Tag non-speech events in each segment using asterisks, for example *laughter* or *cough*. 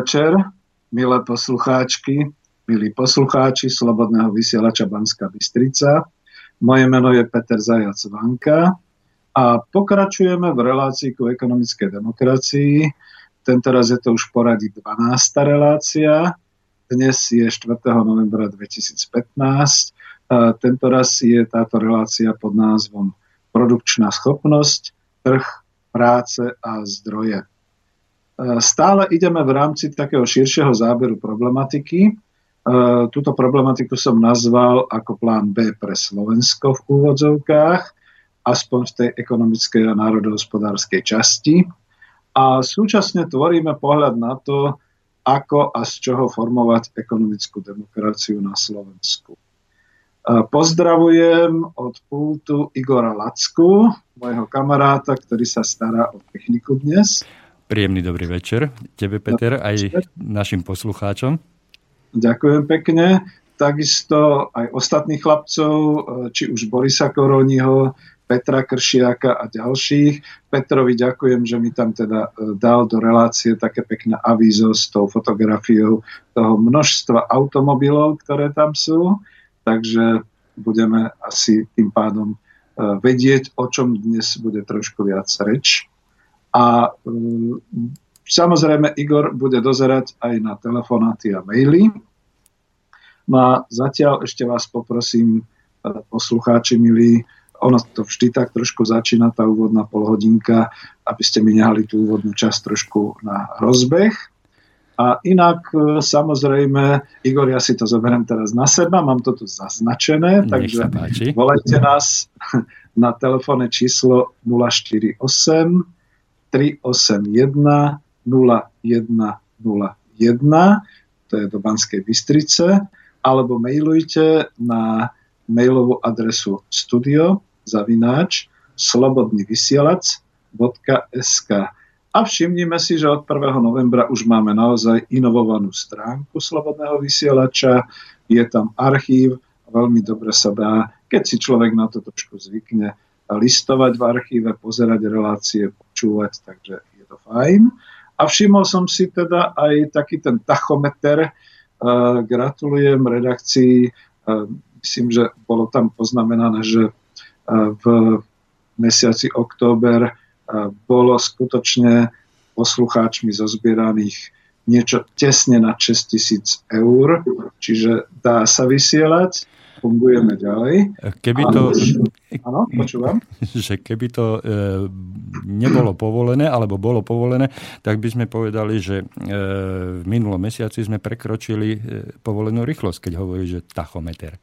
večer, milé poslucháčky, milí poslucháči Slobodného vysielača Banská Bystrica. Moje meno je Peter Zajac Vanka a pokračujeme v relácii ku ekonomickej demokracii. Tentoraz je to už poradí 12. relácia. Dnes je 4. novembra 2015. Tentoraz je táto relácia pod názvom Produkčná schopnosť, trh, práce a zdroje. Stále ideme v rámci takého širšieho záberu problematiky. E, túto problematiku som nazval ako plán B pre Slovensko v úvodzovkách, aspoň v tej ekonomickej a národohospodárskej časti. A súčasne tvoríme pohľad na to, ako a z čoho formovať ekonomickú demokraciu na Slovensku. E, pozdravujem od pultu Igora Lacku, môjho kamaráta, ktorý sa stará o techniku dnes. Príjemný dobrý večer tebe, Peter, aj našim poslucháčom. Ďakujem pekne. Takisto aj ostatných chlapcov, či už Borisa Koroniho, Petra Kršiaka a ďalších. Petrovi ďakujem, že mi tam teda e, dal do relácie také pekné avízo s tou fotografiou toho množstva automobilov, ktoré tam sú. Takže budeme asi tým pádom e, vedieť, o čom dnes bude trošku viac reč. A um, samozrejme Igor bude dozerať aj na telefonáty a maily. No a zatiaľ ešte vás poprosím, uh, poslucháči milí, ono to vždy tak trošku začína, tá úvodná polhodinka, aby ste mi nehali tú úvodnú časť trošku na rozbeh. A inak, uh, samozrejme, Igor, ja si to zoberiem teraz na seba, mám to tu zaznačené, Nech takže volajte nás *laughs* na telefónne číslo 048 381 0101, to je do Banskej Bystrice, alebo mailujte na mailovú adresu studio zavináč slobodnyvysielac.sk a všimnime si, že od 1. novembra už máme naozaj inovovanú stránku Slobodného vysielača, je tam archív, veľmi dobre sa dá, keď si človek na to trošku zvykne, listovať v archíve, pozerať relácie, počúvať, takže je to fajn. A všimol som si teda aj taký ten tachometer. Uh, gratulujem redakcii. Uh, myslím, že bolo tam poznamenané, že uh, v mesiaci október bolo skutočne poslucháčmi zozbieraných niečo tesne na 6 tisíc eur, čiže dá sa vysielať fungujeme ďalej. Keby to, áno, počúvam. *laughs* Že keby to e, nebolo povolené, alebo bolo povolené, tak by sme povedali, že e, v minulom mesiaci sme prekročili e, povolenú rýchlosť, keď hovorí, že tachometer.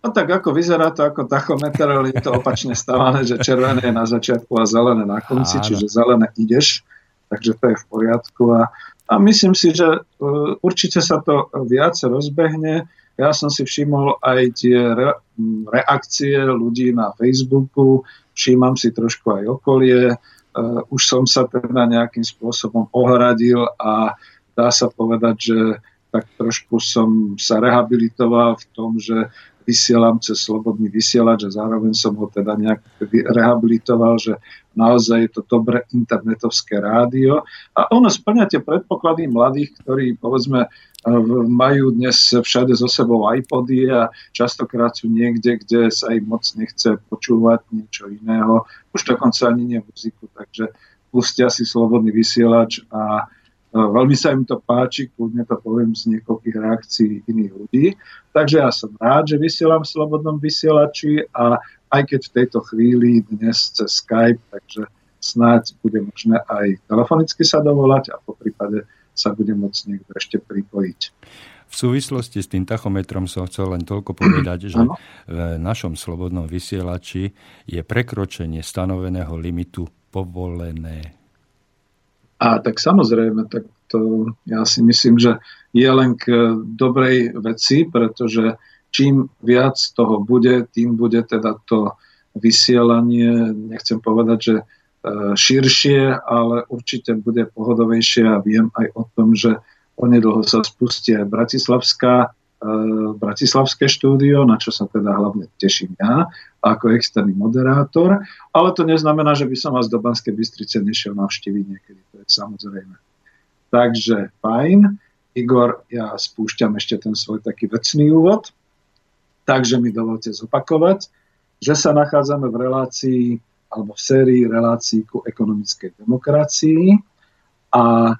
No tak ako vyzerá to ako tachometer, ale je to opačne stávané, že červené je na začiatku a zelené na konci, Áno. čiže zelené ideš, takže to je v poriadku. A, a myslím si, že uh, určite sa to viac rozbehne. Ja som si všimol aj tie re, reakcie ľudí na Facebooku, všímam si trošku aj okolie, uh, už som sa teda nejakým spôsobom ohradil a dá sa povedať, že tak trošku som sa rehabilitoval v tom, že vysielam cez slobodný vysielač a zároveň som ho teda nejak rehabilitoval, že naozaj je to dobré internetovské rádio. A ono splňa tie predpoklady mladých, ktorí povedzme majú dnes všade so sebou iPody a častokrát sú niekde, kde sa im moc nechce počúvať niečo iného, už dokonca ani nie muziku, takže pustia si slobodný vysielač a veľmi sa im to páči, kľudne to poviem z niekoľkých reakcií iných ľudí. Takže ja som rád, že vysielam v Slobodnom vysielači a aj keď v tejto chvíli dnes cez Skype, takže snáď bude možné aj telefonicky sa dovolať a po prípade sa bude môcť niekto ešte pripojiť. V súvislosti s tým tachometrom som chcel len toľko povedať, že v našom slobodnom vysielači je prekročenie stanoveného limitu povolené. A tak samozrejme, tak to ja si myslím, že je len k dobrej veci, pretože čím viac toho bude, tým bude teda to vysielanie, nechcem povedať, že e, širšie, ale určite bude pohodovejšie a viem aj o tom, že Onedlho sa spustí aj Bratislavská, Bratislavské štúdio, na čo sa teda hlavne teším ja, ako externý moderátor. Ale to neznamená, že by som vás do Banskej Bystrice nešiel navštíviť niekedy, to je samozrejme. Takže fajn. Igor, ja spúšťam ešte ten svoj taký vecný úvod. Takže mi dovolte zopakovať, že sa nachádzame v relácii alebo v sérii relácií ku ekonomickej demokracii a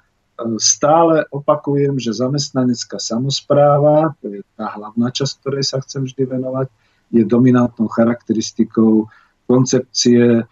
stále opakujem, že zamestnanecká samozpráva, to je tá hlavná časť, ktorej sa chcem vždy venovať, je dominantnou charakteristikou koncepcie e,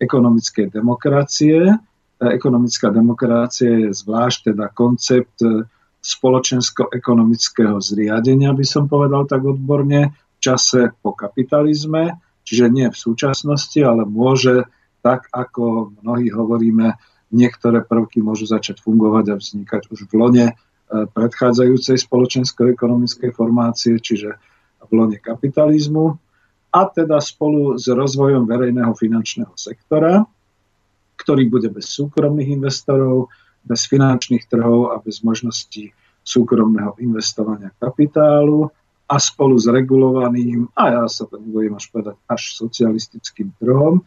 ekonomickej demokracie. Ekonomická demokracia je zvlášť teda koncept e, spoločensko-ekonomického zriadenia, by som povedal tak odborne, v čase po kapitalizme, čiže nie v súčasnosti, ale môže, tak ako mnohí hovoríme, niektoré prvky môžu začať fungovať a vznikať už v lone e, predchádzajúcej spoločensko-ekonomickej formácie, čiže v lone kapitalizmu a teda spolu s rozvojom verejného finančného sektora, ktorý bude bez súkromných investorov, bez finančných trhov a bez možností súkromného investovania kapitálu a spolu s regulovaným, a ja sa to nebojím až povedať, až socialistickým trhom,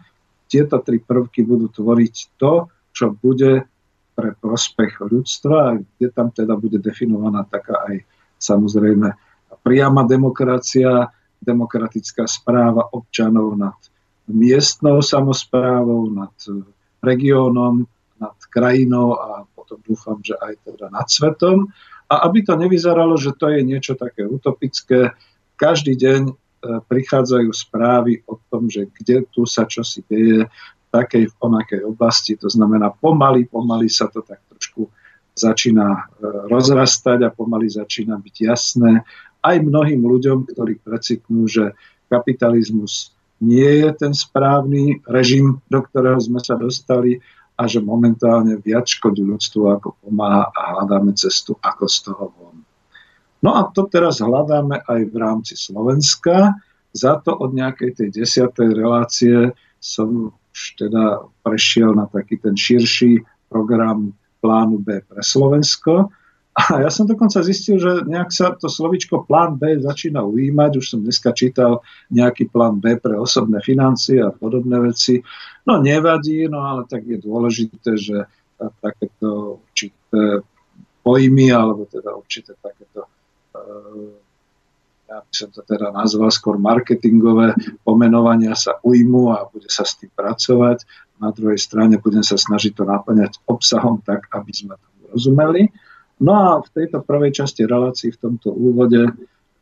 tieto tri prvky budú tvoriť to, čo bude pre prospech ľudstva, kde tam teda bude definovaná taká aj samozrejme priama demokracia, demokratická správa občanov nad miestnou samozprávou, nad regiónom, nad krajinou a potom dúfam, že aj teda nad svetom. A aby to nevyzeralo, že to je niečo také utopické, každý deň e, prichádzajú správy o tom, že kde tu sa čosi deje, takej v onakej oblasti. To znamená, pomaly, pomaly sa to tak trošku začína e, rozrastať a pomaly začína byť jasné aj mnohým ľuďom, ktorí precitnú, že kapitalizmus nie je ten správny režim, do ktorého sme sa dostali a že momentálne viac škodí ľudstvu, ako pomáha a hľadáme cestu, ako z toho von. No a to teraz hľadáme aj v rámci Slovenska. Za to od nejakej tej desiatej relácie som teda prešiel na taký ten širší program plánu B pre Slovensko. A ja som dokonca zistil, že nejak sa to slovičko plán B začína ujímať. Už som dneska čítal nejaký plán B pre osobné financie a podobné veci. No nevadí, no ale tak je dôležité, že takéto určité pojmy, alebo teda určité takéto uh, ja by som to teda nazval skôr marketingové pomenovania sa ujmu a bude sa s tým pracovať. Na druhej strane budem sa snažiť to naplňať obsahom tak, aby sme to rozumeli. No a v tejto prvej časti relácii v tomto úvode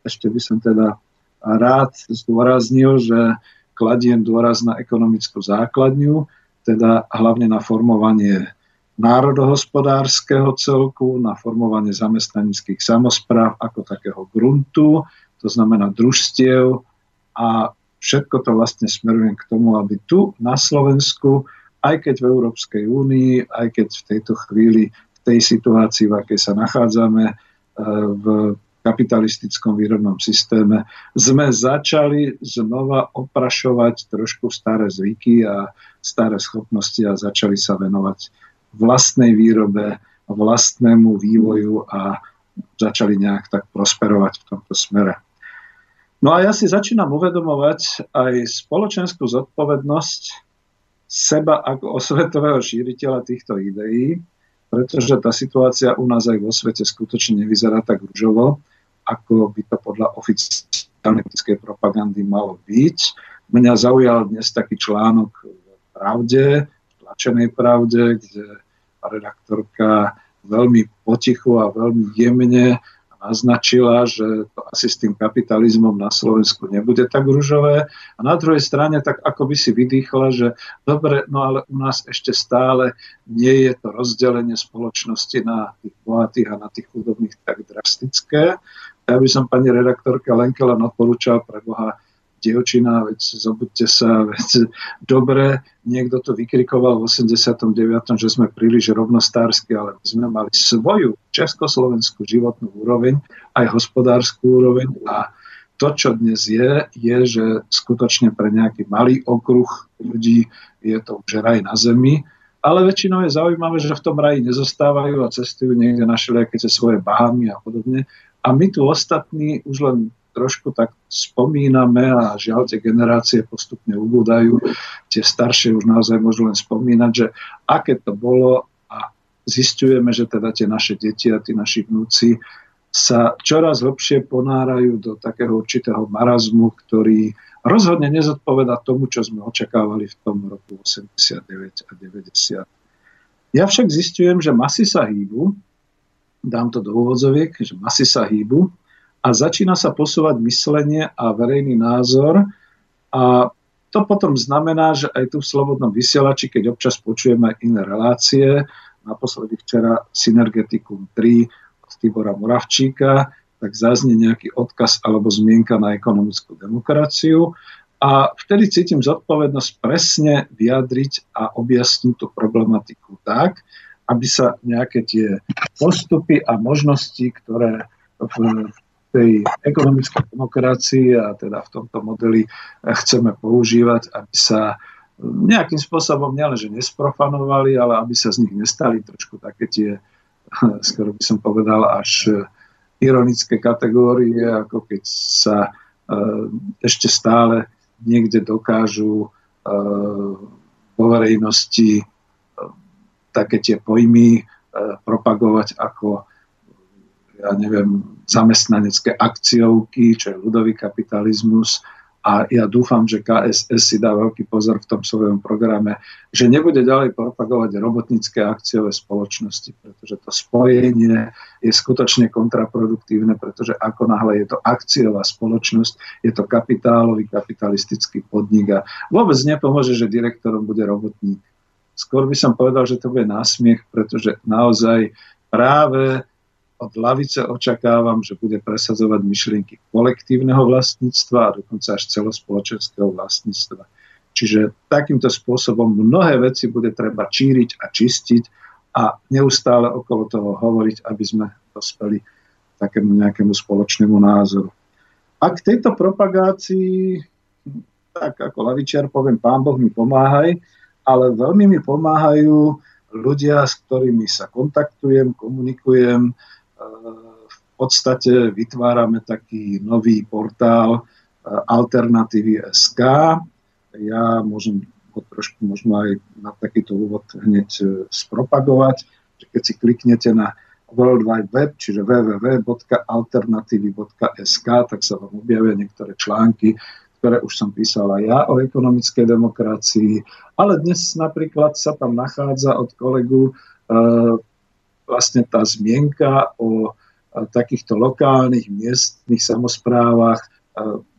ešte by som teda rád zdôraznil, že kladiem dôraz na ekonomickú základňu, teda hlavne na formovanie národohospodárskeho celku, na formovanie zamestnanických samozpráv ako takého gruntu, to znamená družstiev a všetko to vlastne smerujem k tomu, aby tu na Slovensku, aj keď v Európskej únii, aj keď v tejto chvíli, v tej situácii, v akej sa nachádzame, e, v kapitalistickom výrobnom systéme, sme začali znova oprašovať trošku staré zvyky a staré schopnosti a začali sa venovať vlastnej výrobe, vlastnému vývoju a začali nejak tak prosperovať v tomto smere. No a ja si začínam uvedomovať aj spoločenskú zodpovednosť seba ako osvetového šíriteľa týchto ideí, pretože tá situácia u nás aj vo svete skutočne nevyzerá tak rúžovo, ako by to podľa oficiálnej propagandy malo byť. Mňa zaujal dnes taký článok v Pravde, v tlačenej Pravde, kde redaktorka veľmi potichu a veľmi jemne naznačila, že to asi s tým kapitalizmom na Slovensku nebude tak ružové. A na druhej strane tak ako by si vydýchla, že dobre, no ale u nás ešte stále nie je to rozdelenie spoločnosti na tých bohatých a na tých chudobných tak drastické. Ja by som pani redaktorka Lenke len odporúčal pre Boha dievčina, veď zobudte sa, *laughs* veď dobre, niekto to vykrikoval v 89., že sme príliš rovnostársky, ale my sme mali svoju československú životnú úroveň, aj hospodárskú úroveň a to, čo dnes je, je, že skutočne pre nejaký malý okruh ľudí je to už raj na zemi, ale väčšinou je zaujímavé, že v tom raji nezostávajú a cestujú niekde na všelijaké svoje bahami a podobne. A my tu ostatní už len trošku tak spomíname a žiaľ tie generácie postupne ubúdajú. Tie staršie už naozaj môžu len spomínať, že aké to bolo a zistujeme, že teda tie naše deti a tí naši vnúci sa čoraz hlbšie ponárajú do takého určitého marazmu, ktorý rozhodne nezodpoveda tomu, čo sme očakávali v tom roku 89 a 90. Ja však zistujem, že masy sa hýbu, dám to do úvodzoviek, že masy sa hýbu a začína sa posúvať myslenie a verejný názor. A to potom znamená, že aj tu v Slobodnom vysielači, keď občas počujeme iné relácie, naposledy včera Synergetikum 3 od Tibora Moravčíka, tak zaznie nejaký odkaz alebo zmienka na ekonomickú demokraciu. A vtedy cítim zodpovednosť presne vyjadriť a objasniť tú problematiku tak, aby sa nejaké tie postupy a možnosti, ktoré v tej ekonomickej demokracii a teda v tomto modeli chceme používať, aby sa nejakým spôsobom nielenže nesprofanovali, ale aby sa z nich nestali trošku také tie, skoro by som povedal, až ironické kategórie, ako keď sa ešte stále niekde dokážu vo verejnosti také tie pojmy propagovať ako ja neviem, zamestnanecké akciovky, čo je ľudový kapitalizmus. A ja dúfam, že KSS si dá veľký pozor v tom svojom programe, že nebude ďalej propagovať robotnícke akciové spoločnosti, pretože to spojenie je skutočne kontraproduktívne, pretože ako náhle je to akciová spoločnosť, je to kapitálový, kapitalistický podnik a vôbec nepomôže, že direktorom bude robotník. Skôr by som povedal, že to bude násmiech, pretože naozaj práve od lavice očakávam, že bude presadzovať myšlienky kolektívneho vlastníctva a dokonca až celospoločenského vlastníctva. Čiže takýmto spôsobom mnohé veci bude treba číriť a čistiť a neustále okolo toho hovoriť, aby sme dospeli takému nejakému spoločnému názoru. A k tejto propagácii, tak ako lavičiar poviem, pán Boh mi pomáhaj, ale veľmi mi pomáhajú ľudia, s ktorými sa kontaktujem, komunikujem, v podstate vytvárame taký nový portál e, Alternatívy SK. Ja môžem ho trošku možno aj na takýto úvod hneď e, spropagovať. Keď si kliknete na World Wide Web, čiže www.alternatívy.sk, tak sa vám objavia niektoré články, ktoré už som písal aj ja o ekonomickej demokracii, ale dnes napríklad sa tam nachádza od kolegu uh, vlastne tá zmienka o takýchto lokálnych miestnych samozprávach,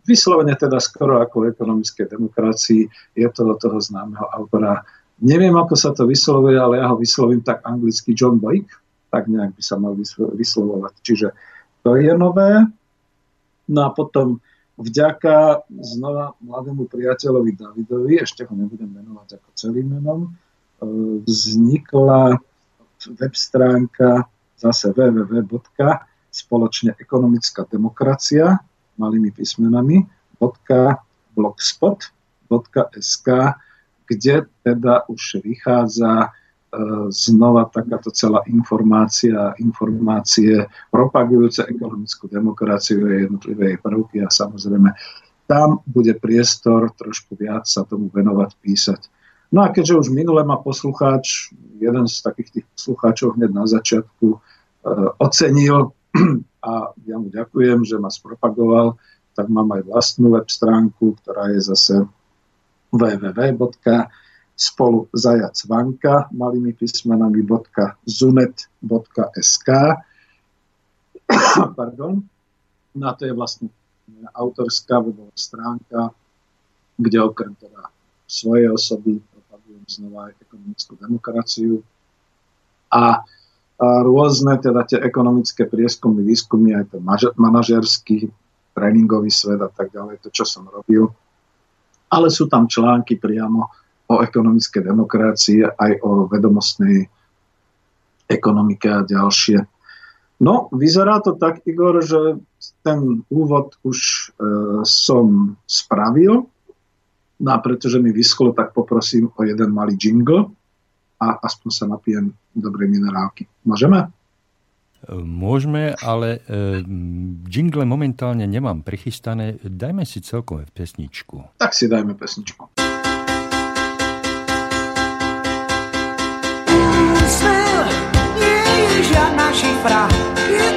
vyslovene teda skoro ako v ekonomickej demokracii, je to od toho známeho autora. Neviem, ako sa to vyslovuje, ale ja ho vyslovím tak anglicky John Boyk, tak nejak by sa mal vyslovovať. Čiže to je nové. No a potom vďaka znova mladému priateľovi Davidovi, ešte ho nebudem menovať ako celým menom, e, vznikla web stránka zase www. ekonomická demokracia malými písmenami .blogspot.sk kde teda už vychádza e, znova takáto celá informácia, informácie propagujúce ekonomickú demokraciu a jednotlivé jej prvky a samozrejme tam bude priestor trošku viac sa tomu venovať, písať. No a keďže už minule ma poslucháč, jeden z takých tých poslucháčov hneď na začiatku e, ocenil *clears throat* a ja mu ďakujem, že ma spropagoval, tak mám aj vlastnú web stránku, ktorá je zase www spolu zajac vanka malými písmenami .zunet.sk *clears throat* Pardon. No a to je vlastne autorská webová stránka, kde okrem teda svojej osoby znova ekonomickú demokraciu a, a rôzne teda tie ekonomické prieskumy, výskumy, aj ten manažerský, tréningový svet a tak ďalej, to, čo som robil. Ale sú tam články priamo o ekonomickej demokracii, aj o vedomostnej ekonomike a ďalšie. No, vyzerá to tak, Igor, že ten úvod už e, som spravil, no a pretože mi vyschlo, tak poprosím o jeden malý jingle a aspoň sa napijem dobrej minerálky. Môžeme? Môžeme, ale e, jingle momentálne nemám prichystané. Dajme si celkové pesničku. Tak si dajme pesničku. šifra, je to malá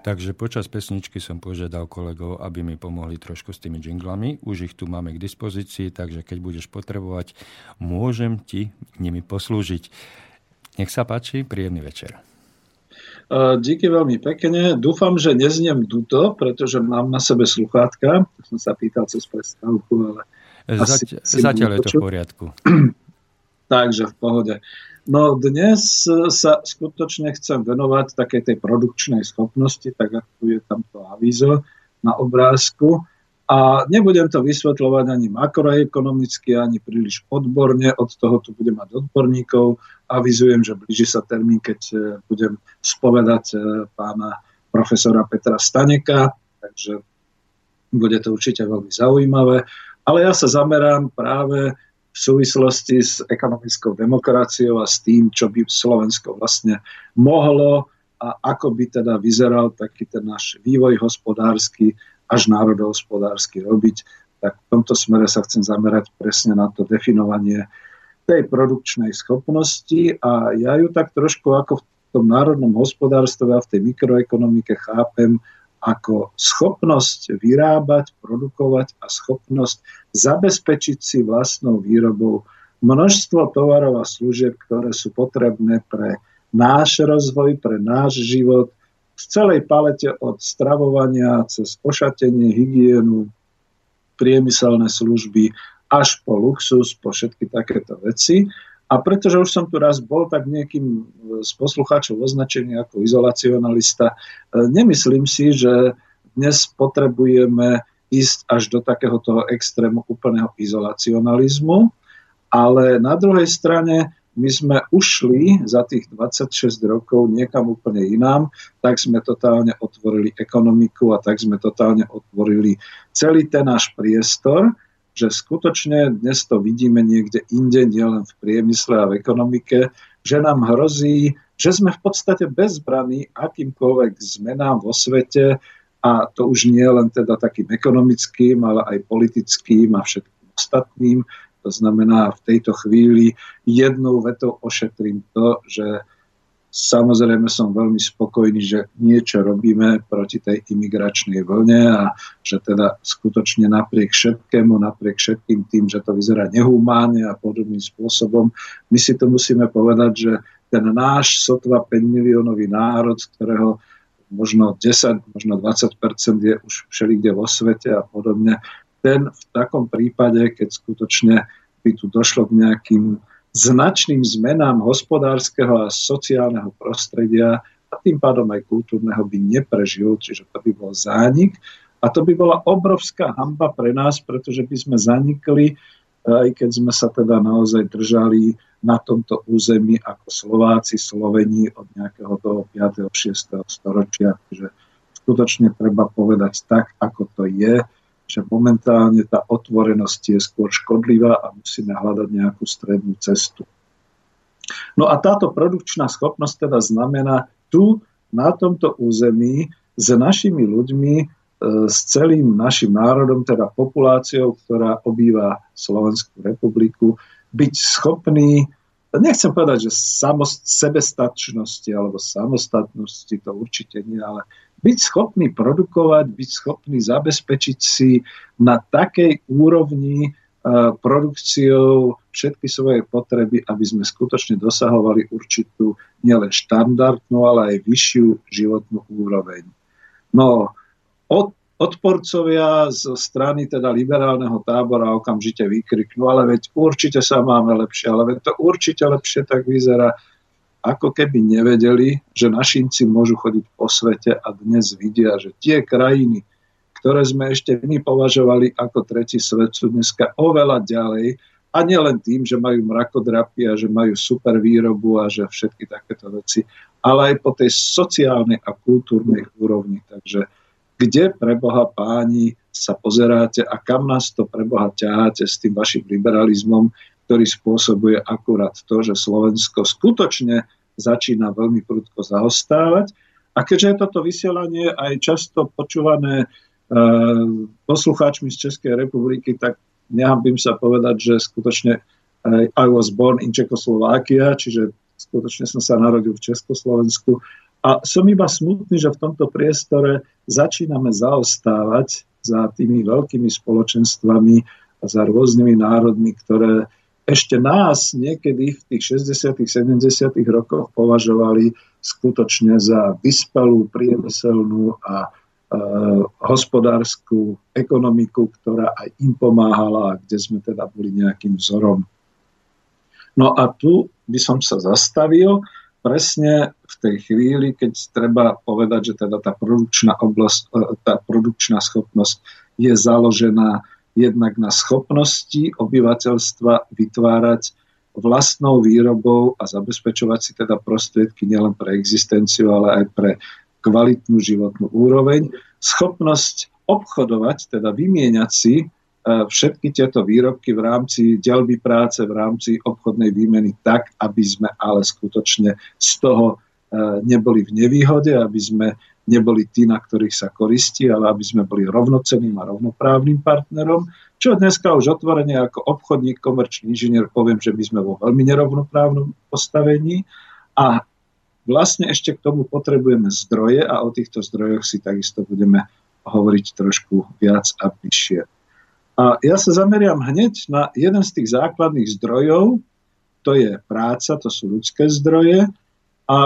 Takže počas pesničky som požiadal kolegov, aby mi pomohli trošku s tými jinglami. Už ich tu máme k dispozícii, takže keď budeš potrebovať, môžem ti nimi poslúžiť. Nech sa páči, príjemný večer. E, Díky veľmi pekne. Dúfam, že nezniem duto, pretože mám na sebe sluchátka. Som sa pýtal cez prestávku, ale Asi Zať, si zatiaľ je to v poriadku. *clears throat* takže v pohode. No dnes sa skutočne chcem venovať takej tej produkčnej schopnosti, tak ako je tam to avízo na obrázku. A nebudem to vysvetľovať ani makroekonomicky, ani príliš odborne, od toho tu budem mať odborníkov. Avizujem, že blíži sa termín, keď e, budem spovedať e, pána profesora Petra Staneka, takže bude to určite veľmi zaujímavé. Ale ja sa zamerám práve v súvislosti s ekonomickou demokraciou a s tým, čo by Slovensko vlastne mohlo a ako by teda vyzeral taký ten náš vývoj hospodársky až národohospodársky robiť, tak v tomto smere sa chcem zamerať presne na to definovanie tej produkčnej schopnosti. A ja ju tak trošku ako v tom národnom hospodárstve a v tej mikroekonomike chápem ako schopnosť vyrábať, produkovať a schopnosť zabezpečiť si vlastnou výrobou množstvo tovarov a služieb, ktoré sú potrebné pre náš rozvoj, pre náš život, v celej palete od stravovania cez ošatenie, hygienu, priemyselné služby až po luxus, po všetky takéto veci. A pretože už som tu raz bol tak niekým z poslucháčov označený ako izolacionalista, e, nemyslím si, že dnes potrebujeme ísť až do takého toho extrému úplného izolacionalizmu, ale na druhej strane my sme ušli za tých 26 rokov niekam úplne inám, tak sme totálne otvorili ekonomiku a tak sme totálne otvorili celý ten náš priestor, že skutočne dnes to vidíme niekde inde, nielen v priemysle a v ekonomike, že nám hrozí, že sme v podstate bezbraní akýmkoľvek zmenám vo svete a to už nie len teda takým ekonomickým, ale aj politickým a všetkým ostatným, to znamená, v tejto chvíli jednou vetou ošetrím to, že samozrejme som veľmi spokojný, že niečo robíme proti tej imigračnej vlne a že teda skutočne napriek všetkému, napriek všetkým tým, že to vyzerá nehumánne a podobným spôsobom, my si to musíme povedať, že ten náš sotva 5 miliónový národ, ktorého možno 10, možno 20% je už všelikde vo svete a podobne, ten v takom prípade, keď skutočne by tu došlo k nejakým značným zmenám hospodárskeho a sociálneho prostredia a tým pádom aj kultúrneho by neprežil, čiže to by bol zánik. A to by bola obrovská hamba pre nás, pretože by sme zanikli, aj keď sme sa teda naozaj držali na tomto území ako Slováci, Slovení od nejakého toho 5. 6. storočia. Čiže skutočne treba povedať tak, ako to je že momentálne tá otvorenosť je skôr škodlivá a musíme hľadať nejakú strednú cestu. No a táto produkčná schopnosť teda znamená tu, na tomto území, s našimi ľuďmi, e, s celým našim národom, teda populáciou, ktorá obýva Slovenskú republiku, byť schopný, nechcem povedať, že samost, sebestačnosti alebo samostatnosti, to určite nie, ale byť schopný produkovať, byť schopný zabezpečiť si na takej úrovni e, produkciou všetky svoje potreby, aby sme skutočne dosahovali určitú nielen štandardnú, ale aj vyššiu životnú úroveň. No, od, odporcovia z strany teda liberálneho tábora okamžite vykriknú, ale veď určite sa máme lepšie, ale veď to určite lepšie tak vyzerá ako keby nevedeli, že našinci môžu chodiť po svete a dnes vidia, že tie krajiny, ktoré sme ešte my považovali ako tretí svet, sú dneska oveľa ďalej a nielen tým, že majú mrakodrapy a že majú super výrobu a že všetky takéto veci, ale aj po tej sociálnej a kultúrnej úrovni. Takže kde pre Boha páni sa pozeráte a kam nás to pre Boha ťaháte s tým vašim liberalizmom, ktorý spôsobuje akurát to, že Slovensko skutočne začína veľmi prudko zaostávať. A keďže je toto vysielanie aj často počúvané e, poslucháčmi z Českej republiky, tak nehambím sa povedať, že skutočne e, I was born in Čekoslovákia, čiže skutočne som sa narodil v Československu. A som iba smutný, že v tomto priestore začíname zaostávať za tými veľkými spoločenstvami a za rôznymi národmi, ktoré ešte nás niekedy v tých 60. 70. rokoch považovali skutočne za vyspelú priemyselnú a e, hospodárskú ekonomiku, ktorá aj im pomáhala kde sme teda boli nejakým vzorom. No a tu by som sa zastavil presne v tej chvíli, keď treba povedať, že teda tá produkčná, oblast, e, tá produkčná schopnosť je založená jednak na schopnosti obyvateľstva vytvárať vlastnou výrobou a zabezpečovať si teda prostriedky nielen pre existenciu, ale aj pre kvalitnú životnú úroveň. Schopnosť obchodovať, teda vymieňať si e, všetky tieto výrobky v rámci delby práce, v rámci obchodnej výmeny tak, aby sme ale skutočne z toho e, neboli v nevýhode, aby sme neboli tí, na ktorých sa koristí, ale aby sme boli rovnocenným a rovnoprávnym partnerom. Čo dneska už otvorene ako obchodník, komerčný inžinier poviem, že my sme vo veľmi nerovnoprávnom postavení a vlastne ešte k tomu potrebujeme zdroje a o týchto zdrojoch si takisto budeme hovoriť trošku viac a bližšie. A ja sa zameriam hneď na jeden z tých základných zdrojov, to je práca, to sú ľudské zdroje. A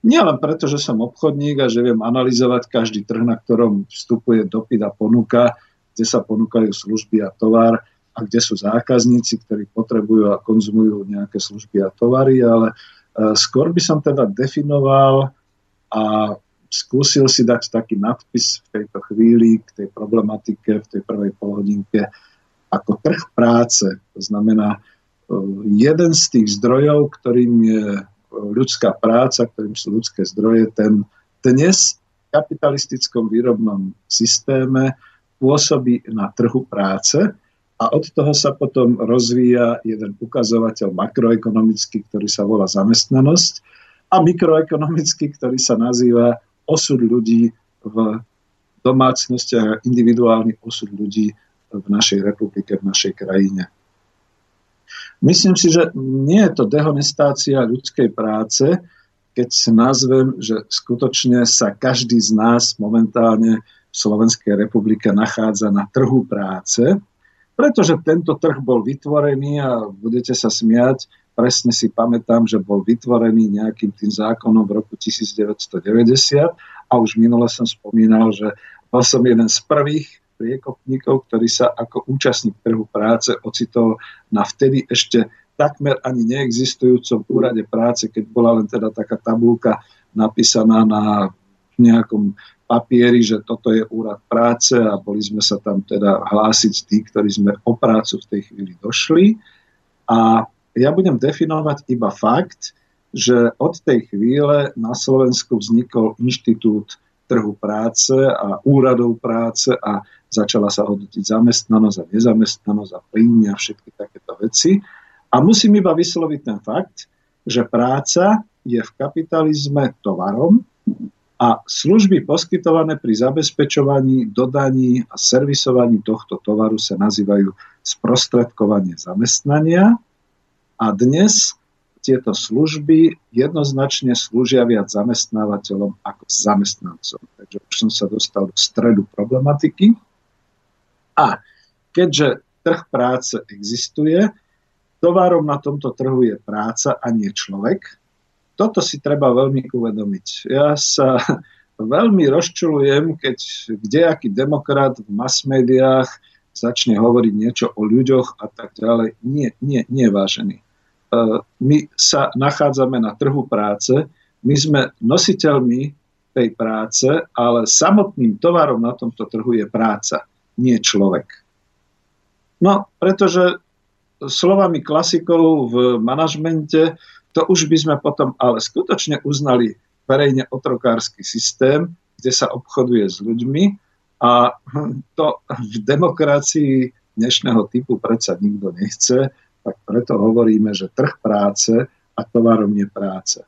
nie len preto, že som obchodník a že viem analyzovať každý trh, na ktorom vstupuje dopyt a ponuka, kde sa ponúkajú služby a tovar a kde sú zákazníci, ktorí potrebujú a konzumujú nejaké služby a tovary, ale e, skôr by som teda definoval a skúsil si dať taký nadpis v tejto chvíli k tej problematike v tej prvej polhodinke ako trh práce. To znamená, e, jeden z tých zdrojov, ktorým je ľudská práca, ktorým sú ľudské zdroje, ten dnes v kapitalistickom výrobnom systéme pôsobí na trhu práce a od toho sa potom rozvíja jeden ukazovateľ makroekonomický, ktorý sa volá zamestnanosť a mikroekonomický, ktorý sa nazýva osud ľudí v domácnostiach a individuálny osud ľudí v našej republike, v našej krajine. Myslím si, že nie je to dehonestácia ľudskej práce, keď si nazvem, že skutočne sa každý z nás momentálne v Slovenskej republike nachádza na trhu práce, pretože tento trh bol vytvorený a budete sa smiať, presne si pamätám, že bol vytvorený nejakým tým zákonom v roku 1990 a už minule som spomínal, že bol som jeden z prvých priekopníkov, ktorý sa ako účastník trhu práce ocitol na vtedy ešte takmer ani neexistujúcom úrade práce, keď bola len teda taká tabulka napísaná na nejakom papieri, že toto je úrad práce a boli sme sa tam teda hlásiť tí, ktorí sme o prácu v tej chvíli došli. A ja budem definovať iba fakt, že od tej chvíle na Slovensku vznikol inštitút trhu práce a úradov práce a začala sa hodnotiť zamestnanosť a nezamestnanosť a príjmy a všetky takéto veci. A musím iba vysloviť ten fakt, že práca je v kapitalizme tovarom a služby poskytované pri zabezpečovaní, dodaní a servisovaní tohto tovaru sa nazývajú sprostredkovanie zamestnania. A dnes tieto služby jednoznačne slúžia viac zamestnávateľom ako zamestnancom. Takže už som sa dostal do stredu problematiky. A keďže trh práce existuje, tovarom na tomto trhu je práca a nie človek. Toto si treba veľmi uvedomiť. Ja sa *laughs* veľmi rozčulujem, keď kdejaký demokrat v mass médiách začne hovoriť niečo o ľuďoch a tak ďalej. Nie, nie, nie, vážený E, my sa nachádzame na trhu práce, my sme nositeľmi tej práce, ale samotným tovarom na tomto trhu je práca, nie človek. No, pretože slovami klasikov v manažmente, to už by sme potom ale skutočne uznali verejne otrokársky systém, kde sa obchoduje s ľuďmi a to v demokracii dnešného typu predsa nikto nechce tak preto hovoríme, že trh práce a tovarom je práce.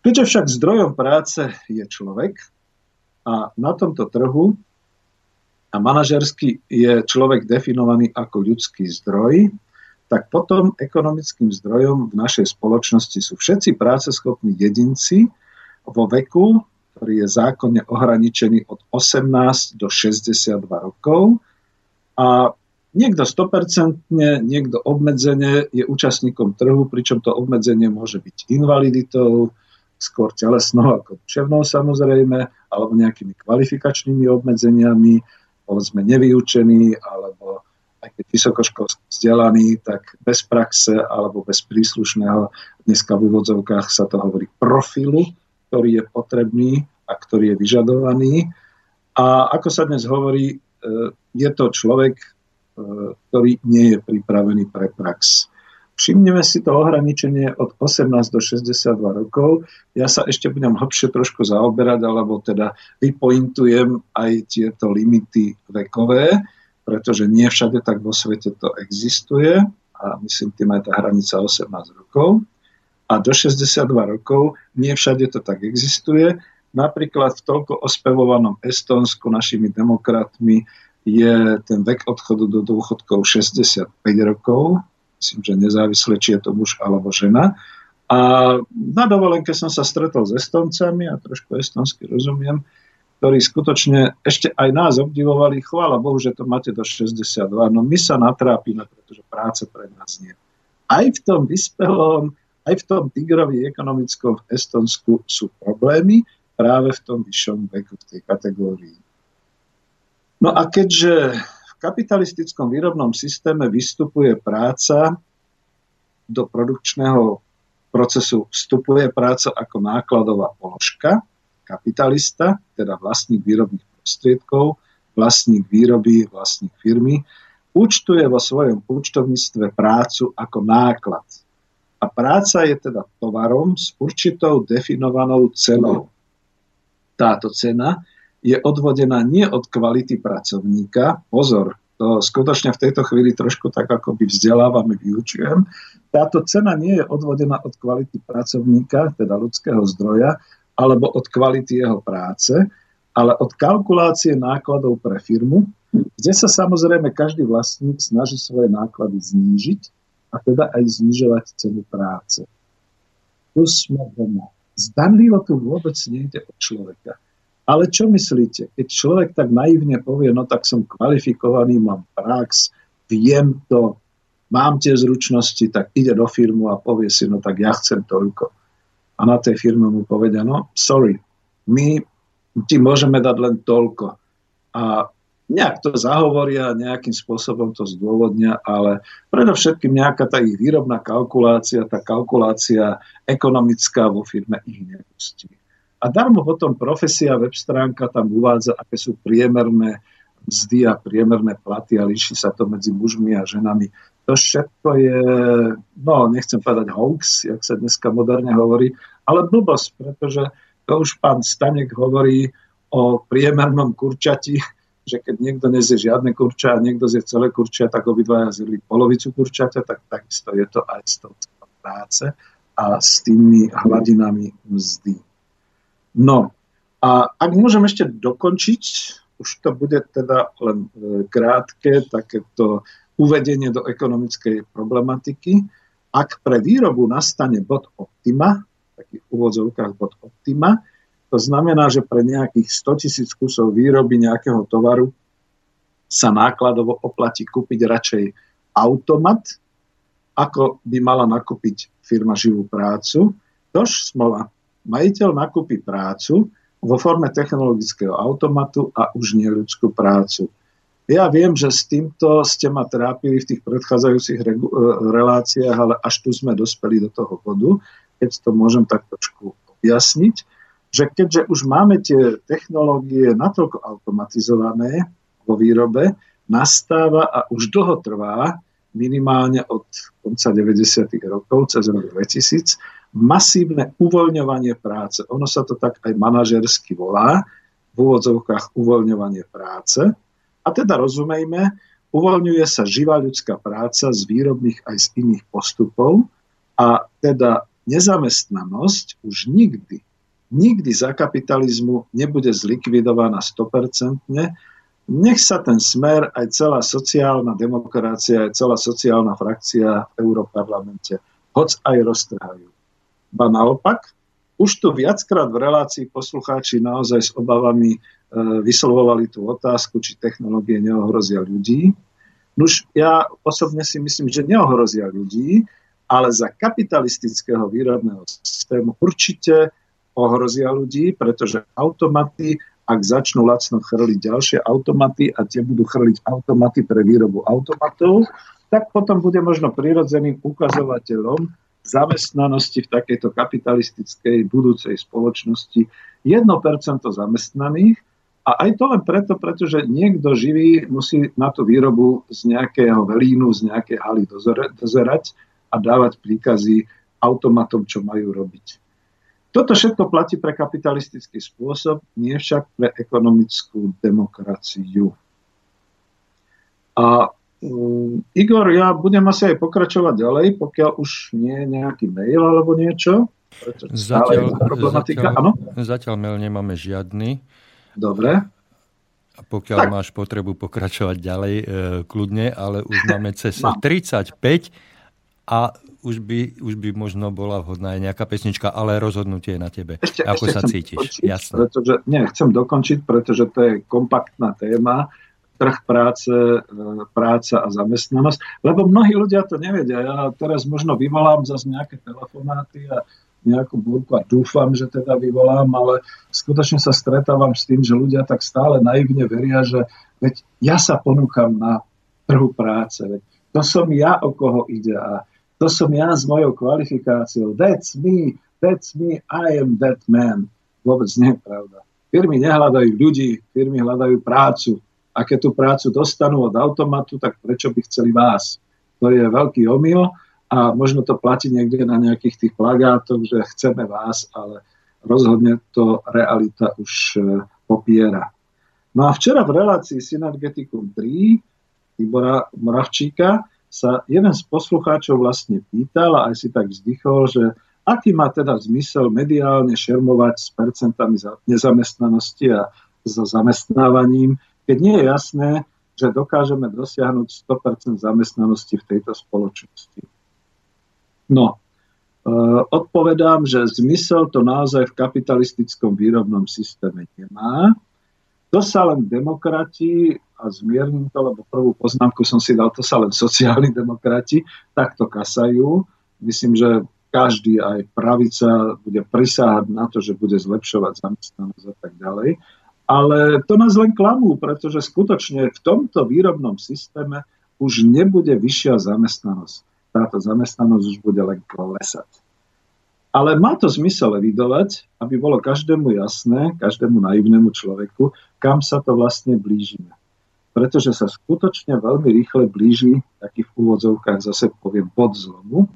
Keďže však zdrojom práce je človek a na tomto trhu a manažersky je človek definovaný ako ľudský zdroj, tak potom ekonomickým zdrojom v našej spoločnosti sú všetci práceschopní jedinci vo veku, ktorý je zákonne ohraničený od 18 do 62 rokov. A Niekto 100%, niekto obmedzenie je účastníkom trhu, pričom to obmedzenie môže byť invaliditou, skôr telesnou ako duševnou samozrejme, alebo nejakými kvalifikačnými obmedzeniami, povedzme nevyučený, alebo aj keď vysokoškolský vzdelaný, tak bez praxe alebo bez príslušného, dneska v úvodzovkách sa to hovorí profilu, ktorý je potrebný a ktorý je vyžadovaný. A ako sa dnes hovorí, je to človek, e, ktorý nie je pripravený pre prax. Všimneme si to ohraničenie od 18 do 62 rokov. Ja sa ešte budem hlbšie trošku zaoberať, alebo teda vypointujem aj tieto limity vekové, pretože nie všade tak vo svete to existuje a myslím tým aj tá hranica 18 rokov. A do 62 rokov nie všade to tak existuje. Napríklad v toľko ospevovanom Estonsku našimi demokratmi je ten vek odchodu do dôchodkov 65 rokov, myslím, že nezávisle, či je to muž alebo žena. A na dovolenke som sa stretol s Estoncami a trošku estonsky rozumiem, ktorí skutočne ešte aj nás obdivovali. Chvála Bohu, že to máte do 62. No my sa natrápime, pretože práce pre nás nie. Aj v tom vyspelom, aj v tom tigrovi ekonomickom v Estonsku sú problémy práve v tom vyššom veku, v tej kategórii. No a keďže kapitalistickom výrobnom systéme vystupuje práca do produkčného procesu, vstupuje práca ako nákladová položka, kapitalista, teda vlastník výrobných prostriedkov, vlastník výroby, vlastník firmy, účtuje vo svojom účtovníctve prácu ako náklad. A práca je teda tovarom s určitou definovanou cenou. Táto cena je odvodená nie od kvality pracovníka, pozor, to skutočne v tejto chvíli trošku tak ako by vzdelávame, vyučujem. Táto cena nie je odvodená od kvality pracovníka, teda ľudského zdroja, alebo od kvality jeho práce, ale od kalkulácie nákladov pre firmu, kde sa samozrejme každý vlastník snaží svoje náklady znížiť a teda aj znižovať cenu práce. Tu sme doma. Zdanlivo tu vôbec nejde o človeka ale čo myslíte, keď človek tak naivne povie, no tak som kvalifikovaný, mám prax, viem to, mám tie zručnosti, tak ide do firmu a povie si, no tak ja chcem toľko. A na tej firme mu povedia, no sorry, my ti môžeme dať len toľko. A nejak to zahovoria, nejakým spôsobom to zdôvodnia, ale predovšetkým nejaká tá ich výrobná kalkulácia, tá kalkulácia ekonomická vo firme ich nepustí. A darmo potom profesia web stránka tam uvádza, aké sú priemerné mzdy a priemerné platy a líši sa to medzi mužmi a ženami. To všetko je, no nechcem povedať hoax, jak sa dneska moderne hovorí, ale blbosť, pretože to už pán Stanek hovorí o priemernom kurčati, že keď niekto nezie žiadne kurča a niekto zje celé kurča, tak obidvaja zjeli polovicu kurčaťa, tak takisto je to aj s tou práce a s tými hladinami mzdy. No a ak môžem ešte dokončiť, už to bude teda len e, krátke takéto uvedenie do ekonomickej problematiky. Ak pre výrobu nastane bod optima, v takých úvodzovkách bod optima, to znamená, že pre nejakých 100 tisíc kusov výroby nejakého tovaru sa nákladovo oplatí kúpiť radšej automat, ako by mala nakúpiť firma živú prácu. Tož smola majiteľ nakúpi prácu vo forme technologického automatu a už nie ľudskú prácu. Ja viem, že s týmto ste ma trápili v tých predchádzajúcich e, reláciách, ale až tu sme dospeli do toho bodu, keď to môžem tak trošku objasniť, že keďže už máme tie technológie natoľko automatizované vo výrobe, nastáva a už dlho trvá, minimálne od konca 90. rokov, cez rok 2000, masívne uvoľňovanie práce. Ono sa to tak aj manažersky volá, v úvodzovkách uvoľňovanie práce. A teda rozumejme, uvoľňuje sa živá ľudská práca z výrobných aj z iných postupov a teda nezamestnanosť už nikdy, nikdy za kapitalizmu nebude zlikvidovaná 100%. Nech sa ten smer, aj celá sociálna demokracia, aj celá sociálna frakcia v Európarlamente, hoď aj roztrhajú. Ba naopak, už tu viackrát v relácii poslucháči naozaj s obavami e, vyslovovali tú otázku, či technológie neohrozia ľudí. Nuž ja osobne si myslím, že neohrozia ľudí, ale za kapitalistického výrobného systému určite ohrozia ľudí, pretože automaty, ak začnú lacno chrliť ďalšie automaty a tie budú chrliť automaty pre výrobu automatov, tak potom bude možno prirodzeným ukazovateľom zamestnanosti v takejto kapitalistickej budúcej spoločnosti 1% zamestnaných a aj to len preto, pretože niekto živý musí na tú výrobu z nejakého velínu, z nejakej haly dozerať a dávať príkazy automatom, čo majú robiť. Toto všetko platí pre kapitalistický spôsob, nie však pre ekonomickú demokraciu. A um, Igor, ja budem asi aj pokračovať ďalej, pokiaľ už nie je nejaký mail alebo niečo. Zatiaľ, zatiaľ, zatiaľ mail nemáme žiadny. Dobre. A pokiaľ tak. máš potrebu pokračovať ďalej, e, kľudne, ale už *laughs* máme cez Mám. 35 a už by, už by možno bola vhodná aj nejaká pesnička, ale rozhodnutie je na tebe. Ešte, Ako ešte sa cítiš? Dokončiť, Jasne. Pretože, nie, chcem dokončiť, pretože to je kompaktná téma trh práce, e, práca a zamestnanosť, lebo mnohí ľudia to nevedia. Ja teraz možno vyvolám zase nejaké telefonáty a nejakú búrku a dúfam, že teda vyvolám, ale skutočne sa stretávam s tým, že ľudia tak stále naivne veria, že veď ja sa ponúkam na trhu práce, veď to som ja, o koho ide a to som ja s mojou kvalifikáciou. That's me, that's me, I am that man. Vôbec nie je pravda. Firmy nehľadajú ľudí, firmy hľadajú prácu. A keď tú prácu dostanú od automatu, tak prečo by chceli vás? To je veľký omyl a možno to platí niekde na nejakých tých plagátoch, že chceme vás, ale rozhodne to realita už e, popiera. No a včera v relácii Synergeticum 3 Tibora Moravčíka sa jeden z poslucháčov vlastne pýtal a aj si tak vzdychol, že aký má teda zmysel mediálne šermovať s percentami nezamestnanosti a so zamestnávaním, keď nie je jasné, že dokážeme dosiahnuť 100% zamestnanosti v tejto spoločnosti. No, e, odpovedám, že zmysel to naozaj v kapitalistickom výrobnom systéme nemá. To sa len demokrati, a zmierním to, lebo prvú poznámku som si dal, to sa len sociálni demokrati takto kasajú. Myslím, že každý, aj pravica, bude prisáhať na to, že bude zlepšovať zamestnanosť a tak ďalej. Ale to nás len klamú, pretože skutočne v tomto výrobnom systéme už nebude vyššia zamestnanosť táto zamestnanosť už bude len klesať. Ale má to zmysel evidovať, aby bolo každému jasné, každému naivnému človeku, kam sa to vlastne blížime. Pretože sa skutočne veľmi rýchle blíži, taký v úvodzovkách zase poviem, pod zlomu,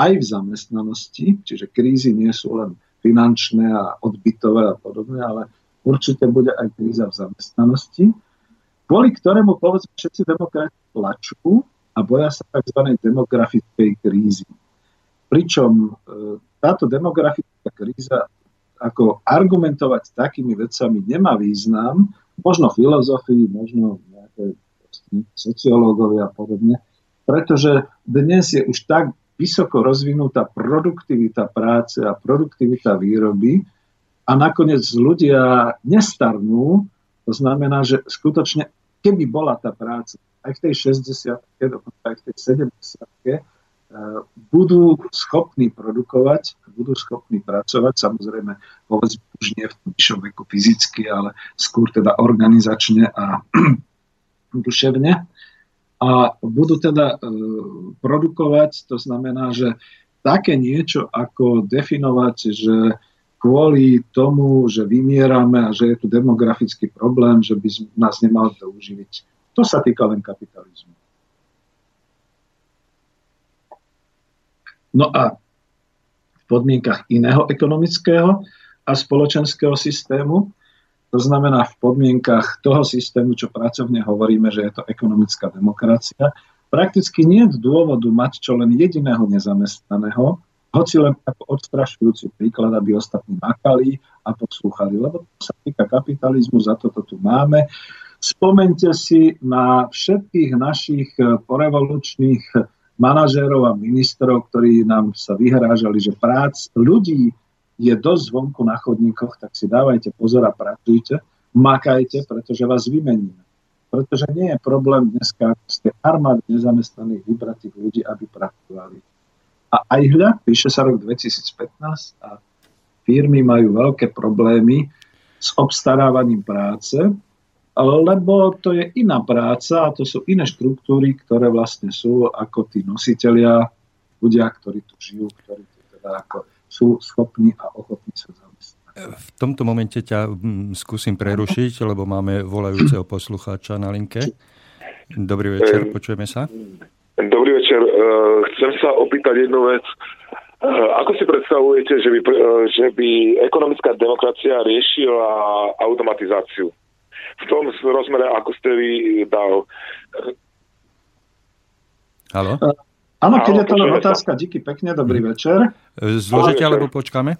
aj v zamestnanosti, čiže krízy nie sú len finančné a odbytové a podobne, ale určite bude aj kríza v zamestnanosti, kvôli ktorému povedzme všetci demokrati plačú, a boja sa tzv. demografickej krízy. Pričom e, táto demografická kríza ako argumentovať takými vecami nemá význam, možno filozofii, možno nejaké sociológovia a podobne, pretože dnes je už tak vysoko rozvinutá produktivita práce a produktivita výroby a nakoniec ľudia nestarnú, to znamená, že skutočne, keby bola tá práca aj v tej 60 dokonca aj v tej 70 eh, budú schopní produkovať, budú schopní pracovať, samozrejme povedzme už nie v vyššom veku fyzicky, ale skôr teda organizačne a *clears throat* duševne. A budú teda e, produkovať, to znamená, že také niečo ako definovať, že kvôli tomu, že vymierame a že je tu demografický problém, že by nás nemal to uživiť to sa týka len kapitalizmu. No a v podmienkach iného ekonomického a spoločenského systému, to znamená v podmienkach toho systému, čo pracovne hovoríme, že je to ekonomická demokracia, prakticky nie je dôvodu mať čo len jediného nezamestnaného, hoci len ako odstrašujúci príklad, aby ostatní makali a poslúchali, lebo to sa týka kapitalizmu, za toto tu máme. Spomente si na všetkých našich porevolučných manažérov a ministrov, ktorí nám sa vyhrážali, že prác ľudí je dosť vonku na chodníkoch, tak si dávajte pozor a pracujte, makajte, pretože vás vymeníme. Pretože nie je problém dneska z tej armády nezamestnaných vybratých ľudí, aby pracovali. A aj hľa, píše sa rok 2015 a firmy majú veľké problémy s obstarávaním práce, lebo to je iná práca a to sú iné štruktúry, ktoré vlastne sú ako tí nositeľia, ľudia, ktorí tu žijú, ktorí tu teda ako sú schopní a ochotní sa zamestnať. V tomto momente ťa skúsim prerušiť, lebo máme volajúceho poslucháča na linke. Dobrý večer, počujeme sa. Dobrý večer. Eh, chcem sa opýtať jednu vec. Eh, ako si predstavujete, že by, eh, že by ekonomická demokracia riešila automatizáciu? V tom rozmere, ako ste vy dal. Halo? Áno, keď Áno, je to len sa. otázka, díky pekne, dobrý večer. Zložite alebo počkáme?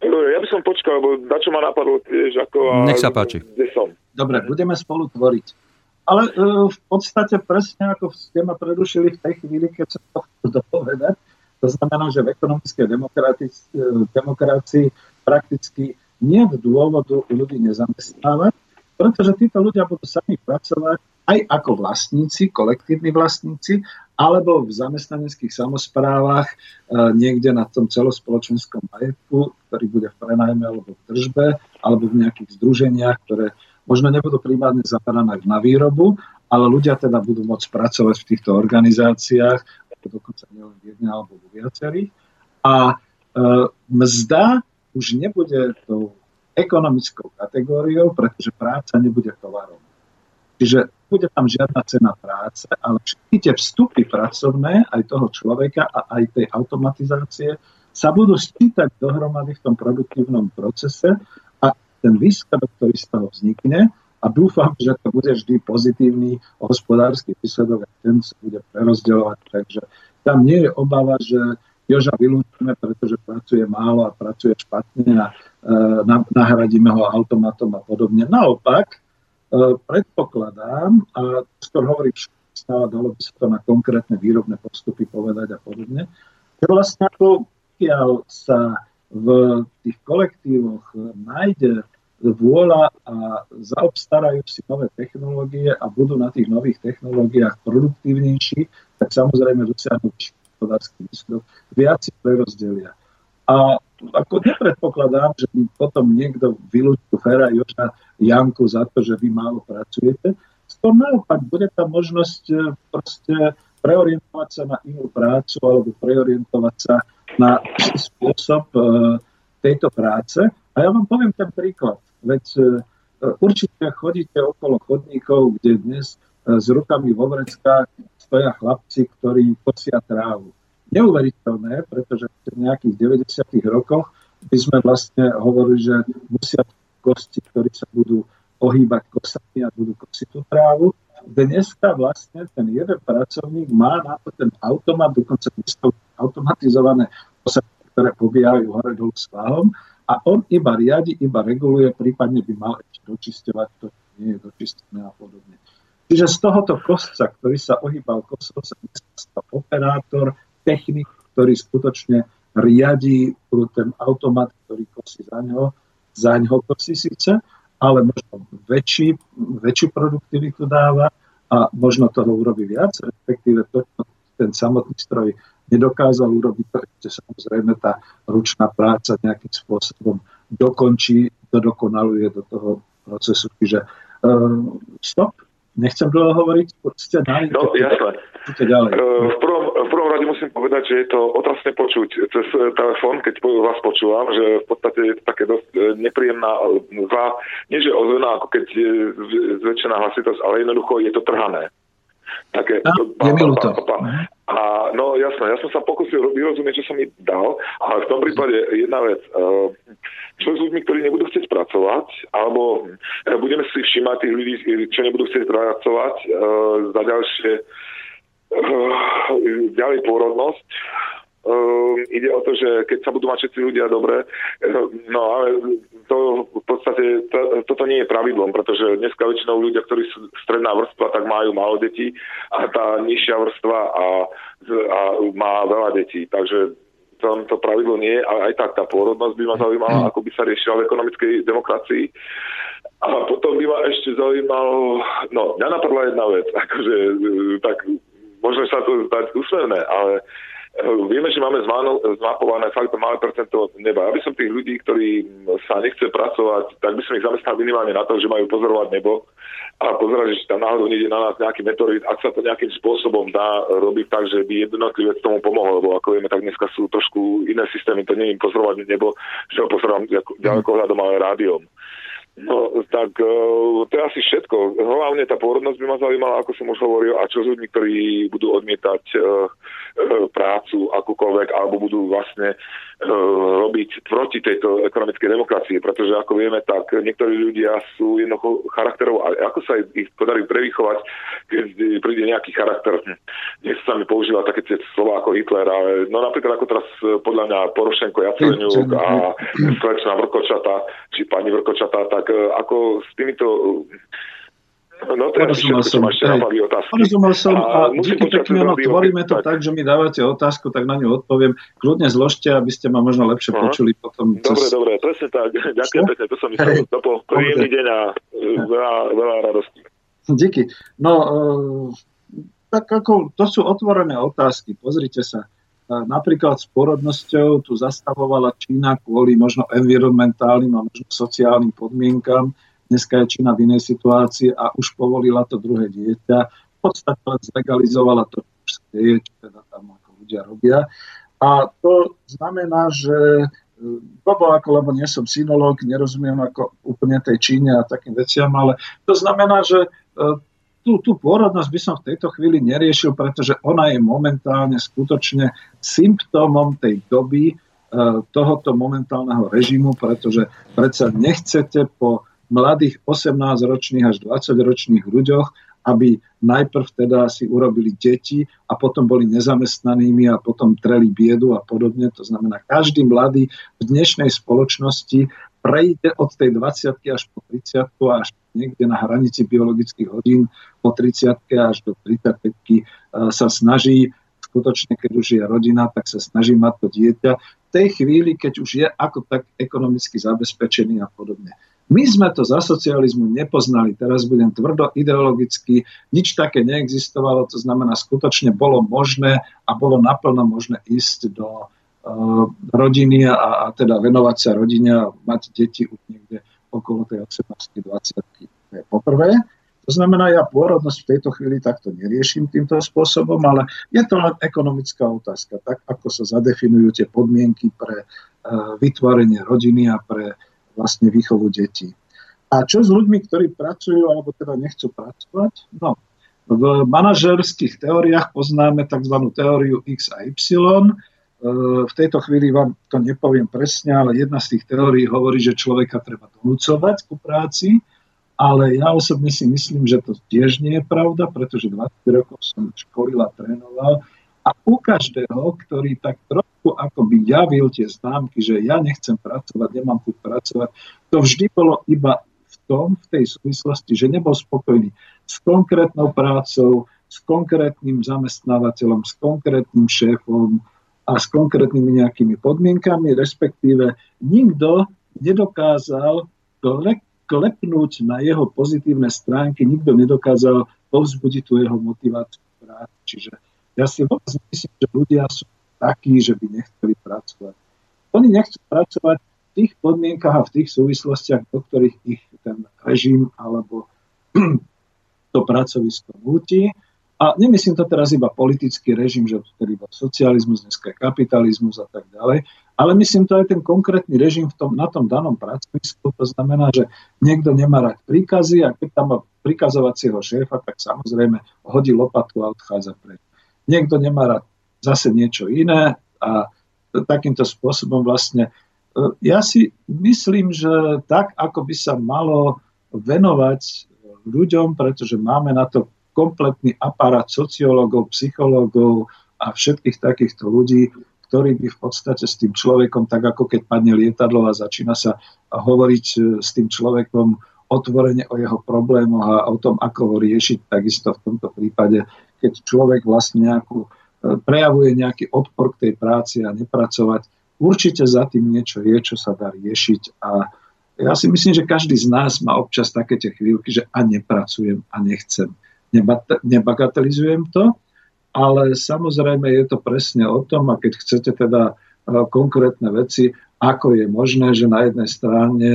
No, Ja by som počkal, lebo dačo ma napadlo tiež ako... Nech sa páči. Kde som? Dobre, budeme spolu tvoriť. Ale e, v podstate presne ako ste ma prerušili v tej chvíli, keď som to chcel dopovedať, to znamená, že v ekonomickej demokracii, demokracii prakticky nie je dôvodu ľudí nezamestnávať, pretože títo ľudia budú sami pracovať aj ako vlastníci, kolektívni vlastníci, alebo v zamestnaneckých samozprávach e, niekde na tom celospoločenskom majetku, ktorý bude v prenajme alebo v držbe, alebo v nejakých združeniach, ktoré možno nebudú primárne zamerané na výrobu, ale ľudia teda budú môcť pracovať v týchto organizáciách, dokonca nielen v jednej alebo vo viacerých. A e, mzda už nebude tou ekonomickou kategóriou, pretože práca nebude tovarom. Čiže bude tam žiadna cena práce, ale všetky tie vstupy pracovné aj toho človeka a aj tej automatizácie sa budú skýtať dohromady v tom produktívnom procese a ten výsledok, ktorý z toho vznikne, a dúfam, že to bude vždy pozitívny hospodársky výsledok a ten sa bude prerozdeľovať. Takže tam nie je obava, že Joža vylúčime, pretože pracuje málo a pracuje špatne a e, na- nahradíme ho automatom a podobne. Naopak, e, predpokladám, a skôr hovorím, stále dalo by sa to na konkrétne výrobné postupy povedať a podobne, že vlastne ako sa v tých kolektívoch nájde vôľa a zaobstarajú si nové technológie a budú na tých nových technológiách produktívnejší, tak samozrejme dosiahnu vyšší hospodársky výsledok, viac si prerozdelia. A ako nepredpokladám, že by potom niekto vylúčil Fera, Joža, Janku za to, že vy málo pracujete. Skôr naopak, bude tam možnosť e, proste preorientovať sa na inú prácu alebo preorientovať sa na spôsob e, tejto práce. A ja vám poviem ten príklad. Veď e, určite chodíte okolo chodníkov, kde dnes s rukami vo vreckách stoja chlapci, ktorí kosia trávu. Neuveriteľné, pretože v nejakých 90. rokoch by sme vlastne hovorili, že musia kosti, ktorí sa budú ohýbať kosami a budú kosiť tú trávu. Dneska vlastne ten jeden pracovník má na to ten automat, dokonca automatizované kosary, ktoré pobiehajú hore dolu svahom a on iba riadi, iba reguluje, prípadne by mal ešte dočisťovať to, čo nie je dočistené a podobne. Čiže z tohoto kostca, ktorý sa ohýbal kosou, sa stal operátor, technik, ktorý skutočne riadí ten automat, ktorý kosí za ňo, za ňo kosí síce, ale možno väčší, väčšiu produktivitu dáva a možno toho urobí viac, respektíve to, čo ten samotný stroj nedokázal urobiť, to ešte samozrejme tá ručná práca nejakým spôsobom dokončí, dodokonaluje do toho procesu. Čiže uh, stop, nechcem dlho hovoriť, ste nájdete. No, jasné. Ďalej. Eh, V prvom, v prvom rade musím povedať, že je to otrasne počuť cez eh, telefón, keď vás počúvam, že v podstate je to také dosť eh, nepríjemná zlá, nie že ozvená, ako keď je zväčšená hlasitosť, ale jednoducho je to trhané. Také, Á, je mi ľúto. A no jasné, ja som sa pokusil vyrozumieť, čo som mi dal, ale v tom prípade jedna vec. eh, Čo s ľuďmi, ktorí nebudú chcieť pracovať, alebo eh, budeme si všímať tých ľudí, čo nebudú chcieť pracovať za ďalšie Uh, ďalej pôrodnosť. Uh, ide o to, že keď sa budú mať všetci ľudia dobre, uh, no ale to v podstate to, toto nie je pravidlom, pretože dneska väčšinou ľudia, ktorí sú stredná vrstva, tak majú málo detí a tá nižšia vrstva a, a má veľa detí. Takže tam to pravidlo nie je, ale aj tak tá pôrodnosť by ma zaujímala, ako by sa riešila v ekonomickej demokracii. A potom by ma ešte zaujímalo, no, mňa napadla jedna vec, *laughs* akože tak možno sa to zdať úsmevné, ale vieme, že máme zmapované fakt malé percento neba. Ja by som tých ľudí, ktorí sa nechce pracovať, tak by som ich zamestnal minimálne na to, že majú pozorovať nebo a pozerať, že tam náhodou nejde na nás nejaký meteorit, ak sa to nejakým spôsobom dá robiť tak, že by jednotlivec tomu pomohol, lebo ako vieme, tak dneska sú trošku iné systémy, to nie je pozorovať nebo, že ho pozerám ďaleko hľadom, ale rádiom. No, tak uh, to je asi všetko. Hlavne tá pôrodnosť by ma zaujímala, ako som už hovoril, a čo s ľuďmi, ktorí budú odmietať uh, uh, prácu akúkoľvek, alebo budú vlastne robiť proti tejto ekonomickej demokracii, pretože ako vieme, tak niektorí ľudia sú jednoducho charakterov a ako sa ich podarí prevychovať, keď príde nejaký charakter. Hm, dnes sa mi používa také tie slova ako Hitler, ale no napríklad ako teraz podľa mňa Porošenko, Jaceniuk a slečna Vrkočata, či pani Vrkočata, tak ako s týmito No to porozumel som, porozumel som a, a díky pekne, no, tvoríme to tak, že mi dávate otázku, tak na ňu odpoviem. Kľudne zložte, aby ste ma možno lepšie Aha. počuli potom. Dobre, cez... dobre, presne tak. Ďakujem pekne, to som myslel. Dopo, príjemný deň a veľa, veľa radosti. Díky. No, uh, tak ako, to sú otvorené otázky. Pozrite sa. Napríklad s porodnosťou tu zastavovala Čína kvôli možno environmentálnym a možno sociálnym podmienkam Dneska je Čína v inej situácii a už povolila to druhé dieťa. V podstate zlegalizovala to, čo deje, čo teda tam ako ľudia robia. A to znamená, že Bobo, e, ako, lebo nie som synológ, nerozumiem ako úplne tej Číne a takým veciam, ale to znamená, že e, tú, tú pôrodnosť by som v tejto chvíli neriešil, pretože ona je momentálne skutočne symptómom tej doby, e, tohoto momentálneho režimu, pretože predsa nechcete po mladých 18-ročných až 20-ročných ľuďoch, aby najprv teda si urobili deti a potom boli nezamestnanými a potom treli biedu a podobne. To znamená, každý mladý v dnešnej spoločnosti prejde od tej 20 až po 30 až niekde na hranici biologických hodín po 30 až do 35 e, sa snaží skutočne, keď už je rodina, tak sa snaží mať to dieťa. V tej chvíli, keď už je ako tak ekonomicky zabezpečený a podobne. My sme to za socializmu nepoznali, teraz budem tvrdo ideologicky, nič také neexistovalo, to znamená, skutočne bolo možné a bolo naplno možné ísť do uh, rodiny a, a teda venovať sa rodine a mať deti už niekde okolo tej 18 20 To je poprvé. To znamená, ja pôrodnosť v tejto chvíli takto neriešim týmto spôsobom, ale je to len ekonomická otázka, tak ako sa zadefinujú tie podmienky pre uh, vytvorenie rodiny a pre vlastne výchovu detí. A čo s ľuďmi, ktorí pracujú alebo teda nechcú pracovať? No, v manažerských teóriách poznáme tzv. teóriu X a Y. E, v tejto chvíli vám to nepoviem presne, ale jedna z tých teórií hovorí, že človeka treba donúcovať ku práci, ale ja osobne si myslím, že to tiež nie je pravda, pretože 20 rokov som školil a trénoval a u každého, ktorý tak trošku akoby javil tie známky, že ja nechcem pracovať, nemám tu pracovať, to vždy bolo iba v tom, v tej súvislosti, že nebol spokojný s konkrétnou prácou, s konkrétnym zamestnávateľom, s konkrétnym šéfom a s konkrétnymi nejakými podmienkami, respektíve nikto nedokázal klepnúť na jeho pozitívne stránky, nikto nedokázal povzbudiť tú jeho motiváciu práci. Čiže ja si vôbec myslím, že ľudia sú takí, že by nechceli pracovať. Oni nechcú pracovať v tých podmienkach a v tých súvislostiach, do ktorých ich ten režim alebo *clears throat* to pracovisko nutí. A nemyslím to teraz iba politický režim, že vtedy bol socializmus, dneska je kapitalizmus a tak ďalej, ale myslím to aj ten konkrétny režim v tom, na tom danom pracovisku. To znamená, že niekto nemá rád príkazy a keď tam má prikazovacieho šéfa, tak samozrejme hodí lopatu a odchádza preč niekto nemá rád zase niečo iné a takýmto spôsobom vlastne e, ja si myslím, že tak, ako by sa malo venovať ľuďom, pretože máme na to kompletný aparát sociológov, psychológov a všetkých takýchto ľudí, ktorí by v podstate s tým človekom, tak ako keď padne lietadlo a začína sa hovoriť e, s tým človekom otvorene o jeho problémoch a o tom, ako ho riešiť, takisto v tomto prípade keď človek vlastne nejakú, prejavuje nejaký odpor k tej práci a nepracovať, určite za tým niečo je, čo sa dá riešiť a ja si myslím, že každý z nás má občas také tie chvíľky, že a nepracujem a nechcem. Nebagatelizujem to, ale samozrejme je to presne o tom, a keď chcete teda konkrétne veci, ako je možné, že na jednej strane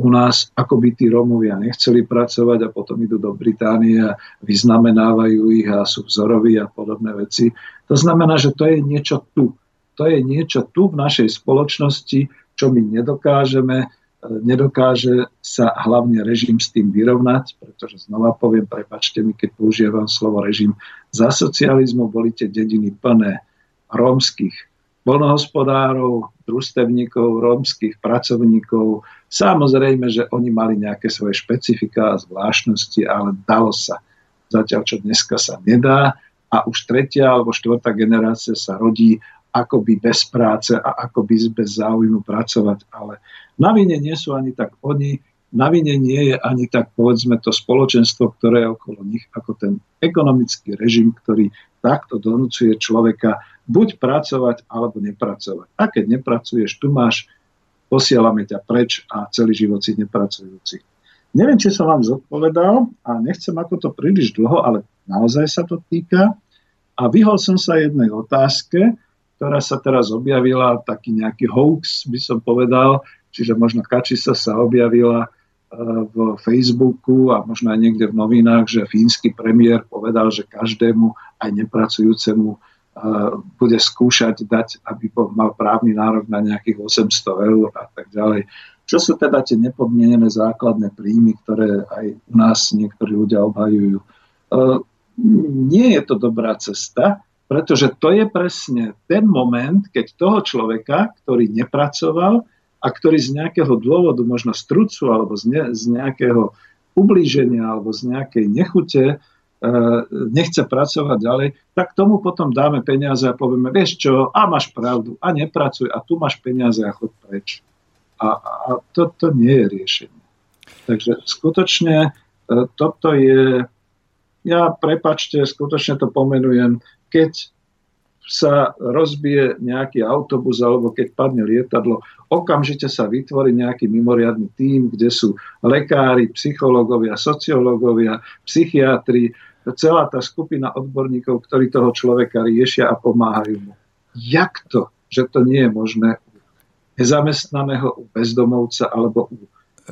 u nás ako by tí Romovia nechceli pracovať a potom idú do Británie a vyznamenávajú ich a sú vzoroví a podobné veci. To znamená, že to je niečo tu. To je niečo tu v našej spoločnosti, čo my nedokážeme. Nedokáže sa hlavne režim s tým vyrovnať, pretože znova poviem, prepačte mi, keď používam slovo režim, za socializmu boli tie dediny plné rómskych polnohospodárov, družstevníkov, rómskych pracovníkov. Samozrejme, že oni mali nejaké svoje špecifika a zvláštnosti, ale dalo sa. Zatiaľ, čo dneska sa nedá a už tretia alebo štvrtá generácia sa rodí akoby bez práce a akoby bez záujmu pracovať. Ale na vine nie sú ani tak oni, na vine nie je ani tak, povedzme, to spoločenstvo, ktoré je okolo nich, ako ten ekonomický režim, ktorý takto donúcuje človeka buď pracovať, alebo nepracovať. A keď nepracuješ, tu máš, posielame ťa preč a celý život si nepracujúci. Neviem, či som vám zodpovedal a nechcem ako to príliš dlho, ale naozaj sa to týka. A vyhol som sa jednej otázke, ktorá sa teraz objavila, taký nejaký hoax by som povedal, čiže možno Kačisa sa objavila v Facebooku a možno aj niekde v novinách, že fínsky premiér povedal, že každému aj nepracujúcemu bude skúšať dať, aby mal právny nárok na nejakých 800 eur a tak ďalej. Čo sú teda tie nepodmienené základné príjmy, ktoré aj u nás niektorí ľudia obhajujú? Nie je to dobrá cesta, pretože to je presne ten moment, keď toho človeka, ktorý nepracoval, a ktorý z nejakého dôvodu, možno z trucu alebo z, ne, z nejakého ublíženia alebo z nejakej nechute nechce pracovať ďalej, tak tomu potom dáme peniaze a povieme, vieš čo, a máš pravdu, a nepracuj, a tu máš peniaze a chod preč. A, a to, to nie je riešenie. Takže skutočne e, toto je, ja prepačte, skutočne to pomenujem, keď sa rozbije nejaký autobus alebo keď padne lietadlo, okamžite sa vytvorí nejaký mimoriadný tím, kde sú lekári, psychológovia, sociológovia, psychiatri, celá tá skupina odborníkov, ktorí toho človeka riešia a pomáhajú mu. Jak to, že to nie je možné u nezamestnaného, u bezdomovca alebo u...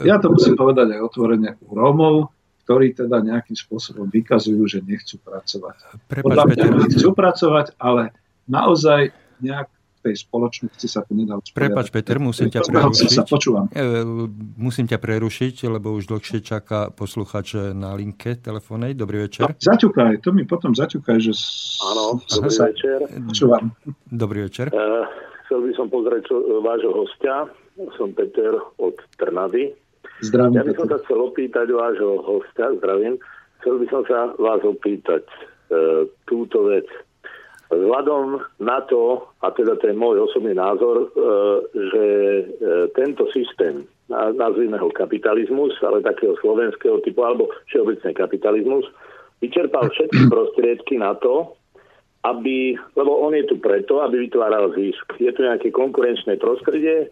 Ja to musím povedať aj otvorene u Rómov, ktorí teda nejakým spôsobom vykazujú, že nechcú pracovať. Prepač, Podľa mňa chcú pracovať, ale naozaj nejak tej spoločnosti sa to nedá usporiadať. Prepač, Peter, musím ťa prerušiť. Sa počúvam. E, musím ťa prerušiť, lebo už dlhšie čaká posluchač na linke telefónej. Dobrý večer. No, zaťukaj, to mi potom zaťukaj, že... Áno, dobrý sa... večer. Počúvam. Dobrý večer. Uh, chcel by som pozrieť čo, vášho hostia. Som Peter od Trnavy. Zdravím, Ja by som sa chcel opýtať vášho hostia, zdravím. Chcel by som sa vás opýtať uh, túto vec. Vzhľadom na to, a teda to je môj osobný názor, e, že e, tento systém, nazvime ho kapitalizmus, ale takého slovenského typu, alebo všeobecne kapitalizmus, vyčerpal *clears throat* všetky prostriedky na to, aby, lebo on je tu preto, aby vytváral zisk. Je tu nejaké konkurenčné prostredie e,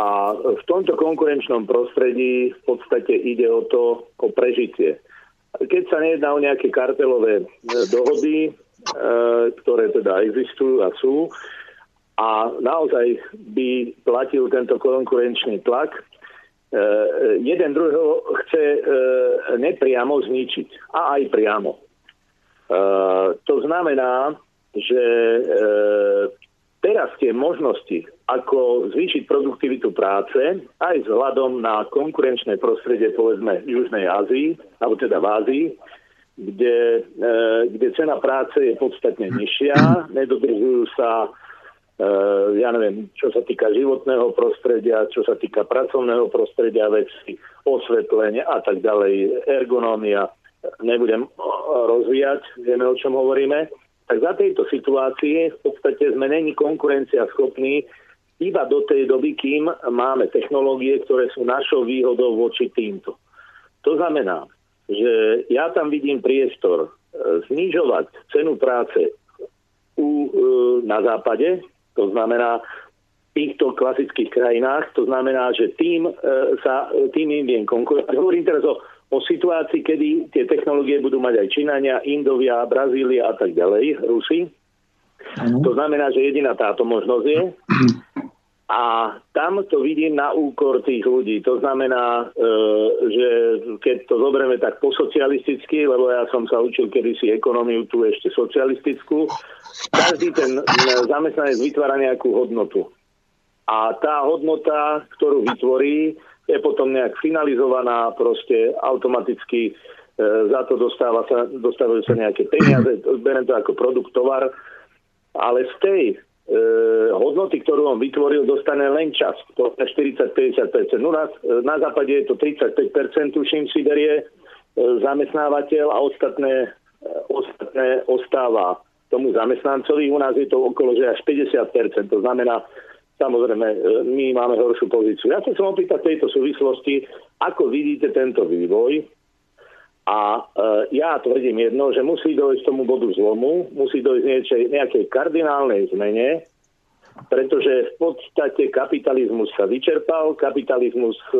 a v tomto konkurenčnom prostredí v podstate ide o to, o prežitie. Keď sa nejedná o nejaké kartelové dohody, ktoré teda existujú a sú. A naozaj by platil tento konkurenčný tlak. E, jeden druhého chce e, nepriamo zničiť. A aj priamo. To znamená, že teraz tie možnosti, ako zvýšiť produktivitu práce, aj vzhľadom na konkurenčné prostredie, povedzme, v Južnej Ázii, alebo teda v Ázii, kde, e, kde cena práce je podstatne nižšia, nedodržujú sa, e, ja neviem, čo sa týka životného prostredia, čo sa týka pracovného prostredia, veci, osvetlenia a tak ďalej, ergonómia, nebudem rozvíjať, vieme, o čom hovoríme. Tak za tejto situácie v podstate sme není konkurencia schopní iba do tej doby, kým máme technológie, ktoré sú našou výhodou voči týmto. To znamená, že ja tam vidím priestor e, znižovať cenu práce u, e, na západe, to znamená v týchto klasických krajinách, to znamená, že tým, e, sa, tým im viem konkurovať. Hovorím teraz o o situácii, kedy tie technológie budú mať aj Číňania, Indovia, Brazília a tak ďalej, Rusi. To znamená, že jediná táto možnosť je. *clears throat* A tam to vidím na úkor tých ľudí. To znamená, e, že keď to zoberieme tak posocialisticky, lebo ja som sa učil kedysi ekonómiu tu ešte socialistickú, každý ten zamestnanec vytvára nejakú hodnotu. A tá hodnota, ktorú vytvorí, je potom nejak finalizovaná, proste automaticky e, za to dostáva sa, dostávajú sa nejaké peniaze, beriem to ako produkt, tovar, ale z tej e, hodnoty, ktorú on vytvoril, dostane len čas. To je 40-50%. No na, na západe je to 35%, tuším si berie e, zamestnávateľ a ostatné, e, ostatné ostáva tomu zamestnancovi. U nás je to okolo že až 50%. To znamená, samozrejme, my máme horšiu pozíciu. Ja sa chcem opýtať v tejto súvislosti, ako vidíte tento vývoj, a e, ja tvrdím jedno, že musí dojsť tomu bodu zlomu, musí dojsť niečej, nejakej kardinálnej zmene, pretože v podstate kapitalizmus sa vyčerpal, kapitalizmus e,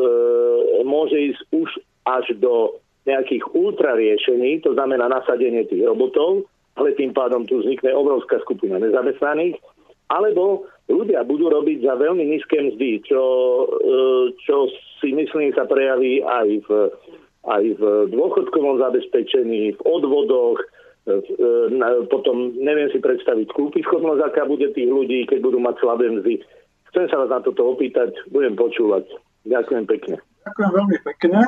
môže ísť už až do nejakých ultrariešení, to znamená nasadenie tých robotov, ale tým pádom tu vznikne obrovská skupina nezamestnaných, alebo ľudia budú robiť za veľmi nízke mzdy, čo, e, čo si myslím sa prejaví aj v aj v dôchodkovom zabezpečení, v odvodoch, e, potom neviem si predstaviť schopnosť, aká bude tých ľudí, keď budú mať slabé mzdy. Chcem sa vás na toto opýtať, budem počúvať. Ďakujem pekne. Ďakujem veľmi pekne.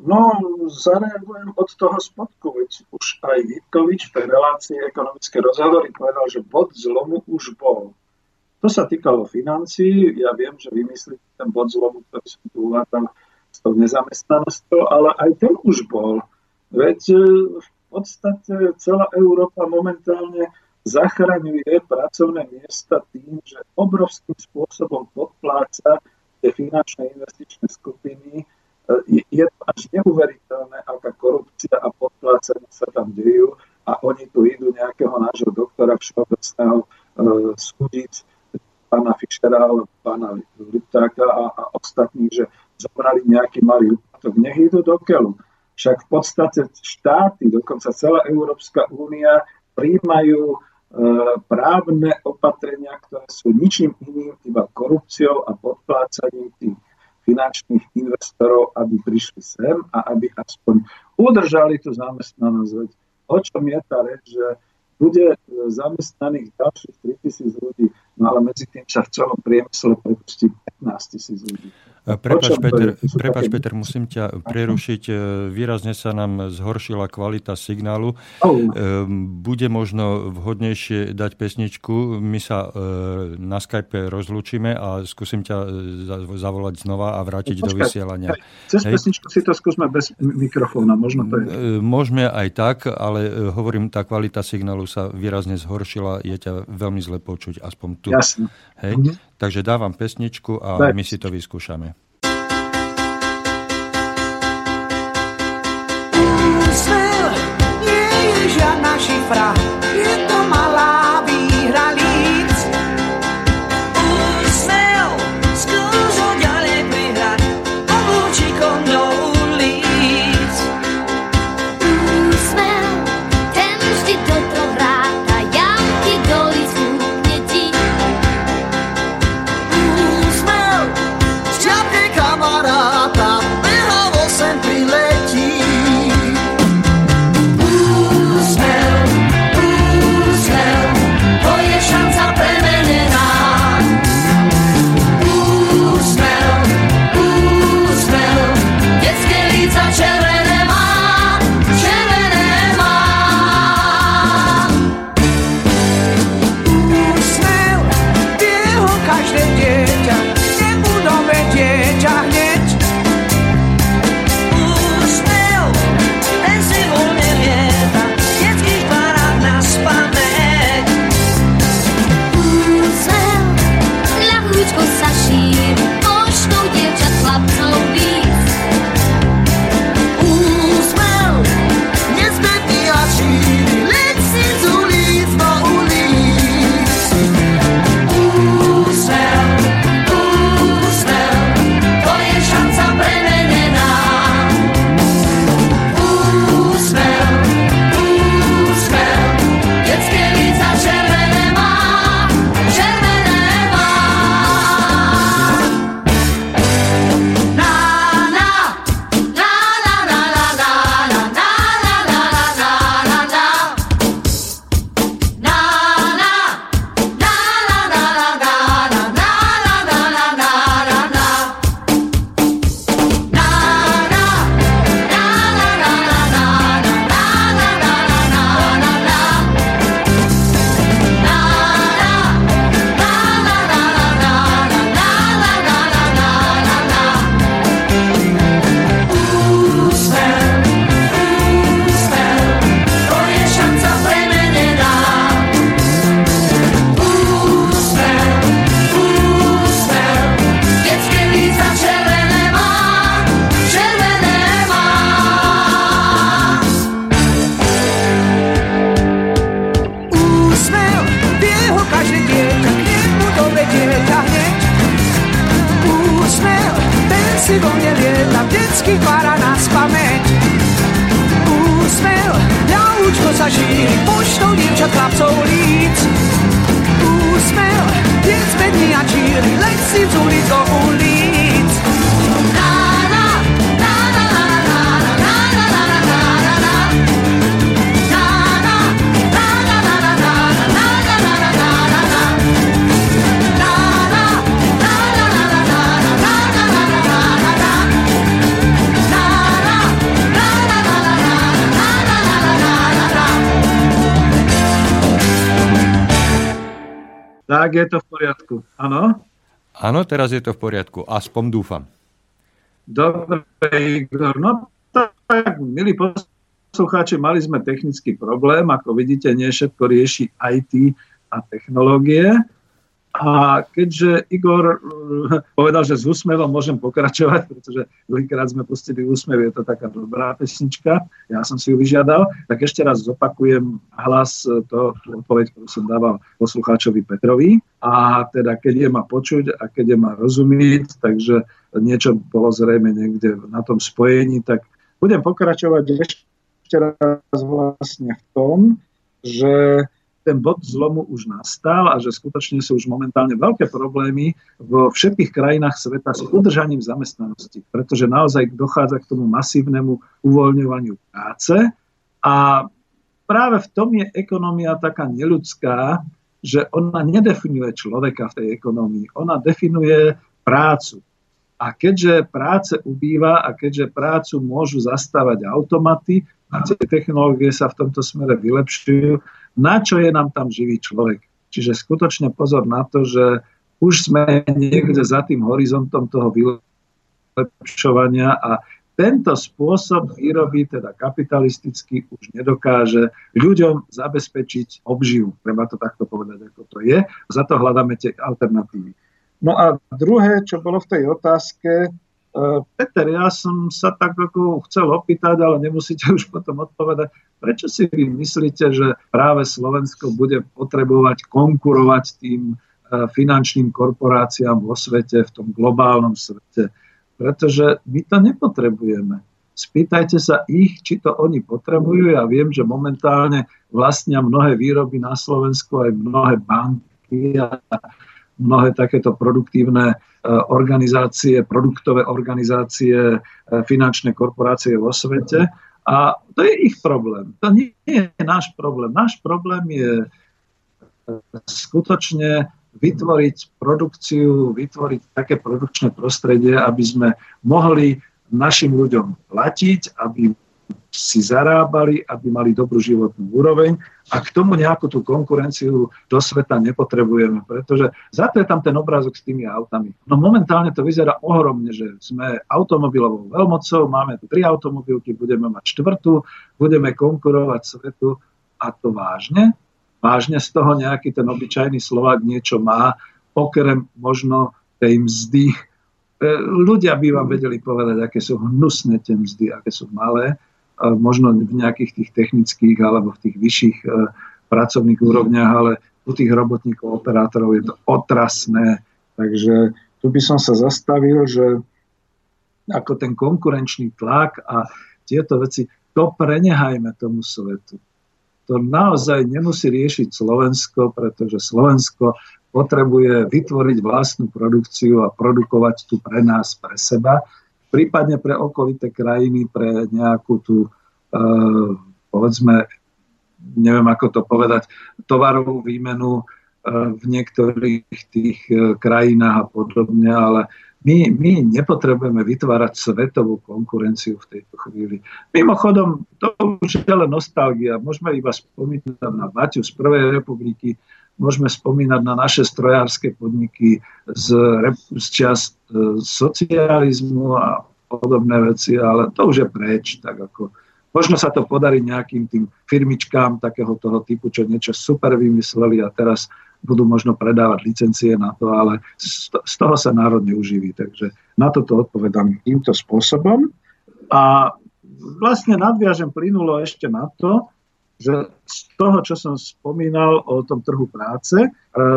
No, zareagujem od toho spodku, veď už aj Vítkovič v tej relácii ekonomické rozhovory povedal, že bod zlomu už bol. To sa týkalo financií, ja viem, že vymyslíte ten bod zlomu, ktorý som tu uvádzal, tou nezamestnanosťou, ale aj ten už bol. Veď e, v podstate celá Európa momentálne zachraňuje pracovné miesta tým, že obrovským spôsobom podpláca tie finančné investičné skupiny. E, je to až neuveriteľné, aká korupcia a podplácanie sa tam dejú a oni tu idú nejakého nášho doktora všeobecného e, súdiť pána Fischera, pána Liptáka a, a ostatných, že zobrali nejaký malý úplatok, nech idú do keľu. Však v podstate štáty, dokonca celá Európska únia, príjmajú e, právne opatrenia, ktoré sú ničím iným, iba korupciou a podplácaním tých finančných investorov, aby prišli sem a aby aspoň udržali tú zamestnanosť. O čom je tá reč, že bude zamestnaných ďalších 3000 ľudí, no ale medzi tým sa v celom priemysle prepustí 15 tisíc ľudí. Prepač, Peter, prepač, Peter, musím ťa prerušiť. E, výrazne sa nám zhoršila kvalita signálu. Bude možno vhodnejšie dať pesničku. My sa e, na Skype rozlúčime a skúsim ťa e, zavolať znova a vrátiť Počkaj, do vysielania. Cez Hej. pesničku si to skúsme bez mikrofóna. Možno to je. Môžeme aj tak, ale hovorím, tá kvalita signálu sa výrazne zhoršila. Je ťa veľmi zle počuť, aspoň tu. Jasne. Hej? Mhm. Takže dávam pesničku a Daj. my si to vyskúšame. Úsmev nie je žiadna šifra, Tak je to v poriadku. Áno? Áno, teraz je to v poriadku. Aspoň dúfam. Dobre, Igor. No tak, milí poslucháči, mali sme technický problém. Ako vidíte, nie všetko rieši IT a technológie. A keďže Igor eh, povedal, že s úsmevom môžem pokračovať, pretože druhýkrát sme pustili úsmev, je to taká dobrá pesnička, ja som si ju vyžiadal, tak ešte raz zopakujem hlas, eh, to, odpoveď, ktorú som dával poslucháčovi Petrovi. A teda keď je ma počuť a keď je ma rozumieť, takže niečo bolo zrejme niekde na tom spojení, tak budem pokračovať ešte raz vlastne v tom, že ten bod zlomu už nastal a že skutočne sú už momentálne veľké problémy vo všetkých krajinách sveta s udržaním zamestnanosti, pretože naozaj dochádza k tomu masívnemu uvoľňovaniu práce a práve v tom je ekonomia taká neludská, že ona nedefinuje človeka v tej ekonomii, ona definuje prácu. A keďže práce ubýva a keďže prácu môžu zastávať automaty a tie technológie sa v tomto smere vylepšujú, na čo je nám tam živý človek. Čiže skutočne pozor na to, že už sme niekde za tým horizontom toho vylepšovania a tento spôsob výroby, teda kapitalisticky, už nedokáže ľuďom zabezpečiť obživu. Treba to takto povedať, ako to je. Za to hľadáme tie alternatívy. No a druhé, čo bolo v tej otázke, E, Peter, ja som sa tak ako chcel opýtať, ale nemusíte už potom odpovedať. Prečo si vy myslíte, že práve Slovensko bude potrebovať konkurovať tým e, finančným korporáciám vo svete, v tom globálnom svete? Pretože my to nepotrebujeme. Spýtajte sa ich, či to oni potrebujú. Ja viem, že momentálne vlastnia mnohé výroby na Slovensku aj mnohé banky a mnohé takéto produktívne e, organizácie, produktové organizácie, e, finančné korporácie vo svete. A to je ich problém. To nie je náš problém. Náš problém je e, skutočne vytvoriť produkciu, vytvoriť také produkčné prostredie, aby sme mohli našim ľuďom platiť, aby si zarábali, aby mali dobrú životnú úroveň a k tomu nejakú tú konkurenciu do sveta nepotrebujeme, pretože za to je tam ten obrázok s tými autami. No momentálne to vyzerá ohromne, že sme automobilovou veľmocou, máme tu tri automobilky, budeme mať štvrtú, budeme konkurovať svetu a to vážne? Vážne z toho nejaký ten obyčajný Slovák niečo má, okrem možno tej mzdy. E, ľudia by vám vedeli povedať, aké sú hnusné tie mzdy, aké sú malé možno v nejakých tých technických alebo v tých vyšších e, pracovných úrovniach, ale u tých robotníkov, operátorov je to otrasné. Takže tu by som sa zastavil, že ako ten konkurenčný tlak a tieto veci, to prenehajme tomu svetu. To naozaj nemusí riešiť Slovensko, pretože Slovensko potrebuje vytvoriť vlastnú produkciu a produkovať tu pre nás, pre seba prípadne pre okolité krajiny, pre nejakú tú, e, povedzme, neviem ako to povedať, tovarovú výmenu e, v niektorých tých e, krajinách a podobne, ale my, my nepotrebujeme vytvárať svetovú konkurenciu v tejto chvíli. Mimochodom, to už je len nostalgia. Môžeme iba spomínať na Baťu z Prvej republiky, môžeme spomínať na naše strojárske podniky z, z čas e, socializmu a podobné veci, ale to už je preč. Tak ako, možno sa to podarí nejakým tým firmičkám takého toho typu, čo niečo super vymysleli a teraz budú možno predávať licencie na to, ale z toho sa národ neuživí. Takže na toto odpovedám týmto spôsobom. A vlastne nadviažem plynulo ešte na to, že z toho, čo som spomínal o tom trhu práce, e,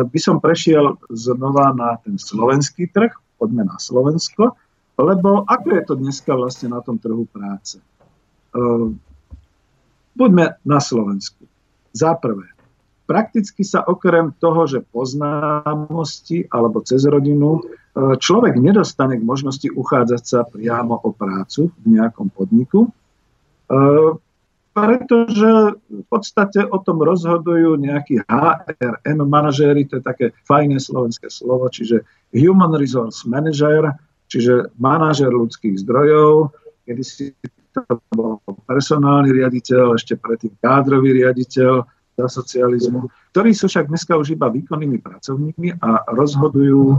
by som prešiel znova na ten slovenský trh, poďme na Slovensko. Lebo ako je to dneska vlastne na tom trhu práce? Uh, buďme na Slovensku. Za prvé, prakticky sa okrem toho, že poznámosti alebo cez rodinu, uh, človek nedostane k možnosti uchádzať sa priamo o prácu v nejakom podniku, pretože v podstate o tom rozhodujú nejakí HRM manažéri, to je také fajné slovenské slovo, čiže Human Resource Manager, čiže manažer ľudských zdrojov, kedy si to bol personálny riaditeľ, ešte predtým kádrový riaditeľ za socializmu, ktorí sú však dneska už iba výkonnými pracovníkmi a rozhodujú, e,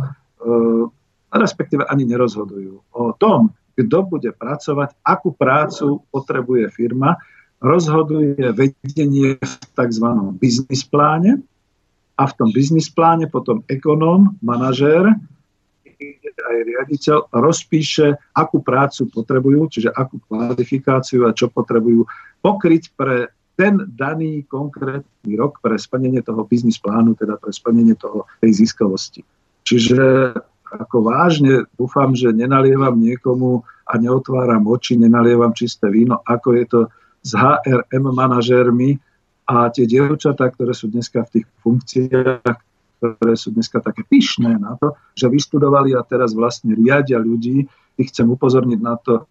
respektíve ani nerozhodujú o tom, kto bude pracovať, akú prácu potrebuje firma, rozhoduje vedenie v tzv. biznis pláne a v tom biznis pláne potom ekonóm, manažér, aj riaditeľ rozpíše, akú prácu potrebujú, čiže akú kvalifikáciu a čo potrebujú pokryť pre ten daný konkrétny rok pre splnenie toho biznis plánu, teda pre splnenie toho, tej ziskovosti. Čiže ako vážne dúfam, že nenalievam niekomu a neotváram oči, nenalievam čisté víno, ako je to s HRM manažérmi a tie dievčatá, ktoré sú dneska v tých funkciách, ktoré sú dneska také pyšné na to, že vyštudovali a teraz vlastne riadia ľudí, ich chcem upozorniť na to,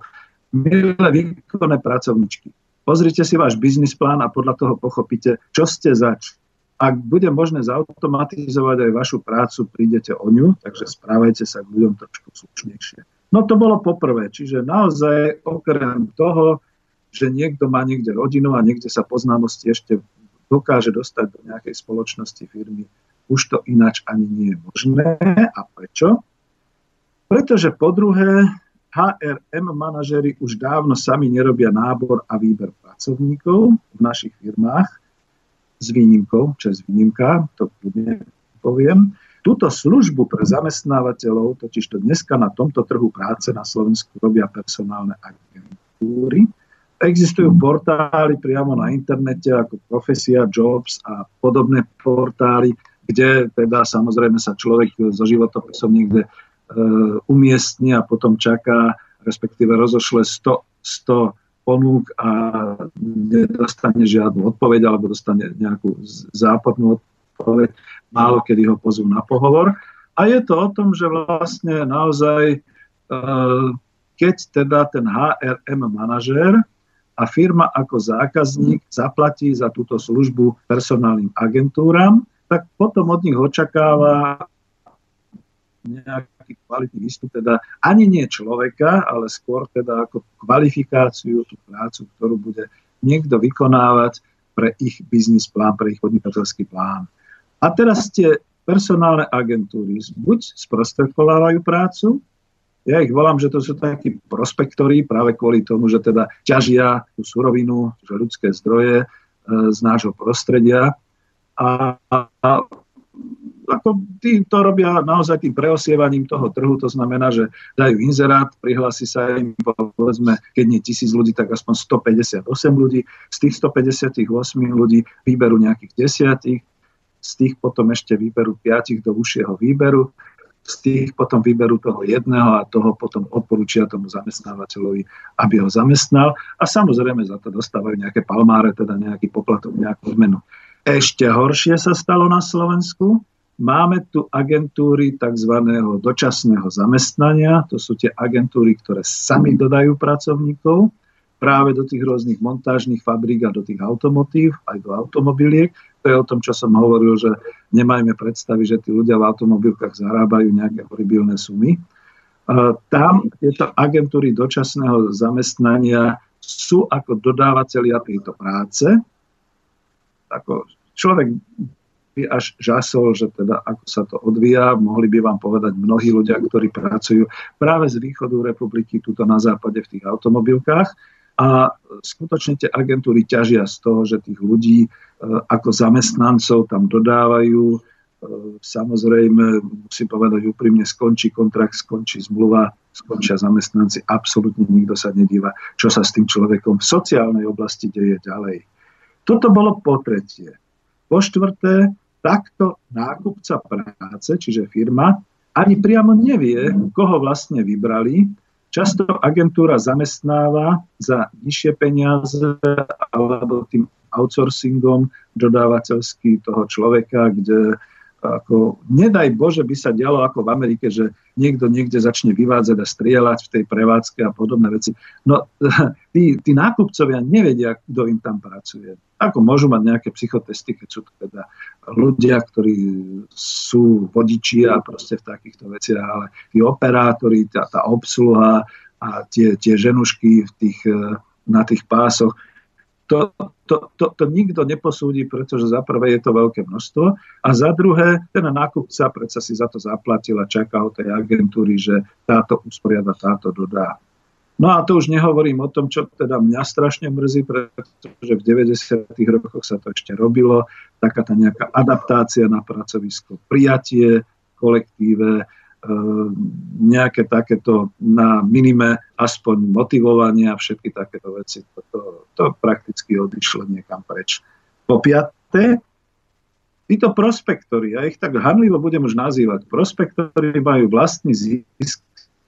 milé výkonné pracovničky. Pozrite si váš biznis plán a podľa toho pochopíte, čo ste zač. Ak bude možné zautomatizovať aj vašu prácu, prídete o ňu, takže správajte sa k ľuďom trošku slušnejšie. No to bolo poprvé, čiže naozaj okrem toho, že niekto má niekde rodinu a niekde sa poznámosti ešte dokáže dostať do nejakej spoločnosti firmy. Už to ináč ani nie je možné. A prečo? Pretože po druhé, HRM manažery už dávno sami nerobia nábor a výber pracovníkov v našich firmách s výnimkou, čo je výnimka, to poviem. Túto službu pre zamestnávateľov, totiž to dneska na tomto trhu práce na Slovensku robia personálne agentúry, Existujú portály priamo na internete ako Profesia, Jobs a podobné portály, kde teda samozrejme sa človek so životopisom niekde e, umiestni a potom čaká, respektíve rozošle 100, 100 ponúk a nedostane žiadnu odpoveď alebo dostane nejakú západnú odpoveď. Málo kedy ho pozvú na pohovor. A je to o tom, že vlastne naozaj, e, keď teda ten HRM manažér a firma ako zákazník zaplatí za túto službu personálnym agentúram, tak potom od nich očakáva nejaký kvalitný výstup, teda ani nie človeka, ale skôr teda ako kvalifikáciu, tú prácu, ktorú bude niekto vykonávať pre ich biznis plán, pre ich podnikateľský plán. A teraz tie personálne agentúry buď sprostredkovávajú prácu, ja ich volám, že to sú takí prospektory práve kvôli tomu, že teda ťažia tú surovinu, že ľudské zdroje e, z nášho prostredia. A, a ako tí to robia naozaj tým preosievaním toho trhu, to znamená, že dajú inzerát, prihlási sa im, povedzme, keď nie tisíc ľudí, tak aspoň 158 ľudí. Z tých 158 ľudí vyberú nejakých desiatich, z tých potom ešte vyberú piatich do užšieho výberu z tých potom vyberú toho jedného a toho potom odporúčia tomu zamestnávateľovi, aby ho zamestnal a samozrejme za to dostávajú nejaké palmáre, teda nejaký poplatok, nejakú zmenu. Ešte horšie sa stalo na Slovensku. Máme tu agentúry tzv. dočasného zamestnania. To sú tie agentúry, ktoré sami dodajú pracovníkov práve do tých rôznych montážnych fabrík a do tých automotív, aj do automobiliek. To je o tom, čo som hovoril, že nemajme predstavy, že tí ľudia v automobilkách zarábajú nejaké horibilné sumy. Tam tieto agentúry dočasného zamestnania sú ako dodávateľia tejto práce. Ako človek by až žasol, že teda ako sa to odvíja, mohli by vám povedať mnohí ľudia, ktorí pracujú práve z východu republiky, tuto na západe v tých automobilkách a skutočne tie agentúry ťažia z toho, že tých ľudí e, ako zamestnancov tam dodávajú. E, samozrejme, musím povedať úprimne, skončí kontrakt, skončí zmluva, skončia zamestnanci, absolútne nikto sa nedíva, čo sa s tým človekom v sociálnej oblasti deje ďalej. Toto bolo po tretie. Po štvrté, takto nákupca práce, čiže firma, ani priamo nevie, koho vlastne vybrali, často agentúra zamestnáva za nižšie peniaze alebo tým outsourcingom dodávateľský toho človeka, kde ako, nedaj Bože by sa dialo ako v Amerike, že niekto niekde začne vyvádzať a strieľať v tej prevádzke a podobné veci. No *laughs* tí, tí nákupcovia nevedia, kto im tam pracuje. Ako môžu mať nejaké psychotesty, keď sú to teda ľudia, ktorí sú vodiči a proste v takýchto veciach, ale tí operátori, tá, tá obsluha a tie, tie ženušky v tých, na tých pásoch, to, to, to, to nikto neposúdi, pretože za prvé je to veľké množstvo a za druhé ten nákupca predsa si za to zaplatil a čaká od tej agentúry, že táto usporiada, táto dodá. No a to už nehovorím o tom, čo teda mňa strašne mrzí, pretože v 90. rokoch sa to ešte robilo, taká tá nejaká adaptácia na pracovisko, prijatie kolektíve, Ehm, nejaké takéto na minime aspoň motivovanie a všetky takéto veci. To, to, to prakticky odišlo niekam preč. Po piaté, títo prospektory, ja ich tak hanlivo budem už nazývať, prospektory majú vlastný zisk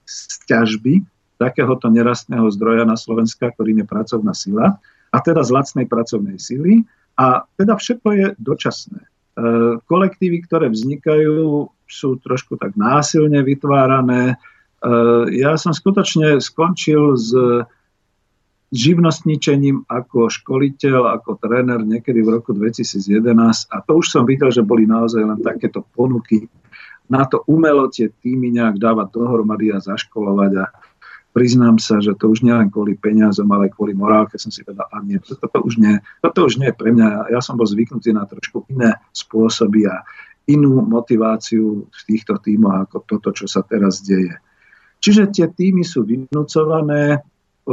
z ťažby takéhoto nerastného zdroja na Slovenska, ktorým je pracovná sila, a teda z lacnej pracovnej sily. A teda všetko je dočasné. Ehm, kolektívy, ktoré vznikajú, sú trošku tak násilne vytvárané. E, ja som skutočne skončil s živnostničením ako školiteľ, ako tréner niekedy v roku 2011 a to už som videl, že boli naozaj len takéto ponuky na to umelo tie týmy nejak dávať dohromady a zaškolovať a priznám sa, že to už nie len kvôli peniazom, ale kvôli morálke som si povedal, a nie, toto, to už nie, toto už nie pre mňa. Ja som bol zvyknutý na trošku iné spôsoby a inú motiváciu v týchto tímoch ako toto, čo sa teraz deje. Čiže tie týmy sú vynúcované, e,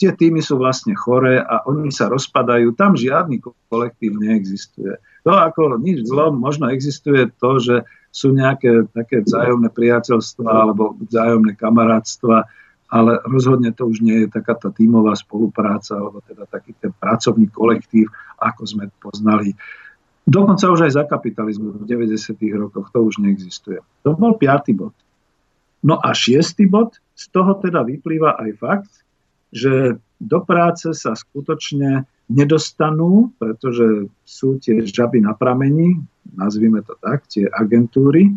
tie týmy sú vlastne choré a oni sa rozpadajú. Tam žiadny kolektív neexistuje. To ako nič zlom, možno existuje to, že sú nejaké také vzájomné priateľstva alebo vzájomné kamarátstva, ale rozhodne to už nie je taká tá tímová spolupráca alebo teda taký ten pracovný kolektív, ako sme poznali Dokonca už aj za kapitalizmu v 90. rokoch to už neexistuje. To bol piatý bod. No a šiestý bod, z toho teda vyplýva aj fakt, že do práce sa skutočne nedostanú, pretože sú tie žaby na pramení, nazvime to tak, tie agentúry,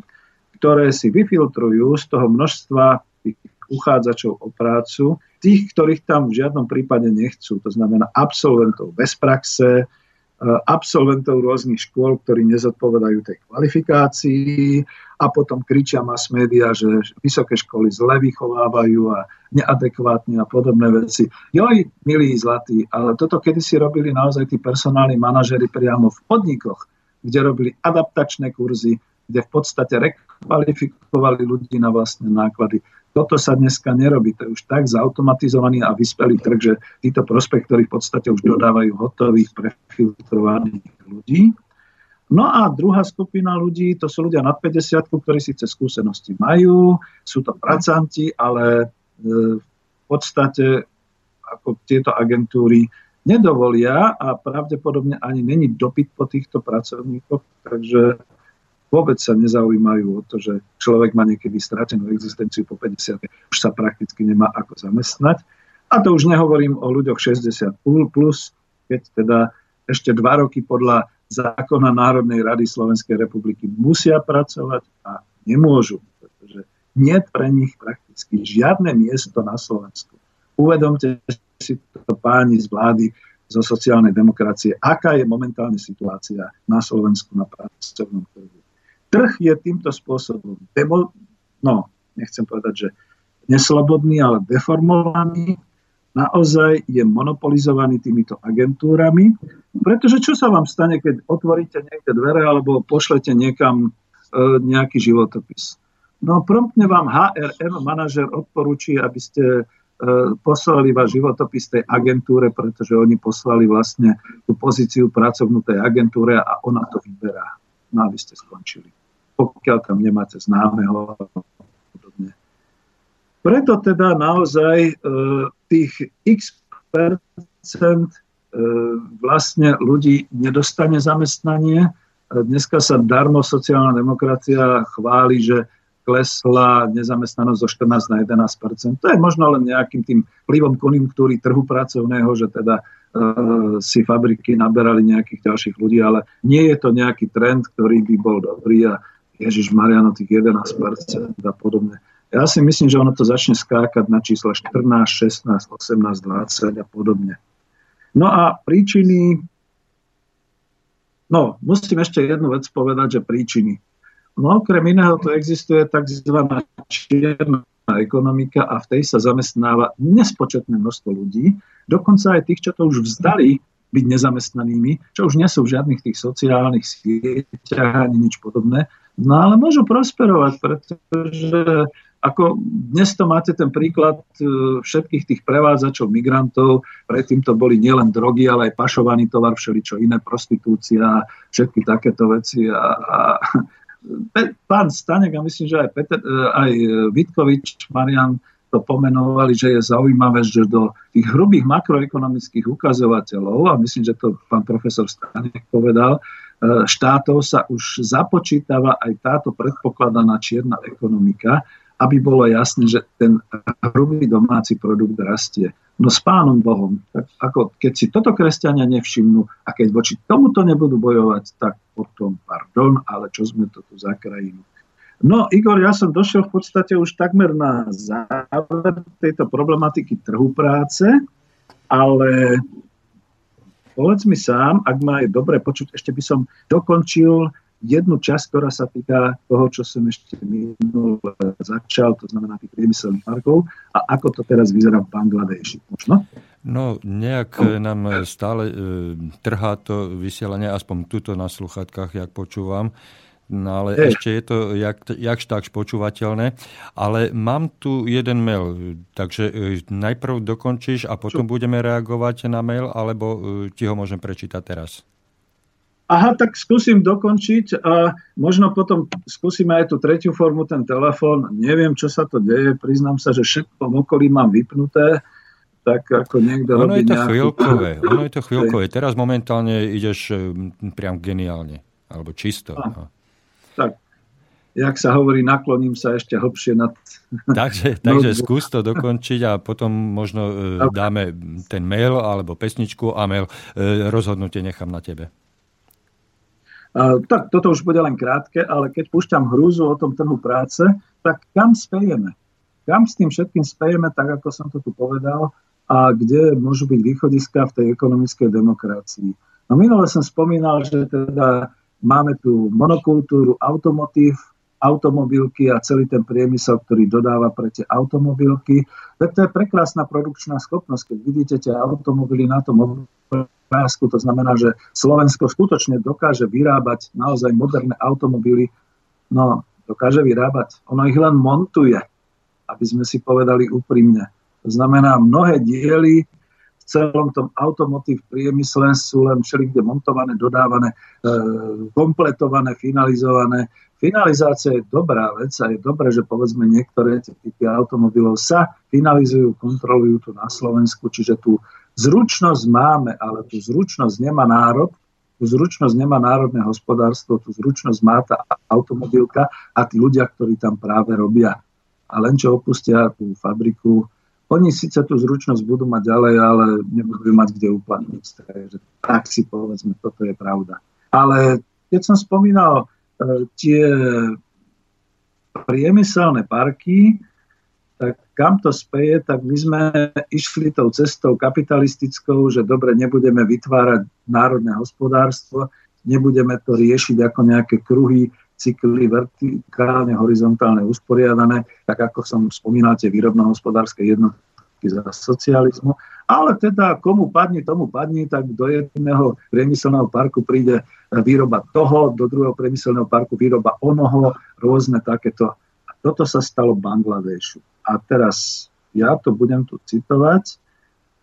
ktoré si vyfiltrujú z toho množstva uchádzačov o prácu, tých, ktorých tam v žiadnom prípade nechcú, to znamená absolventov bez praxe, Eh, absolventov rôznych škôl, ktorí nezodpovedajú tej kvalifikácii a potom kričia mass media, že vysoké školy zle vychovávajú a neadekvátne a podobné veci. Joj, milí zlatí, ale toto kedysi robili naozaj tí personálni manažery priamo v podnikoch, kde robili adaptačné kurzy, kde v podstate rekvalifikovali ľudí na vlastné náklady. Toto sa dneska nerobí. To je už tak zautomatizovaný a vyspelý trh, že títo prospektory v podstate už dodávajú hotových, prefiltrovaných ľudí. No a druhá skupina ľudí, to sú ľudia nad 50, ktorí síce skúsenosti majú, sú to pracanti, ale e, v podstate ako tieto agentúry nedovolia a pravdepodobne ani není dopyt po týchto pracovníkoch, takže vôbec sa nezaujímajú o to, že človek má niekedy stratenú existenciu po 50. už sa prakticky nemá ako zamestnať. A to už nehovorím o ľuďoch 60 plus, keď teda ešte dva roky podľa zákona Národnej rady Slovenskej republiky musia pracovať a nemôžu, pretože nie pre nich prakticky žiadne miesto na Slovensku. Uvedomte si to páni z vlády, zo sociálnej demokracie, aká je momentálne situácia na Slovensku na pracovnom trhu Trh je týmto spôsobom demo, no, nechcem povedať, že neslobodný, ale deformovaný, naozaj je monopolizovaný týmito agentúrami, pretože čo sa vám stane, keď otvoríte niekde dvere alebo pošlete niekam e, nejaký životopis? No promptne vám HRM manažer odporúči, aby ste e, poslali váš životopis tej agentúre, pretože oni poslali vlastne tú pozíciu pracovnú tej agentúre a ona to vyberá. No a vy ste skončili pokiaľ tam nemáte známeho podobne. Preto teda naozaj e, tých x percent e, vlastne ľudí nedostane zamestnanie. Dneska sa darmo sociálna demokracia chváli, že klesla nezamestnanosť zo 14 na 11 To je možno len nejakým tým vplyvom konjunktúry trhu pracovného, že teda e, si fabriky naberali nejakých ďalších ľudí, ale nie je to nejaký trend, ktorý by bol dobrý a Ježiš Mariano tých 11 a podobne. Ja si myslím, že ono to začne skákať na čísla 14, 16, 18, 20 a podobne. No a príčiny... No, musím ešte jednu vec povedať, že príčiny. No okrem iného to existuje tzv. čierna ekonomika a v tej sa zamestnáva nespočetné množstvo ľudí, dokonca aj tých, čo to už vzdali byť nezamestnanými, čo už nie sú v žiadnych tých sociálnych sieťach ani nič podobné, no ale môžu prosperovať, pretože ako dnes to máte ten príklad e, všetkých tých prevádzačov, migrantov, predtým to boli nielen drogy, ale aj pašovaný tovar, všeličo iné, prostitúcia, všetky takéto veci. A, a *laughs* pán Stanek a myslím, že aj, Peter, e, aj Vitkovič, Marian to pomenovali, že je zaujímavé, že do tých hrubých makroekonomických ukazovateľov, a myslím, že to pán profesor Stanek povedal, e, štátov sa už započítava aj táto predpokladaná čierna ekonomika, aby bolo jasné, že ten hrubý domáci produkt rastie. No s pánom Bohom, tak ako keď si toto kresťania nevšimnú a keď voči tomuto nebudú bojovať, tak potom pardon, ale čo sme to tu za krajinu. No Igor, ja som došiel v podstate už takmer na záver tejto problematiky trhu práce, ale povedz mi sám, ak ma je dobre počuť, ešte by som dokončil jednu časť, ktorá sa týka toho, čo som ešte minul začal, to znamená tých priemyselných parkov a ako to teraz vyzerá v Bangladeši. Možno? No, nejak no. nám stále e, trhá to vysielanie, aspoň tuto na sluchatkách, jak počúvam. No ale Ej. ešte je to jak, jakž takž počúvateľné. Ale mám tu jeden mail, takže e, najprv dokončíš a potom Čo? budeme reagovať na mail, alebo e, ti ho môžem prečítať teraz? Aha, tak skúsim dokončiť a možno potom skúsime aj tú tretiu formu, ten telefón. Neviem, čo sa to deje, priznám sa, že všetko v okolí mám vypnuté, tak ako niekto ono robí je to nejakú... chvíľkové, ono je to chvíľkové. Teraz momentálne ideš e, priam geniálne, alebo čisto. A, tak, jak sa hovorí, nakloním sa ešte hlbšie nad... Takže, takže skús to dokončiť a potom možno e, dáme ten mail alebo pesničku a mail e, rozhodnutie nechám na tebe. Tak toto už bude len krátke, ale keď púšťam hrúzu o tom trhu práce, tak kam spejeme? Kam s tým všetkým spejeme, tak ako som to tu povedal, a kde môžu byť východiska v tej ekonomickej demokracii. No minule som spomínal, že teda máme tu monokultúru automotív, automobilky a celý ten priemysel, ktorý dodáva pre tie automobilky. to je prekrásna produkčná schopnosť. Keď vidíte tie automobily na tom obrázku. To znamená, že Slovensko skutočne dokáže vyrábať naozaj moderné automobily. No, dokáže vyrábať. Ono ich len montuje, aby sme si povedali úprimne. To znamená, mnohé diely celom tom automotív priemysle sú len všelikde montované, dodávané, e, kompletované, finalizované. Finalizácia je dobrá vec a je dobré, že povedzme niektoré typy automobilov sa finalizujú, kontrolujú tu na Slovensku, čiže tu Zručnosť máme, ale tú zručnosť nemá národ, tú zručnosť nemá národné hospodárstvo, tú zručnosť má tá automobilka a tí ľudia, ktorí tam práve robia. A len čo opustia tú fabriku, oni síce tú zručnosť budú mať ďalej, ale nebudú mať kde uplatniť. Takže tak si povedzme, toto je pravda. Ale keď som spomínal e, tie priemyselné parky, tak kam to speje, tak my sme išli tou cestou kapitalistickou, že dobre, nebudeme vytvárať národné hospodárstvo, nebudeme to riešiť ako nejaké kruhy, cykly vertikálne, horizontálne usporiadané, tak ako som spomínal, tie výrobno-hospodárske jednotky za socializmu. Ale teda komu padne, tomu padne, tak do jedného priemyselného parku príde výroba toho, do druhého priemyselného parku výroba onoho, rôzne takéto. A toto sa stalo Bangladešu. A teraz ja to budem tu citovať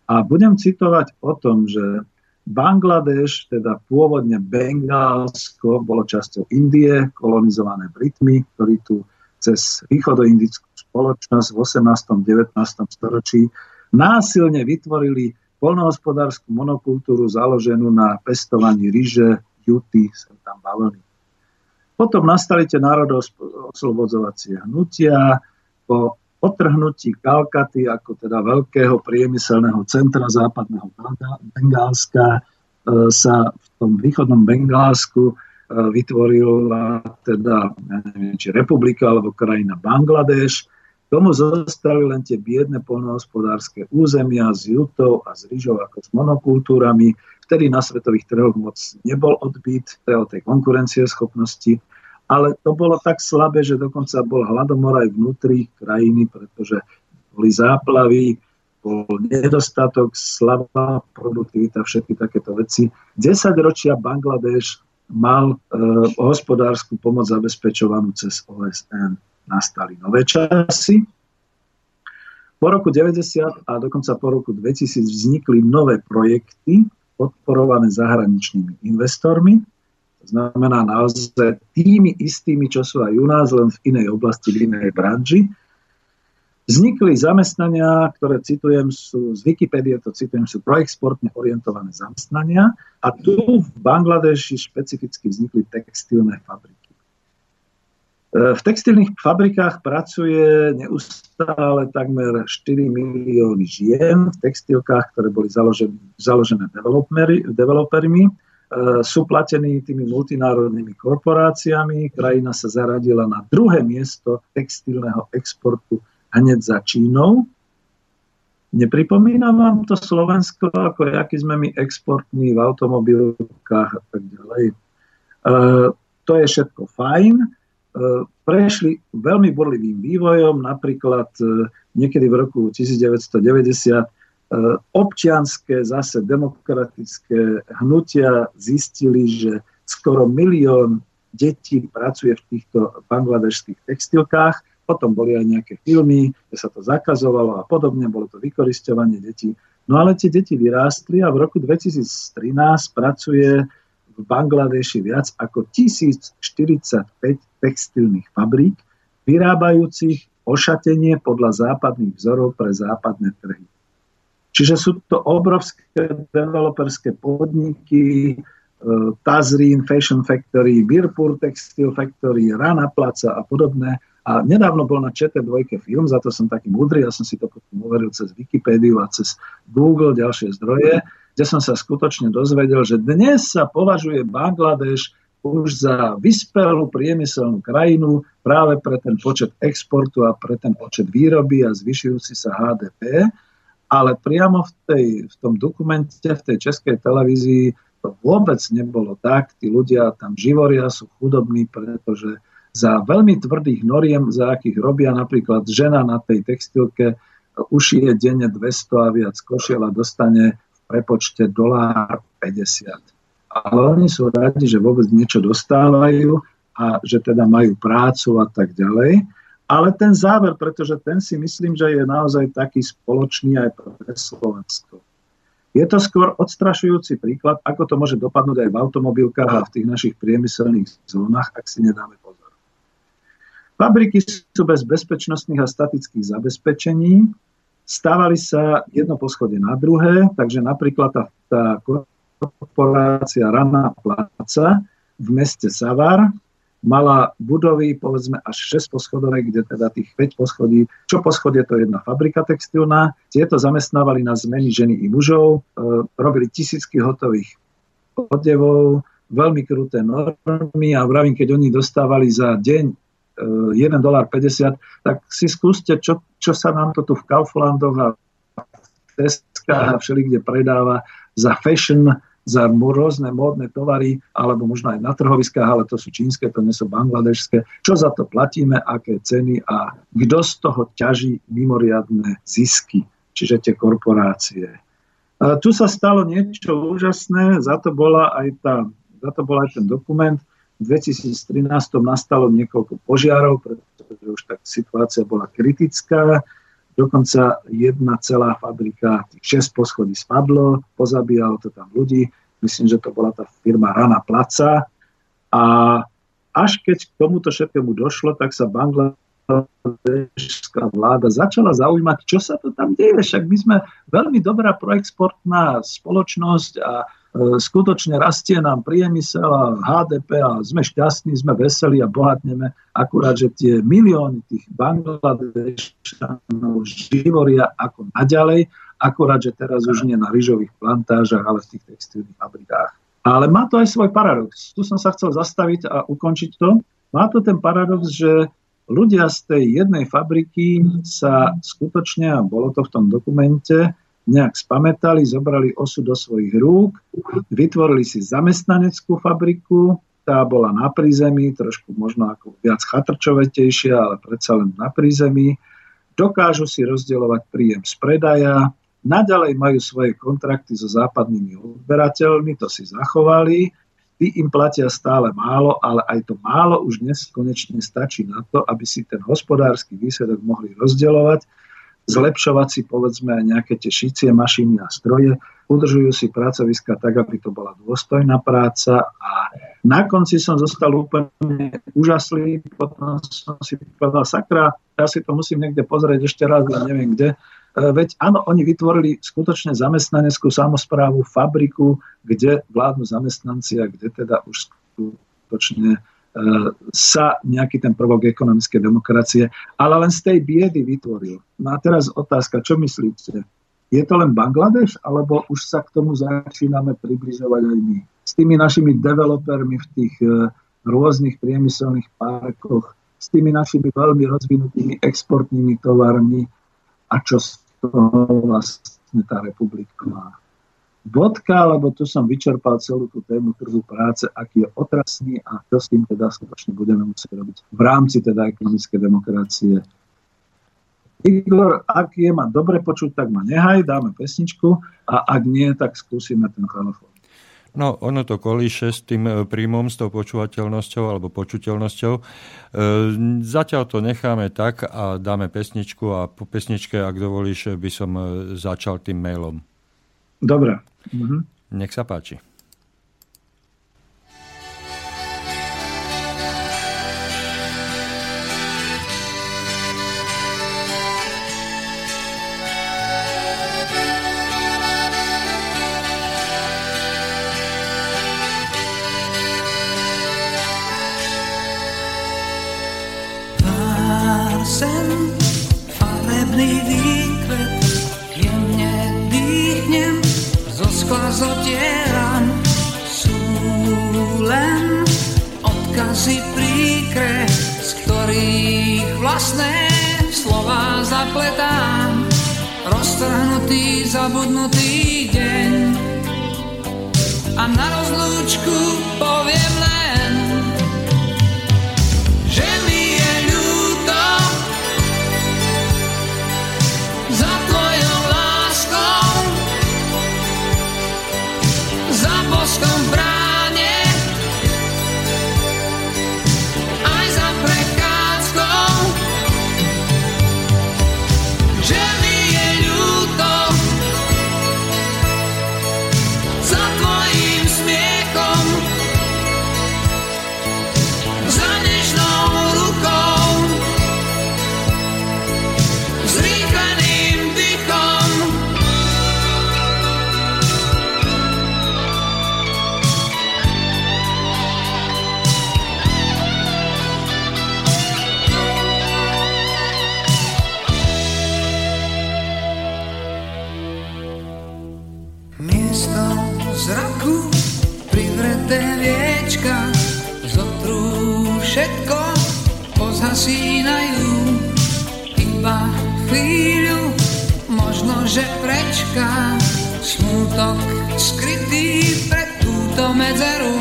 a budem citovať o tom, že Bangladeš, teda pôvodne Bengálsko, bolo časťou Indie, kolonizované Britmi, ktorí tu cez východoindickú spoločnosť v 18. 19. storočí násilne vytvorili polnohospodárskú monokultúru založenú na pestovaní ryže, juty, sem tam bavlny. Potom nastali tie národoslobodzovacie hnutia po otrhnutí Kalkaty ako teda veľkého priemyselného centra západného Bengálska e, sa v tom východnom Bengálsku e, vytvorila teda, neviem, či republika alebo krajina Bangladeš, Tomu zostali len tie biedne polnohospodárske územia s jutou a s rýžou ako s monokultúrami, vtedy na svetových trhoch moc nebol odbyt o tej konkurencie schopnosti, ale to bolo tak slabé, že dokonca bol hladomor aj vnútri krajiny, pretože boli záplavy, bol nedostatok, slabá produktivita, všetky takéto veci. 10 ročia Bangladeš mal e, hospodárskú pomoc zabezpečovanú cez OSN nastali nové časy. Po roku 90 a dokonca po roku 2000 vznikli nové projekty podporované zahraničnými investormi. Znamená naozaj tými istými, čo sú aj u nás, len v inej oblasti, v inej branži. Vznikli zamestnania, ktoré citujem, sú z Wikipédie, to citujem, sú proexportne orientované zamestnania a tu v Bangladeši špecificky vznikli textilné fabriky. V textilných fabrikách pracuje neustále takmer 4 milióny žien v textilkách, ktoré boli založené, založené developermi. E, sú platení tými multinárodnými korporáciami. Krajina sa zaradila na druhé miesto textilného exportu hneď za Čínou. Nepripomína vám to Slovensko, ako aký sme my exportní v automobilkách a tak ďalej. E, to je všetko fajn prešli veľmi borlivým vývojom, napríklad e, niekedy v roku 1990 e, občianské, zase demokratické hnutia zistili, že skoro milión detí pracuje v týchto bangladešských textilkách. Potom boli aj nejaké filmy, kde sa to zakazovalo a podobne, bolo to vykoristovanie detí. No ale tie deti vyrástli a v roku 2013 pracuje v Bangladeši viac ako 1045 textilných fabrík, vyrábajúcich ošatenie podľa západných vzorov pre západné trhy. Čiže sú to obrovské developerské podniky, e, Tazrin, Fashion Factory, Birpur Textile Factory, Rana Placa a podobné. A nedávno bol na ČT2 film, za to som taký múdry, ja som si to potom uveril cez Wikipédiu a cez Google, ďalšie zdroje kde som sa skutočne dozvedel, že dnes sa považuje Bangladeš už za vyspelú priemyselnú krajinu práve pre ten počet exportu a pre ten počet výroby a zvyšujúci sa HDP, ale priamo v, tej, v tom dokumente, v tej českej televízii to vôbec nebolo tak. Tí ľudia tam živoria, sú chudobní, pretože za veľmi tvrdých noriem, za akých robia napríklad žena na tej textilke, ušije denne 200 a viac košiel a dostane prepočte dolár 50. Ale oni sú radi, že vôbec niečo dostávajú a že teda majú prácu a tak ďalej. Ale ten záver, pretože ten si myslím, že je naozaj taký spoločný aj pre Slovensko. Je to skôr odstrašujúci príklad, ako to môže dopadnúť aj v automobilkách a v tých našich priemyselných zónach, ak si nedáme pozor. Fabriky sú bez bezpečnostných a statických zabezpečení, stávali sa jedno poschodie na druhé, takže napríklad tá, tá korporácia Rana Placa v meste Savar mala budovy, povedzme, až 6 poschodové, kde teda tých 5 poschodí, čo poschodie to je jedna fabrika textilná, tieto zamestnávali na zmeny ženy i mužov, e, robili tisícky hotových odevov, veľmi kruté normy a vravím, keď oni dostávali za deň 1,50 dolár, tak si skúste, čo, čo sa nám to tu v Kauflandoch a v Teskách a všelikde predáva za fashion, za rôzne módne tovary, alebo možno aj na trhoviskách, ale to sú čínske, to nie sú bangladešské. Čo za to platíme, aké ceny a kto z toho ťaží mimoriadne zisky, čiže tie korporácie. A tu sa stalo niečo úžasné, za to bola aj, tá, za to bol aj ten dokument, v 2013 nastalo niekoľko požiarov, pretože už tak situácia bola kritická. Dokonca jedna celá fabrika, tých 6 poschodí spadlo, pozabíjalo to tam ľudí. Myslím, že to bola tá firma Rana Placa. A až keď k tomuto všetkému došlo, tak sa Bangladeš bangladešská vláda začala zaujímať, čo sa to tam deje. Však my sme veľmi dobrá proexportná spoločnosť a e, skutočne rastie nám priemysel a HDP a sme šťastní, sme veselí a bohatneme. Akurát, že tie milióny tých Bangladešanov živoria ako naďalej, akurát, že teraz už nie na ryžových plantážach, ale v tých textilných fabrikách. Ale má to aj svoj paradox. Tu som sa chcel zastaviť a ukončiť to. Má to ten paradox, že ľudia z tej jednej fabriky sa skutočne, a bolo to v tom dokumente, nejak spametali, zobrali osu do svojich rúk, vytvorili si zamestnaneckú fabriku, tá bola na prízemí, trošku možno ako viac chatrčovetejšia, ale predsa len na prízemí. Dokážu si rozdielovať príjem z predaja, naďalej majú svoje kontrakty so západnými odberateľmi, to si zachovali, tí im platia stále málo, ale aj to málo už dnes konečne stačí na to, aby si ten hospodársky výsledok mohli rozdielovať, zlepšovať si povedzme aj nejaké tie šicie mašiny a stroje, udržujú si pracoviska tak, aby to bola dôstojná práca a na konci som zostal úplne úžaslý, potom som si povedal, sakra, ja si to musím niekde pozrieť ešte raz, ale neviem kde, veď áno, oni vytvorili skutočne zamestnaneckú samozprávu, fabriku, kde vládnu zamestnanci a kde teda už skutočne e, sa nejaký ten prvok ekonomickej demokracie, ale len z tej biedy vytvoril. No a teraz otázka, čo myslíte? Je to len Bangladeš, alebo už sa k tomu začíname približovať aj my? S tými našimi developermi v tých e, rôznych priemyselných parkoch, s tými našimi veľmi rozvinutými exportnými tovarmi a čo toho vlastne tá republika má. Bodka, lebo tu som vyčerpal celú tú tému trhu práce, aký je otrasný a čo s tým teda skutočne budeme musieť robiť v rámci teda ekonomickej demokracie. Igor, ak je ma dobre počuť, tak ma nehaj, dáme pesničku a ak nie, tak skúsime ten chalofón. No, ono to kolíše s tým e, príjmom, s tou počúvateľnosťou alebo počuteľnosťou. E, zatiaľ to necháme tak a dáme pesničku a po pesničke, ak dovolíš, by som e, začal tým mailom. Dobre. Mhm. Nech sa páči. Zabudnutý deň. A na rozlúčku poviem len, zasínajú iba chvíľu, možno, že prečká smutok skrytý pred túto medzeru.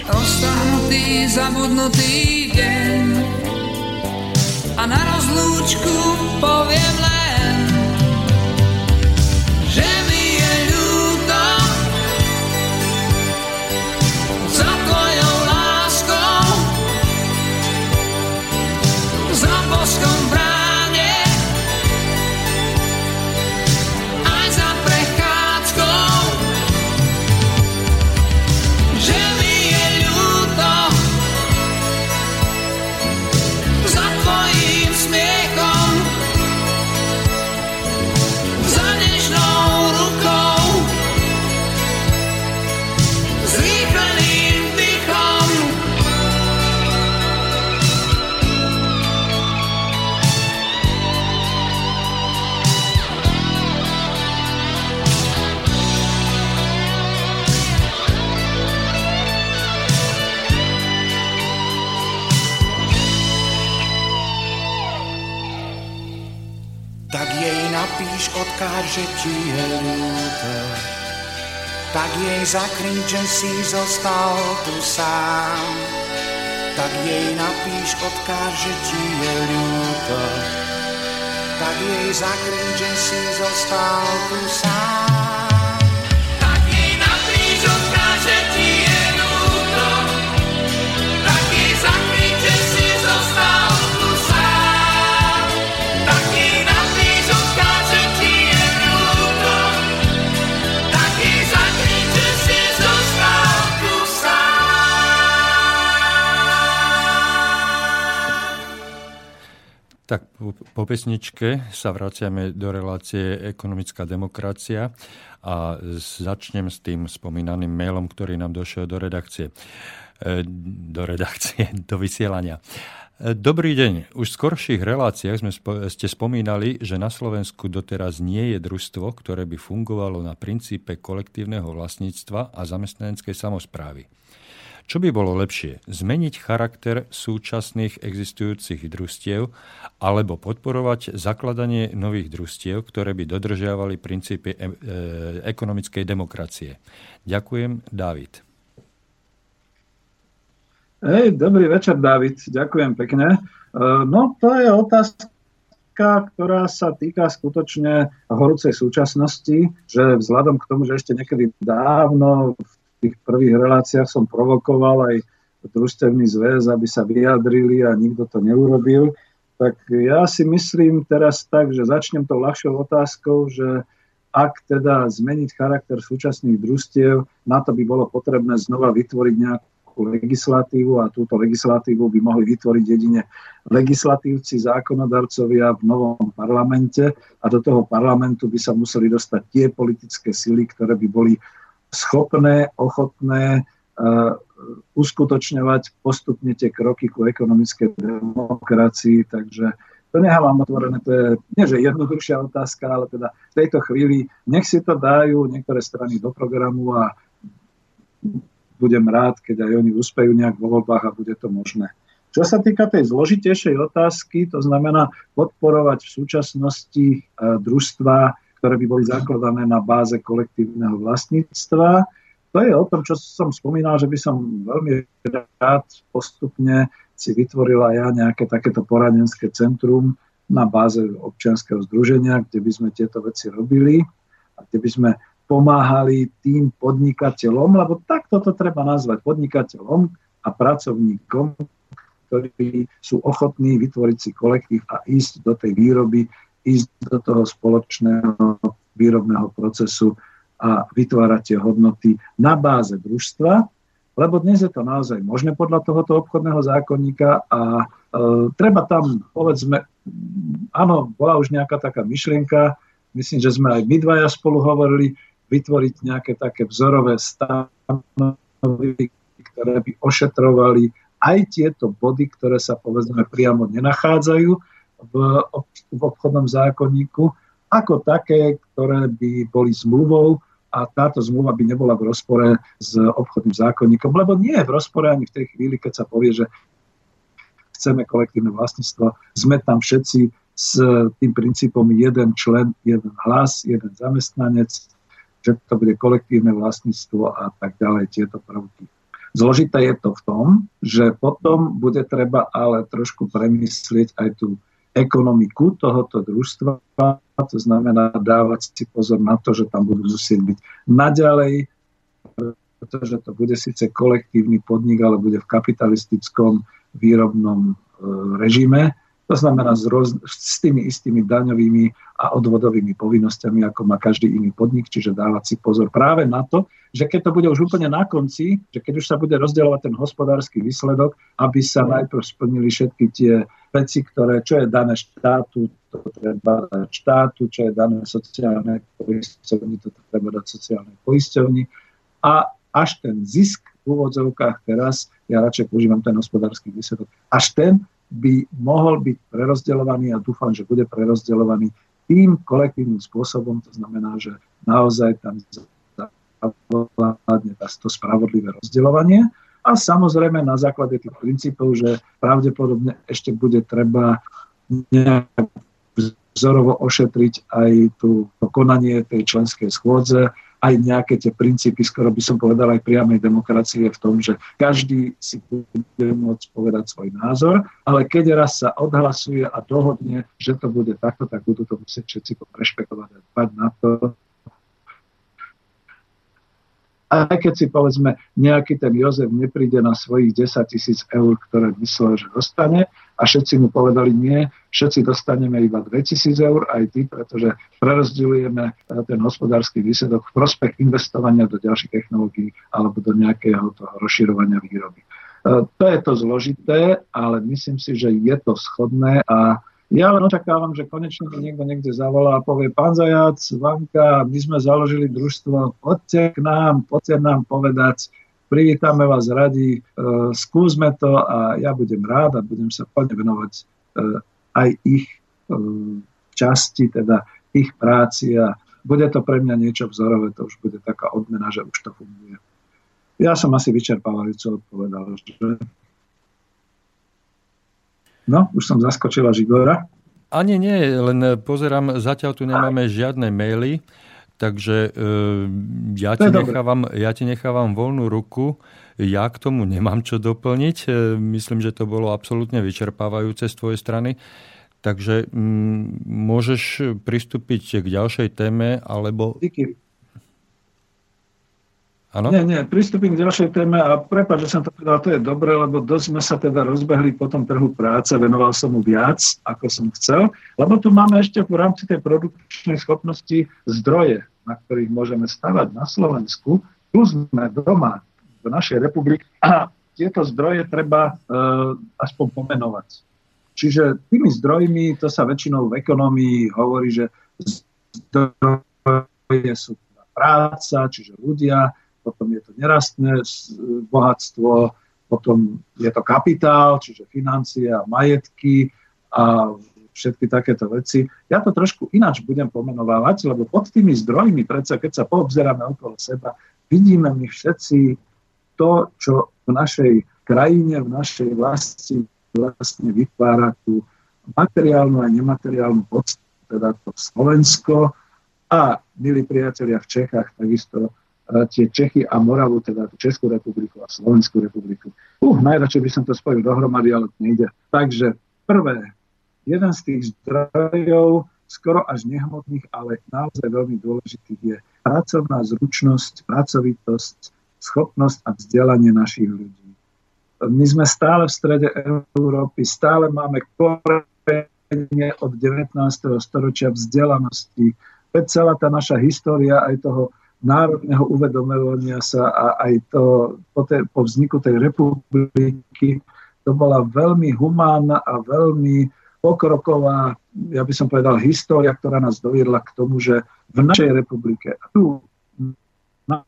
Roztahnutý, zabudnutý deň a na rozlúčku poviem len, že ti je tak jej zakryň, že si zostal tu sám. Tak jej napíš odkáž, že ti je ľúto, tak jej zakryň, že si zostal tu sám. Po, pesničke sa vraciame do relácie Ekonomická demokracia a začnem s tým spomínaným mailom, ktorý nám došiel do redakcie. E, Do redakcie, *laughs* do vysielania. E, Dobrý deň. Už v skorších reláciách sme ste spomínali, že na Slovensku doteraz nie je družstvo, ktoré by fungovalo na princípe kolektívneho vlastníctva a zamestnaneckej samozprávy. Čo by bolo lepšie? Zmeniť charakter súčasných existujúcich družstiev alebo podporovať zakladanie nových družstiev, ktoré by dodržiavali princípy e- e- ekonomickej demokracie? Ďakujem, David. Hej, dobrý večer, David. Ďakujem pekne. E, No, to je otázka, ktorá sa týka skutočne horúcej súčasnosti, že vzhľadom k tomu, že ešte niekedy dávno v tých prvých reláciách som provokoval aj družstevný zväz, aby sa vyjadrili a nikto to neurobil, tak ja si myslím teraz tak, že začnem tou ľahšou otázkou, že ak teda zmeniť charakter súčasných družstiev, na to by bolo potrebné znova vytvoriť nejakú legislatívu a túto legislatívu by mohli vytvoriť jedine legislatívci, zákonodarcovia v novom parlamente a do toho parlamentu by sa museli dostať tie politické sily, ktoré by boli schopné, ochotné uh, uskutočňovať postupne tie kroky ku ekonomickej demokracii. Takže to nechávam otvorené, to je nie že jednoduchšia otázka, ale teda v tejto chvíli nech si to dajú niektoré strany do programu a budem rád, keď aj oni úspejú nejak vo voľbách a bude to možné. Čo sa týka tej zložitejšej otázky, to znamená podporovať v súčasnosti e, družstva, ktoré by boli zakladané na báze kolektívneho vlastníctva. To je o tom, čo som spomínal, že by som veľmi rád postupne si vytvorila ja nejaké takéto poradenské centrum na báze občianskeho združenia, kde by sme tieto veci robili a kde by sme pomáhali tým podnikateľom, lebo takto to treba nazvať, podnikateľom a pracovníkom, ktorí sú ochotní vytvoriť si kolektív a ísť do tej výroby, ísť do toho spoločného výrobného procesu a vytvárať tie hodnoty na báze družstva, lebo dnes je to naozaj možné podľa tohoto obchodného zákonníka a e, treba tam, povedzme, áno, bola už nejaká taká myšlienka, myslím, že sme aj my dvaja spolu hovorili, vytvoriť nejaké také vzorové stanovy, ktoré by ošetrovali aj tieto body, ktoré sa povedzme priamo nenachádzajú v, v obchodnom zákonníku, ako také, ktoré by boli zmluvou a táto zmluva by nebola v rozpore s obchodným zákonníkom, lebo nie je v rozpore ani v tej chvíli, keď sa povie, že chceme kolektívne vlastníctvo, sme tam všetci s tým princípom jeden člen, jeden hlas, jeden zamestnanec, že to bude kolektívne vlastníctvo a tak ďalej, tieto prvky. Zložité je to v tom, že potom bude treba ale trošku premyslieť aj tú ekonomiku tohoto družstva, to znamená dávať si pozor na to, že tam budú musieť byť naďalej, pretože to bude síce kolektívny podnik, ale bude v kapitalistickom výrobnom e, režime, to znamená s, roz, s tými istými daňovými a odvodovými povinnosťami, ako má každý iný podnik, čiže dávať si pozor práve na to, že keď to bude už úplne na konci, že keď už sa bude rozdielovať ten hospodársky výsledok, aby sa najprv splnili všetky tie veci, ktoré, čo je dané štátu, to treba dať štátu, čo je dané sociálne poisťovni, to treba dať sociálnej poisťovni. A až ten zisk v úvodzovkách teraz, ja radšej používam ten hospodársky výsledok, až ten by mohol byť prerozdeľovaný a dúfam, že bude prerozdeľovaný tým kolektívnym spôsobom, to znamená, že naozaj tam zavládne to spravodlivé rozdeľovanie. A samozrejme na základe tých princípov, že pravdepodobne ešte bude treba nejak vzorovo ošetriť aj tú, konanie tej členskej schôdze, aj nejaké tie princípy, skoro by som povedal aj priamej demokracie v tom, že každý si bude môcť povedať svoj názor, ale keď raz sa odhlasuje a dohodne, že to bude takto, tak budú to musieť všetci rešpektovať a dbať na to, aj keď si povedzme nejaký ten Jozef nepríde na svojich 10 tisíc eur, ktoré myslel, že dostane a všetci mu povedali nie, všetci dostaneme iba 2000 eur, aj ty, pretože prerozdeľujeme eh, ten hospodársky výsledok v prospech investovania do ďalších technológií alebo do nejakého toho rozširovania výroby. Eh, to je to zložité, ale myslím si, že je to schodné a ja len očakávam, že konečne mi niekto niekde zavolá a povie, pán Zajac, Vanka, my sme založili družstvo, poďte k nám, poďte nám povedať, privítame vás radi, e, skúsme to a ja budem rád a budem sa plne venovať e, aj ich e, časti, teda ich práci a bude to pre mňa niečo vzorové, to už bude taká odmena, že už to funguje. Ja som asi vyčerpávajúco odpovedal, že No, už som zaskočila Žigora. Ani nie, len pozerám, zatiaľ tu nemáme žiadne maily, takže e, ja, ti nechávam, ja ti nechávam voľnú ruku. Ja k tomu nemám čo doplniť. E, myslím, že to bolo absolútne vyčerpávajúce z tvojej strany. Takže m, môžeš pristúpiť k ďalšej téme, alebo... Díky. Áno? Nie, nie, pristúpim k ďalšej téme a prepáč, že som to povedal, to je dobre, lebo dosť sme sa teda rozbehli po tom trhu práce, venoval som mu viac, ako som chcel, lebo tu máme ešte v rámci tej produkčnej schopnosti zdroje, na ktorých môžeme stavať na Slovensku. Tu sme doma, v našej republike a tieto zdroje treba e, aspoň pomenovať. Čiže tými zdrojmi, to sa väčšinou v ekonomii hovorí, že zdroje sú práca, čiže ľudia, potom je to nerastné bohatstvo, potom je to kapitál, čiže financie a majetky a všetky takéto veci. Ja to trošku ináč budem pomenovávať, lebo pod tými zdrojmi, predsa keď sa poobzeráme okolo seba, vidíme my všetci to, čo v našej krajine, v našej vlasti vlastne vytvára tú materiálnu a nemateriálnu podstatu, teda to Slovensko a, milí priatelia, v Čechách takisto tie Čechy a Moravu, teda Českú republiku a Slovenskú republiku. Uh, najradšej by som to spojil dohromady, ale to nejde. Takže prvé, jeden z tých zdrojov, skoro až nehmotných, ale naozaj veľmi dôležitých je pracovná zručnosť, pracovitosť, schopnosť a vzdelanie našich ľudí. My sme stále v strede Európy, stále máme korenie od 19. storočia vzdelanosti. Veď celá tá naša história aj toho národného uvedomovania sa a aj to, po, te, po vzniku tej republiky to bola veľmi humánna a veľmi pokroková, ja by som povedal, história, ktorá nás doviedla k tomu, že v našej republike, tu na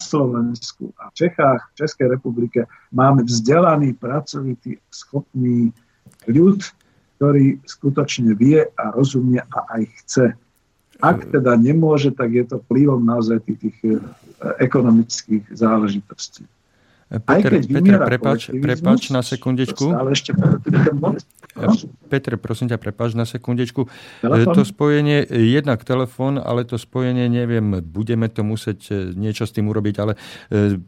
Slovensku a v Čechách, v Českej republike máme vzdelaný, pracovitý, schopný ľud, ktorý skutočne vie a rozumie a aj chce ak teda nemôže, tak je to vplyvom naozaj tých, tých e, ekonomických záležitostí. Peter, Peter prepáč, prepáč na sekundičku. Ale ešte, Peter, prosím ťa, prepáč na sekundičku. Telefón? To spojenie, jednak telefón, ale to spojenie, neviem, budeme to musieť niečo s tým urobiť, ale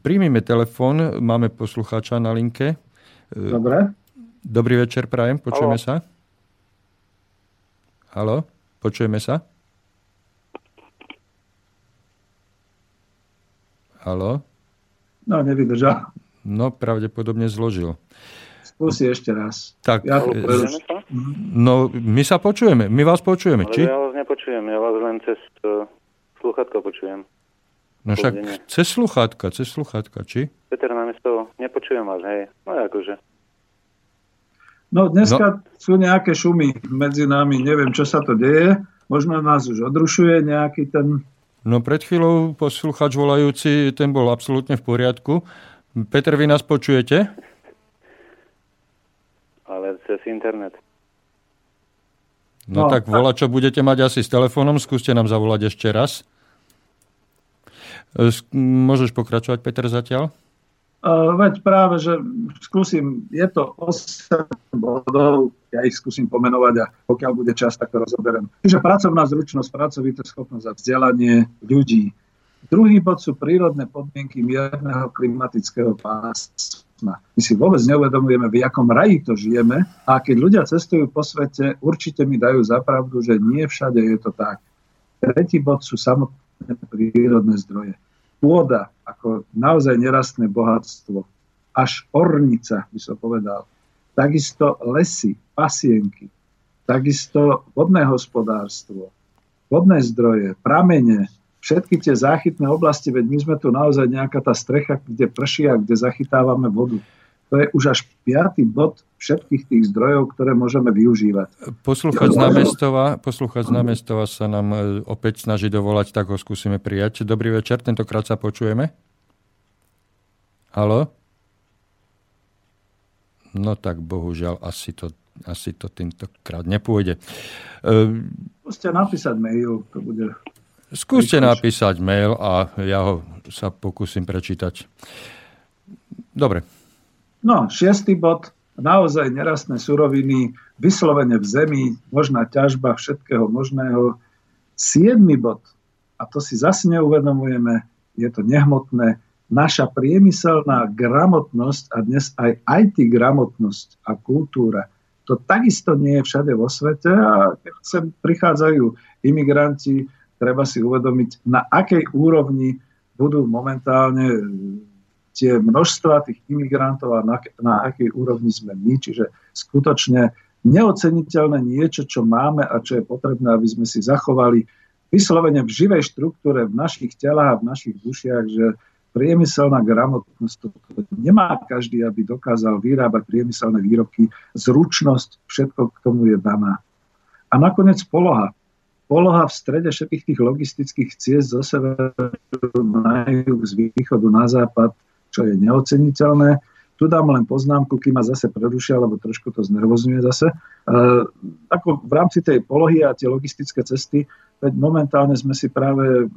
príjmime telefón, máme poslucháča na linke. Dobre. Dobrý večer, prajem, počujeme Halo. sa. Halo, počujeme sa? Halo? No, nevydržal. No, pravdepodobne zložil. Skúsi ešte raz. Tak, ja no, my sa počujeme, my vás počujeme, či? Ja vás nepočujem, ja vás len cez uh, sluchatka počujem. No však cez sluchátka, cez sluchátka, či? Peter, namiesto nepočujem vás, hej. No akože. No dneska no. sú nejaké šumy medzi nami, neviem, čo sa to deje. Možno nás už odrušuje nejaký ten No pred chvíľou posluchač volajúci, ten bol absolútne v poriadku. Peter, vy nás počujete? Ale cez internet. No, no tak volať, čo budete mať asi s telefónom, skúste nám zavolať ešte raz. Môžeš pokračovať, Peter, zatiaľ? Veď práve, že skúsim, je to 8 bodov, ja ich skúsim pomenovať a pokiaľ bude čas, tak to rozoberiem. Čiže pracovná zručnosť, pracovitá schopnosť a vzdelanie ľudí. Druhý bod sú prírodné podmienky mierneho klimatického pásma. My si vôbec neuvedomujeme, v jakom raji to žijeme a keď ľudia cestujú po svete, určite mi dajú zapravdu, že nie všade je to tak. Tretí bod sú samotné prírodné zdroje pôda ako naozaj nerastné bohatstvo, až ornica, by som povedal, takisto lesy, pasienky, takisto vodné hospodárstvo, vodné zdroje, pramene, všetky tie záchytné oblasti, veď my sme tu naozaj nejaká tá strecha, kde prší a kde zachytávame vodu. To je už až piatý bod všetkých tých zdrojov, ktoré môžeme využívať. Poslúchať z námestova, poslúchať z námestova sa nám e, opäť snaží dovolať, tak ho skúsime prijať. Dobrý večer, tentokrát sa počujeme. Halo? No tak bohužiaľ, asi to, asi to tentokrát nepôjde. Skúste napísať mail, to bude... Skúste napísať mail a ja ho sa pokúsim prečítať. Dobre, No, šiestý bod, naozaj nerastné suroviny, vyslovene v zemi, možná ťažba všetkého možného. Siedmy bod, a to si zase neuvedomujeme, je to nehmotné, naša priemyselná gramotnosť a dnes aj IT gramotnosť a kultúra, to takisto nie je všade vo svete a keď sem prichádzajú imigranti, treba si uvedomiť, na akej úrovni budú momentálne tie množstva tých imigrantov a na, na akej úrovni sme my. Čiže skutočne neoceniteľné niečo, čo máme a čo je potrebné, aby sme si zachovali vyslovene v živej štruktúre v našich telách a v našich dušiach, že priemyselná gramotnosť, to nemá každý, aby dokázal vyrábať priemyselné výrobky, zručnosť, všetko k tomu je daná. A nakoniec poloha. Poloha v strede všetkých tých logistických ciest zo severu na juh, z východu na západ, čo je neoceniteľné. Tu dám len poznámku, kým ma zase prerušia, lebo trošku to znervozňuje zase. E, ako v rámci tej polohy a tie logistické cesty, veď momentálne sme si práve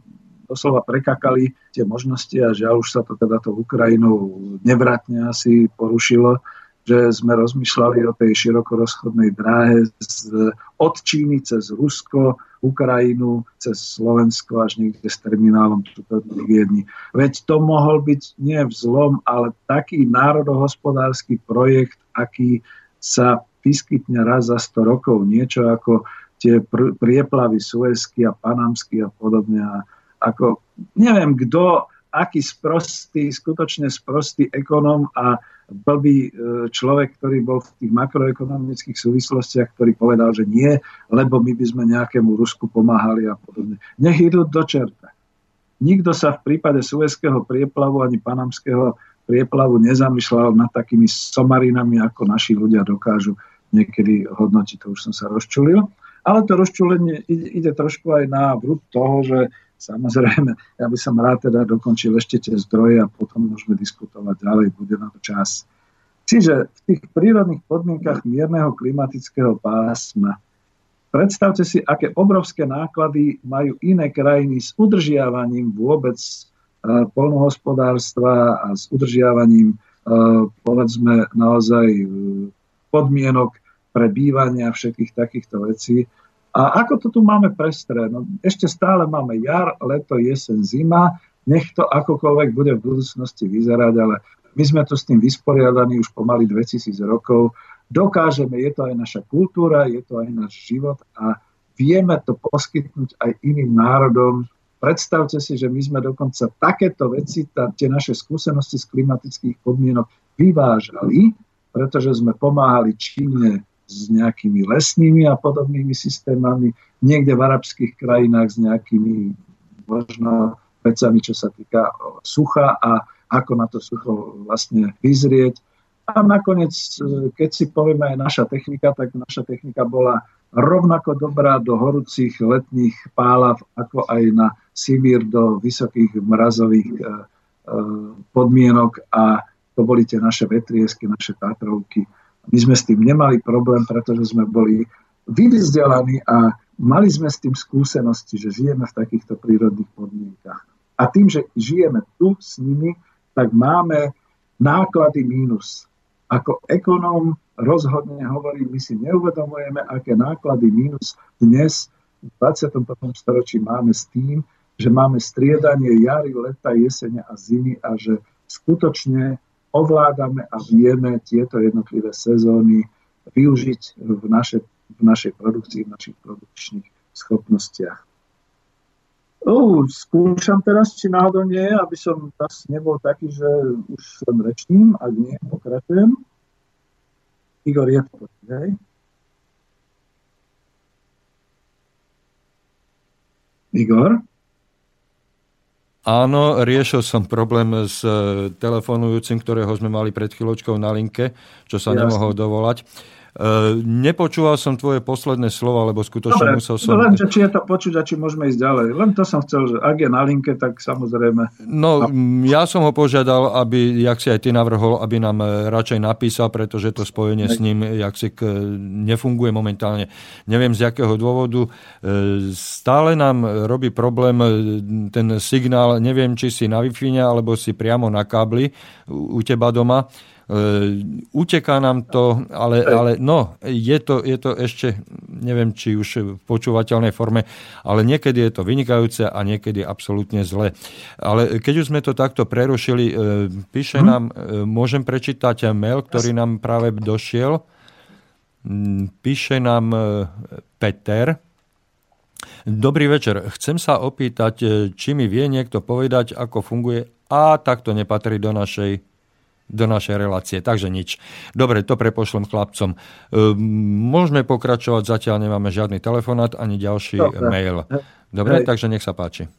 doslova prekakali tie možnosti a žiaľ už sa to teda to Ukrajinou nevratne asi porušilo že sme rozmýšľali o tej širokorozchodnej dráhe z, od Číny cez Rusko, Ukrajinu, cez Slovensko až niekde s terminálom v Viedni. Veď to mohol byť nie vzlom, ale taký národohospodársky projekt, aký sa vyskytne raz za 100 rokov. Niečo ako tie pr- prieplavy Suezky a Panamsky a podobne. A ako, neviem, kto, aký sprostý, skutočne sprostý ekonom a blbý e, človek, ktorý bol v tých makroekonomických súvislostiach, ktorý povedal, že nie, lebo my by sme nejakému Rusku pomáhali a podobne. Nech idú do čerta. Nikto sa v prípade Suezského prieplavu ani Panamského prieplavu nezamýšľal nad takými somarinami, ako naši ľudia dokážu niekedy hodnotiť. To už som sa rozčulil. Ale to rozčulenie ide, trošku aj na vrúd toho, že Samozrejme, ja by som rád teda dokončil ešte tie zdroje a potom môžeme diskutovať ďalej, bude na to čas. Čiže v tých prírodných podmienkach mierneho klimatického pásma predstavte si, aké obrovské náklady majú iné krajiny s udržiavaním vôbec e, polnohospodárstva a s udržiavaním e, povedzme naozaj e, podmienok pre bývanie a všetkých takýchto vecí. A ako to tu máme prestré? No, ešte stále máme jar, leto, jesen, zima. Nech to akokoľvek bude v budúcnosti vyzerať, ale my sme tu s tým vysporiadaní už pomaly 2000 rokov. Dokážeme, je to aj naša kultúra, je to aj náš život a vieme to poskytnúť aj iným národom. Predstavte si, že my sme dokonca takéto veci, tá, tie naše skúsenosti z klimatických podmienok vyvážali, pretože sme pomáhali Číne s nejakými lesnými a podobnými systémami, niekde v arabských krajinách s nejakými možno vecami, čo sa týka sucha a ako na to sucho vlastne vyzrieť. A nakoniec, keď si povieme aj naša technika, tak naša technika bola rovnako dobrá do horúcich letných pálav, ako aj na Sibír do vysokých mrazových e, e, podmienok a to boli tie naše vetriesky, naše Tatrovky my sme s tým nemali problém, pretože sme boli vyvzdelaní a mali sme s tým skúsenosti, že žijeme v takýchto prírodných podmienkach. A tým, že žijeme tu s nimi, tak máme náklady mínus. Ako ekonóm rozhodne hovorím, my si neuvedomujeme, aké náklady mínus dnes v 21. storočí máme s tým, že máme striedanie jary, leta, jesene a zimy a že skutočne ovládame a vieme tieto jednotlivé sezóny využiť v, naše, v našej produkcii, v našich produkčných schopnostiach. Uh, skúšam teraz, či náhodou nie, aby som teraz nebol taký, že už som rečním, ak nie, pokračujem. Igor, je to hej? Igor? Áno, riešil som problém s e, telefonujúcim, ktorého sme mali pred chvíľočkou na linke, čo sa Jasne. nemohol dovolať. Uh, nepočúval som tvoje posledné slova, lebo skutočne Dobre, musel som... len, že či je to počuť a či môžeme ísť ďalej. Len to som chcel, že ak je na linke, tak samozrejme... No, ja som ho požiadal, aby, jak si aj ty navrhol, aby nám e, radšej napísal, pretože to spojenie s ním, jak si k, nefunguje momentálne. Neviem z jakého dôvodu. Stále nám robí problém ten signál, neviem, či si na wi alebo si priamo na kábli u teba doma uteká nám to, ale, ale no, je to, je to ešte, neviem, či už v počúvateľnej forme, ale niekedy je to vynikajúce a niekedy absolútne zle. Ale keď už sme to takto prerušili, e, píše hmm. nám, e, môžem prečítať mail, ktorý nám práve došiel. Mm, píše nám Peter, Dobrý večer. Chcem sa opýtať, či mi vie niekto povedať, ako funguje a takto nepatrí do našej do našej relácie. Takže nič. Dobre, to prepošlem chlapcom. E, môžeme pokračovať, zatiaľ nemáme žiadny telefonát ani ďalší Dobre. mail. Dobre, Hej. takže nech sa páči.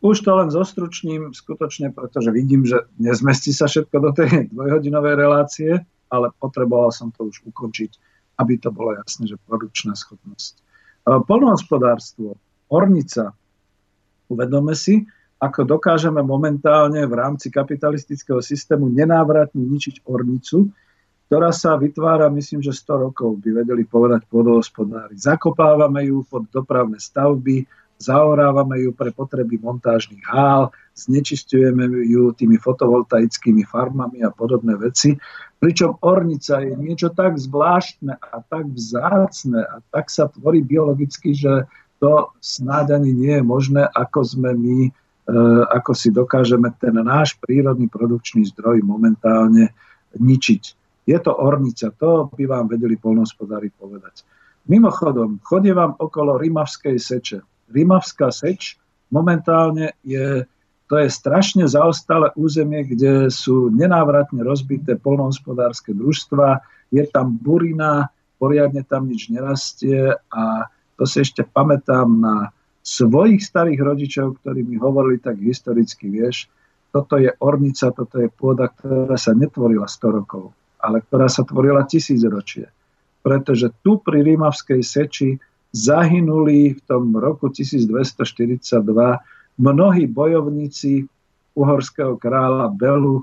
Už to len zostručním skutočne, pretože vidím, že nezmestí sa všetko do tej *laughs* dvojhodinovej relácie, ale potreboval som to už ukončiť, aby to bolo jasné, že produkčná schopnosť. E, polnohospodárstvo, ornica, uvedome si, ako dokážeme momentálne v rámci kapitalistického systému nenávratne ničiť ornicu, ktorá sa vytvára, myslím, že 100 rokov, by vedeli povedať pôdohospodári. Zakopávame ju pod dopravné stavby, zaorávame ju pre potreby montážnych hál, znečistujeme ju tými fotovoltaickými farmami a podobné veci. Pričom ornica je niečo tak zvláštne a tak vzácne a tak sa tvorí biologicky, že to snáď ani nie je možné, ako sme my ako si dokážeme ten náš prírodný produkčný zdroj momentálne ničiť. Je to ornica, to by vám vedeli polnohospodári povedať. Mimochodom, chodie vám okolo Rimavskej seče. Rimavská seč momentálne je, to je strašne zaostalé územie, kde sú nenávratne rozbité polnohospodárske družstva, je tam burina, poriadne tam nič nerastie a to si ešte pamätám na svojich starých rodičov, ktorí mi hovorili tak historicky, vieš, toto je ornica, toto je pôda, ktorá sa netvorila 100 rokov, ale ktorá sa tvorila tisíc ročie. Pretože tu pri Rímavskej seči zahynuli v tom roku 1242 mnohí bojovníci uhorského kráľa Belu,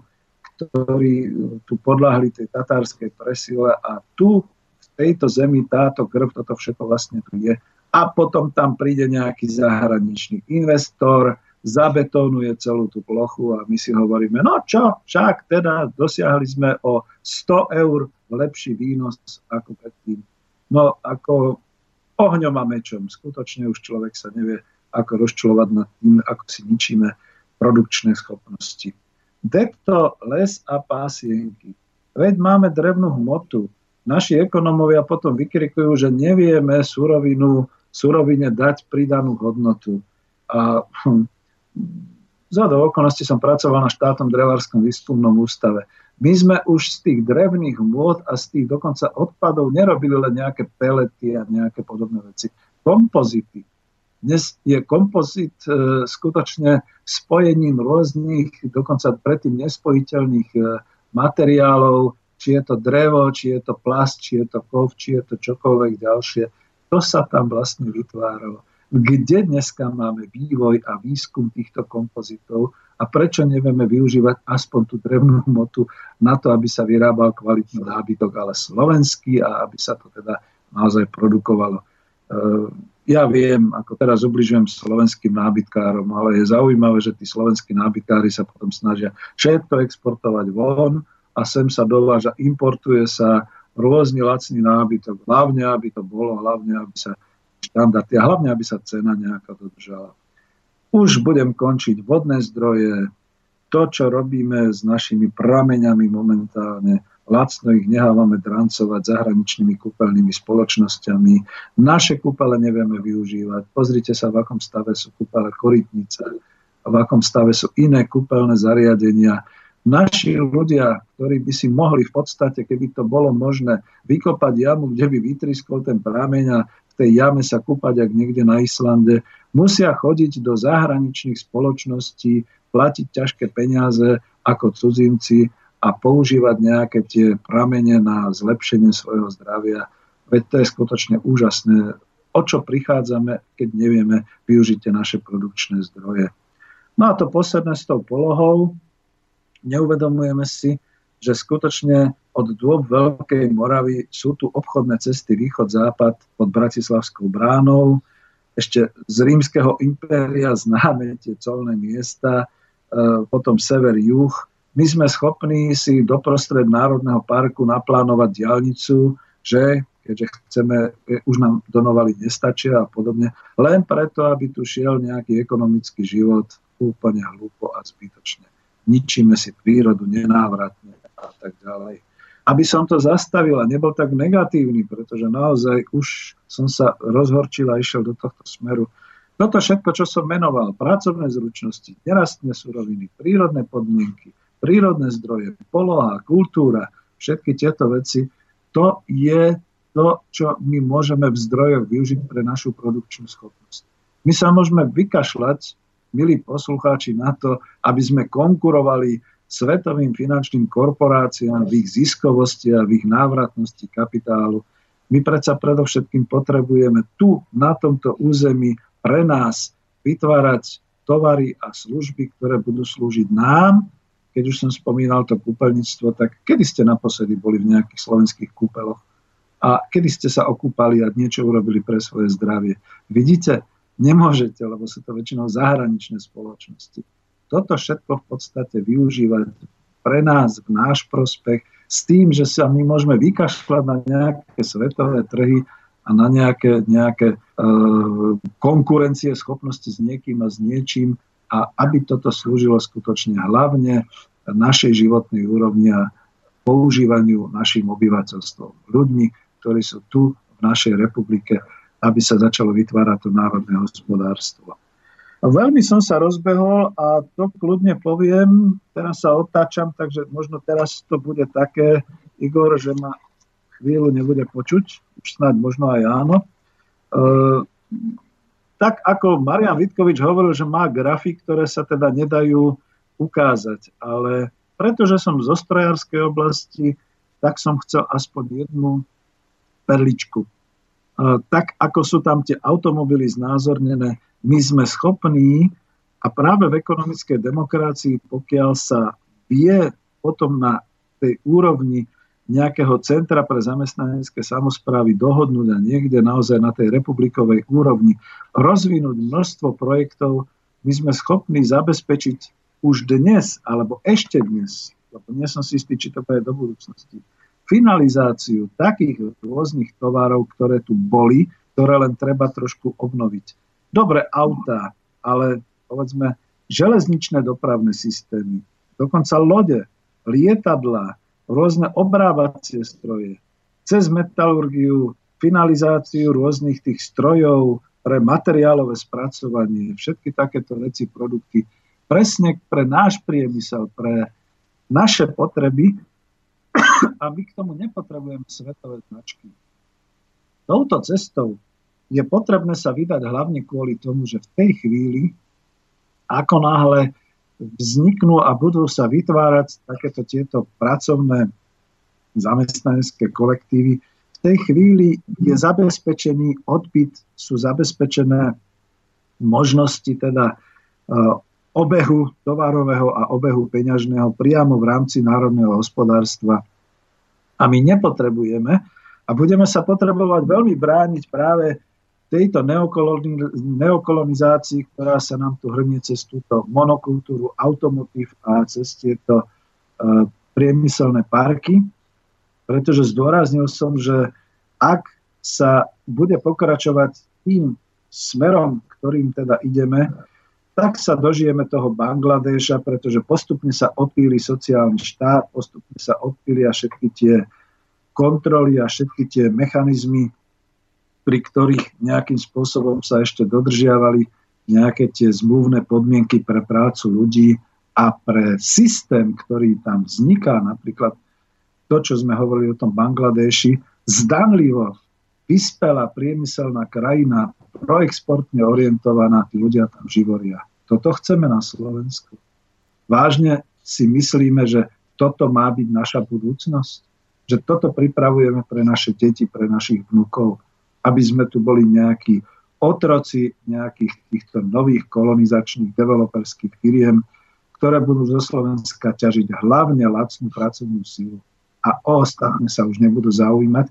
ktorí tu podľahli tej tatárskej presile a tu v tejto zemi táto krv, toto všetko vlastne tu je a potom tam príde nejaký zahraničný investor, zabetónuje celú tú plochu a my si hovoríme, no čo, však teda dosiahli sme o 100 eur lepší výnos ako predtým. No ako ohňom a mečom. Skutočne už človek sa nevie, ako rozčulovať nad tým, ako si ničíme produkčné schopnosti. Depto, les a pásienky. Veď máme drevnú hmotu. Naši ekonomovia potom vykrikujú, že nevieme surovinu surovine dať pridanú hodnotu. A hm, za do okolností som pracoval na štátnom drevárskom výskumnom ústave. My sme už z tých drevných môd a z tých dokonca odpadov nerobili len nejaké pelety a nejaké podobné veci. Kompozity. Dnes je kompozit e, skutočne spojením rôznych, dokonca predtým nespojiteľných e, materiálov, či je to drevo, či je to plast, či je to kov, či je to čokoľvek ďalšie to sa tam vlastne vytváralo. Kde dneska máme vývoj a výskum týchto kompozitov a prečo nevieme využívať aspoň tú drevnú *laughs* hmotu na to, aby sa vyrábal kvalitný nábytok, ale slovenský a aby sa to teda naozaj produkovalo. E, ja viem, ako teraz ubližujem slovenským nábytkárom, ale je zaujímavé, že tí slovenskí nábytkári sa potom snažia všetko exportovať von a sem sa dováža, importuje sa rôzny lacný nábytok, hlavne aby to bolo, hlavne aby sa štandardy a hlavne aby sa cena nejaká dodržala. Už budem končiť vodné zdroje, to, čo robíme s našimi prameňami momentálne, lacno ich nehávame drancovať zahraničnými kúpeľnými spoločnosťami. Naše kúpele nevieme využívať. Pozrite sa, v akom stave sú kúpele korytnice, v akom stave sú iné kúpeľné zariadenia. Naši ľudia, ktorí by si mohli v podstate, keby to bolo možné, vykopať jamu, kde by vytriskol ten prameň a v tej jame sa kúpať, ak niekde na Islande, musia chodiť do zahraničných spoločností, platiť ťažké peniaze ako cudzinci a používať nejaké tie pramene na zlepšenie svojho zdravia. Veď to je skutočne úžasné. O čo prichádzame, keď nevieme využiť tie naše produkčné zdroje. No a to posledné s tou polohou, neuvedomujeme si, že skutočne od dôb Veľkej Moravy sú tu obchodné cesty východ-západ pod Bratislavskou bránou, ešte z rímskeho impéria známe tie colné miesta, e, potom sever-juh, my sme schopní si doprostred Národného parku naplánovať diálnicu, že keďže chceme, už nám donovali nestačia a podobne, len preto, aby tu šiel nejaký ekonomický život úplne hlúpo a zbytočne. Ničíme si prírodu nenávratne a tak ďalej. Aby som to zastavil a nebol tak negatívny, pretože naozaj už som sa rozhorčil a išiel do tohto smeru. Toto všetko, čo som menoval, pracovné zručnosti, nerastné suroviny, prírodné podmienky, prírodné zdroje, poloha, kultúra, všetky tieto veci, to je to, čo my môžeme v zdrojoch využiť pre našu produkčnú schopnosť. My sa môžeme vykašľať, milí poslucháči, na to, aby sme konkurovali svetovým finančným korporáciám v ich ziskovosti a v ich návratnosti kapitálu. My predsa predovšetkým potrebujeme tu, na tomto území, pre nás vytvárať tovary a služby, ktoré budú slúžiť nám keď už som spomínal to kúpeľníctvo, tak kedy ste naposledy boli v nejakých slovenských kúpeloch a kedy ste sa okúpali a niečo urobili pre svoje zdravie. Vidíte, nemôžete, lebo sú to väčšinou zahraničné spoločnosti. Toto všetko v podstate využívať pre nás, v náš prospech, s tým, že sa my môžeme vykašľať na nejaké svetové trhy a na nejaké, nejaké e, konkurencie, schopnosti s niekým a s niečím, a aby toto slúžilo skutočne hlavne našej životnej úrovni a používaniu našim obyvateľstvom, ľuďmi, ktorí sú tu v našej republike, aby sa začalo vytvárať to národné hospodárstvo. A veľmi som sa rozbehol a to kľudne poviem, teraz sa otáčam, takže možno teraz to bude také, Igor, že ma chvíľu nebude počuť, už snáď možno aj áno. E, tak ako Marian Vitkovič hovoril, že má grafy, ktoré sa teda nedajú ukázať, ale pretože som zo strojárskej oblasti, tak som chcel aspoň jednu perličku. Tak ako sú tam tie automobily znázornené, my sme schopní a práve v ekonomickej demokracii, pokiaľ sa vie potom na tej úrovni nejakého centra pre zamestnanecké samozprávy dohodnúť a niekde naozaj na tej republikovej úrovni rozvinúť množstvo projektov, my sme schopní zabezpečiť už dnes, alebo ešte dnes, lebo nie som si istý, či to bude do budúcnosti, finalizáciu takých rôznych tovarov, ktoré tu boli, ktoré len treba trošku obnoviť. Dobre, autá, ale povedzme železničné dopravné systémy, dokonca lode, lietadla, rôzne obrábacie stroje, cez metalurgiu, finalizáciu rôznych tých strojov pre materiálové spracovanie, všetky takéto veci, produkty, presne pre náš priemysel, pre naše potreby a my k tomu nepotrebujeme svetové značky. Touto cestou je potrebné sa vydať hlavne kvôli tomu, že v tej chvíli, ako náhle vzniknú a budú sa vytvárať takéto tieto pracovné zamestnanecké kolektívy. V tej chvíli je zabezpečený odbyt, sú zabezpečené možnosti teda e, obehu tovarového a obehu peňažného priamo v rámci národného hospodárstva. A my nepotrebujeme a budeme sa potrebovať veľmi brániť práve tejto neokoloni- neokolonizácii, ktorá sa nám tu hrnie cez túto monokultúru, automotív a cez tieto uh, priemyselné parky, pretože zdôraznil som, že ak sa bude pokračovať tým smerom, ktorým teda ideme, tak sa dožijeme toho Bangladeša, pretože postupne sa odpíli sociálny štát, postupne sa odpília všetky tie kontroly a všetky tie mechanizmy, pri ktorých nejakým spôsobom sa ešte dodržiavali nejaké tie zmluvné podmienky pre prácu ľudí a pre systém, ktorý tam vzniká, napríklad to, čo sme hovorili o tom Bangladeši, zdanlivo vyspelá priemyselná krajina proexportne orientovaná, tí ľudia tam živoria. Toto chceme na Slovensku. Vážne si myslíme, že toto má byť naša budúcnosť? Že toto pripravujeme pre naše deti, pre našich vnúkov, aby sme tu boli nejakí otroci nejakých týchto nových kolonizačných developerských firiem, ktoré budú zo Slovenska ťažiť hlavne lacnú pracovnú sílu a o ostatné sa už nebudú zaujímať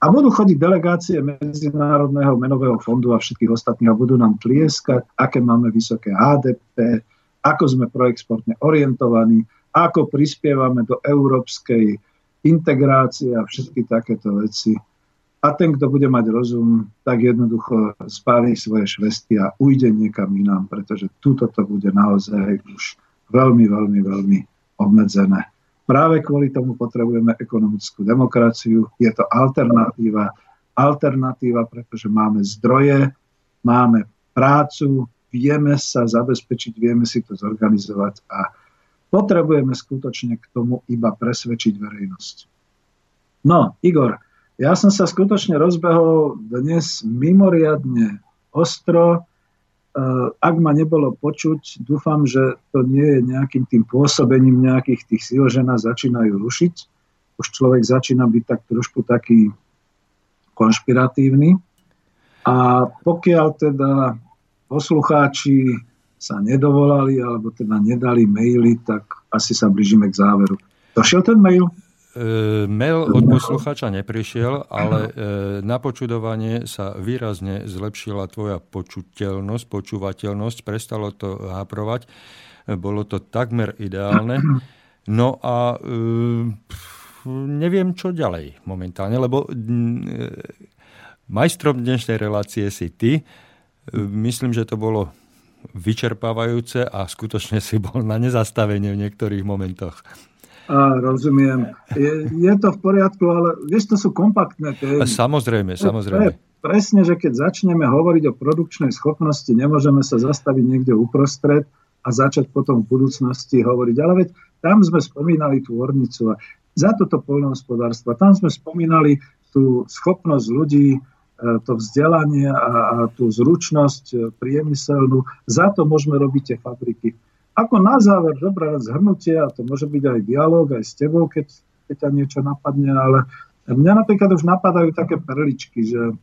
a budú chodiť delegácie Medzinárodného menového fondu a všetkých ostatných a budú nám tlieskať, aké máme vysoké HDP, ako sme proexportne orientovaní, ako prispievame do európskej integrácie a všetky takéto veci. A ten, kto bude mať rozum, tak jednoducho spálí svoje švesty a ujde niekam inám, pretože túto to bude naozaj už veľmi, veľmi, veľmi obmedzené. Práve kvôli tomu potrebujeme ekonomickú demokraciu. Je to alternatíva. Alternatíva, pretože máme zdroje, máme prácu, vieme sa zabezpečiť, vieme si to zorganizovať a potrebujeme skutočne k tomu iba presvedčiť verejnosť. No, Igor, ja som sa skutočne rozbehol dnes mimoriadne ostro, ak ma nebolo počuť, dúfam, že to nie je nejakým tým pôsobením nejakých tých síl, že nás začínajú rušiť. Už človek začína byť tak trošku taký konšpiratívny. A pokiaľ teda poslucháči sa nedovolali alebo teda nedali maily, tak asi sa blížime k záveru. Došiel ten mail? E, mail od posluchača neprišiel, ale e, na počudovanie sa výrazne zlepšila tvoja počuteľnosť, počúvateľnosť, prestalo to haprovať, bolo to takmer ideálne. No a e, neviem, čo ďalej momentálne, lebo majstrom dnešnej relácie si ty. Myslím, že to bolo vyčerpávajúce a skutočne si bol na nezastavenie v niektorých momentoch. A, rozumiem. Je, je to v poriadku, ale vieš, to sú kompaktné témy. Samozrejme, samozrejme. Presne, že keď začneme hovoriť o produkčnej schopnosti, nemôžeme sa zastaviť niekde uprostred a začať potom v budúcnosti hovoriť. Ale veď tam sme spomínali tú ornicu a za toto poľnohospodárstvo. Tam sme spomínali tú schopnosť ľudí, e, to vzdelanie a, a tú zručnosť e, priemyselnú. Za to môžeme robiť tie fabriky. Ako na záver, dobré zhrnutie, a to môže byť aj dialog, aj s tebou, keď, keď ťa niečo napadne, ale mňa napríklad už napadajú také perličky, že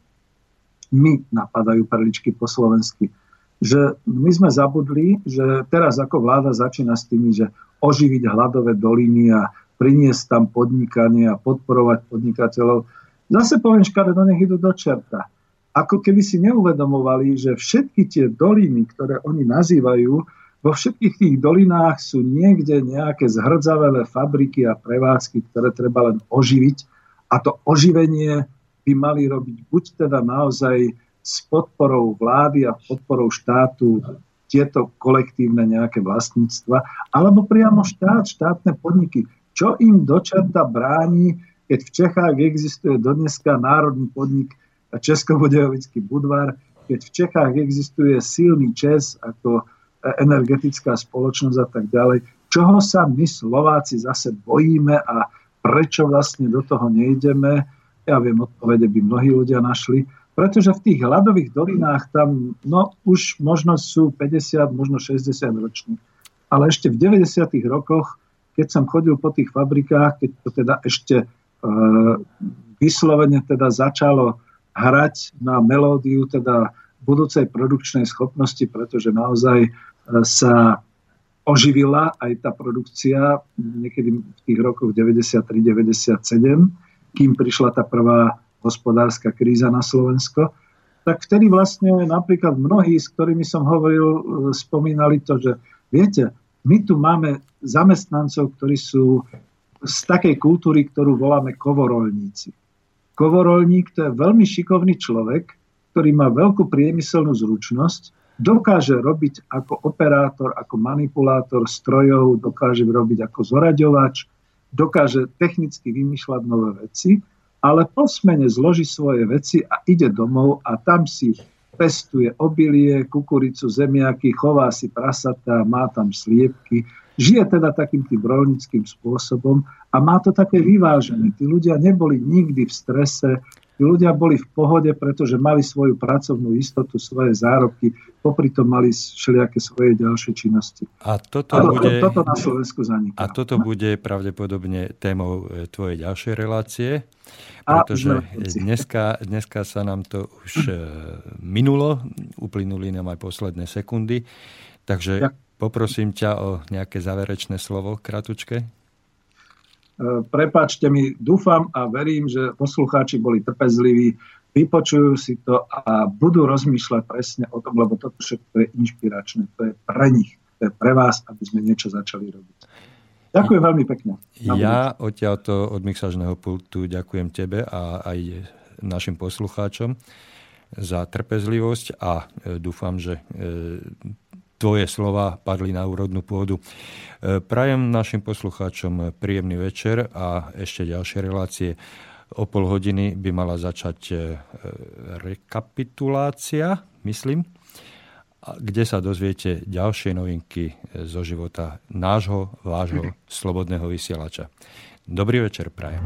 my napadajú perličky po slovensky, že my sme zabudli, že teraz ako vláda začína s tými, že oživiť hladové doliny a priniesť tam podnikanie a podporovať podnikateľov. Zase poviem škaredo, nech idú do čerta. Ako keby si neuvedomovali, že všetky tie doliny, ktoré oni nazývajú, vo všetkých tých dolinách sú niekde nejaké zhrdzavelé fabriky a prevádzky, ktoré treba len oživiť. A to oživenie by mali robiť buď teda naozaj s podporou vlády a podporou štátu tieto kolektívne nejaké vlastníctva, alebo priamo štát, štátne podniky. Čo im dočerta bráni, keď v Čechách existuje dodneska národný podnik Českobudejovický Budvar, keď v Čechách existuje silný Čes ako energetická spoločnosť a tak ďalej. Čoho sa my Slováci zase bojíme a prečo vlastne do toho nejdeme? Ja viem, odpovede by mnohí ľudia našli. Pretože v tých hladových dolinách tam no, už možno sú 50, možno 60 roční. Ale ešte v 90. rokoch, keď som chodil po tých fabrikách, keď to teda ešte e, vyslovene teda začalo hrať na melódiu teda budúcej produkčnej schopnosti, pretože naozaj sa oživila aj tá produkcia niekedy v tých rokoch 93-97, kým prišla tá prvá hospodárska kríza na Slovensko. tak vtedy vlastne napríklad mnohí, s ktorými som hovoril, e, spomínali to, že viete, my tu máme zamestnancov, ktorí sú z takej kultúry, ktorú voláme kovorolníci. Kovorolník to je veľmi šikovný človek, ktorý má veľkú priemyselnú zručnosť, dokáže robiť ako operátor, ako manipulátor strojov, dokáže robiť ako zoraďovač, dokáže technicky vymýšľať nové veci, ale po smene zloží svoje veci a ide domov a tam si pestuje obilie, kukuricu, zemiaky, chová si prasatá, má tam sliepky, žije teda takým tým rolnickým spôsobom a má to také vyvážené. Tí ľudia neboli nikdy v strese, tí ľudia boli v pohode, pretože mali svoju pracovnú istotu, svoje zárobky, popri tom mali všelijaké svoje ďalšie činnosti. A toto, a to, bude, toto na Slovensku zaniká. A toto bude pravdepodobne témou e, tvojej ďalšej relácie, pretože dneska, dneska sa nám to už e, minulo, uplynuli nám aj posledné sekundy, takže Poprosím ťa o nejaké záverečné slovo, kratučke. E, prepáčte mi, dúfam a verím, že poslucháči boli trpezliví, vypočujú si to a budú rozmýšľať presne o tom, lebo toto všetko je inšpiračné. To je pre nich, to je pre vás, aby sme niečo začali robiť. Ďakujem veľmi pekne. Ja odtiaľto od mixažného pultu ďakujem tebe a aj našim poslucháčom za trpezlivosť a e, dúfam, že e, tvoje slova padli na úrodnú pôdu. E, prajem našim poslucháčom príjemný večer a ešte ďalšie relácie. O pol hodiny by mala začať e, rekapitulácia, myslím, kde sa dozviete ďalšie novinky zo života nášho, vášho slobodného vysielača. Dobrý večer, prajem.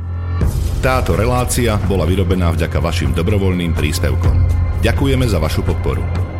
Táto relácia bola vyrobená vďaka vašim dobrovoľným príspevkom. Ďakujeme za vašu podporu.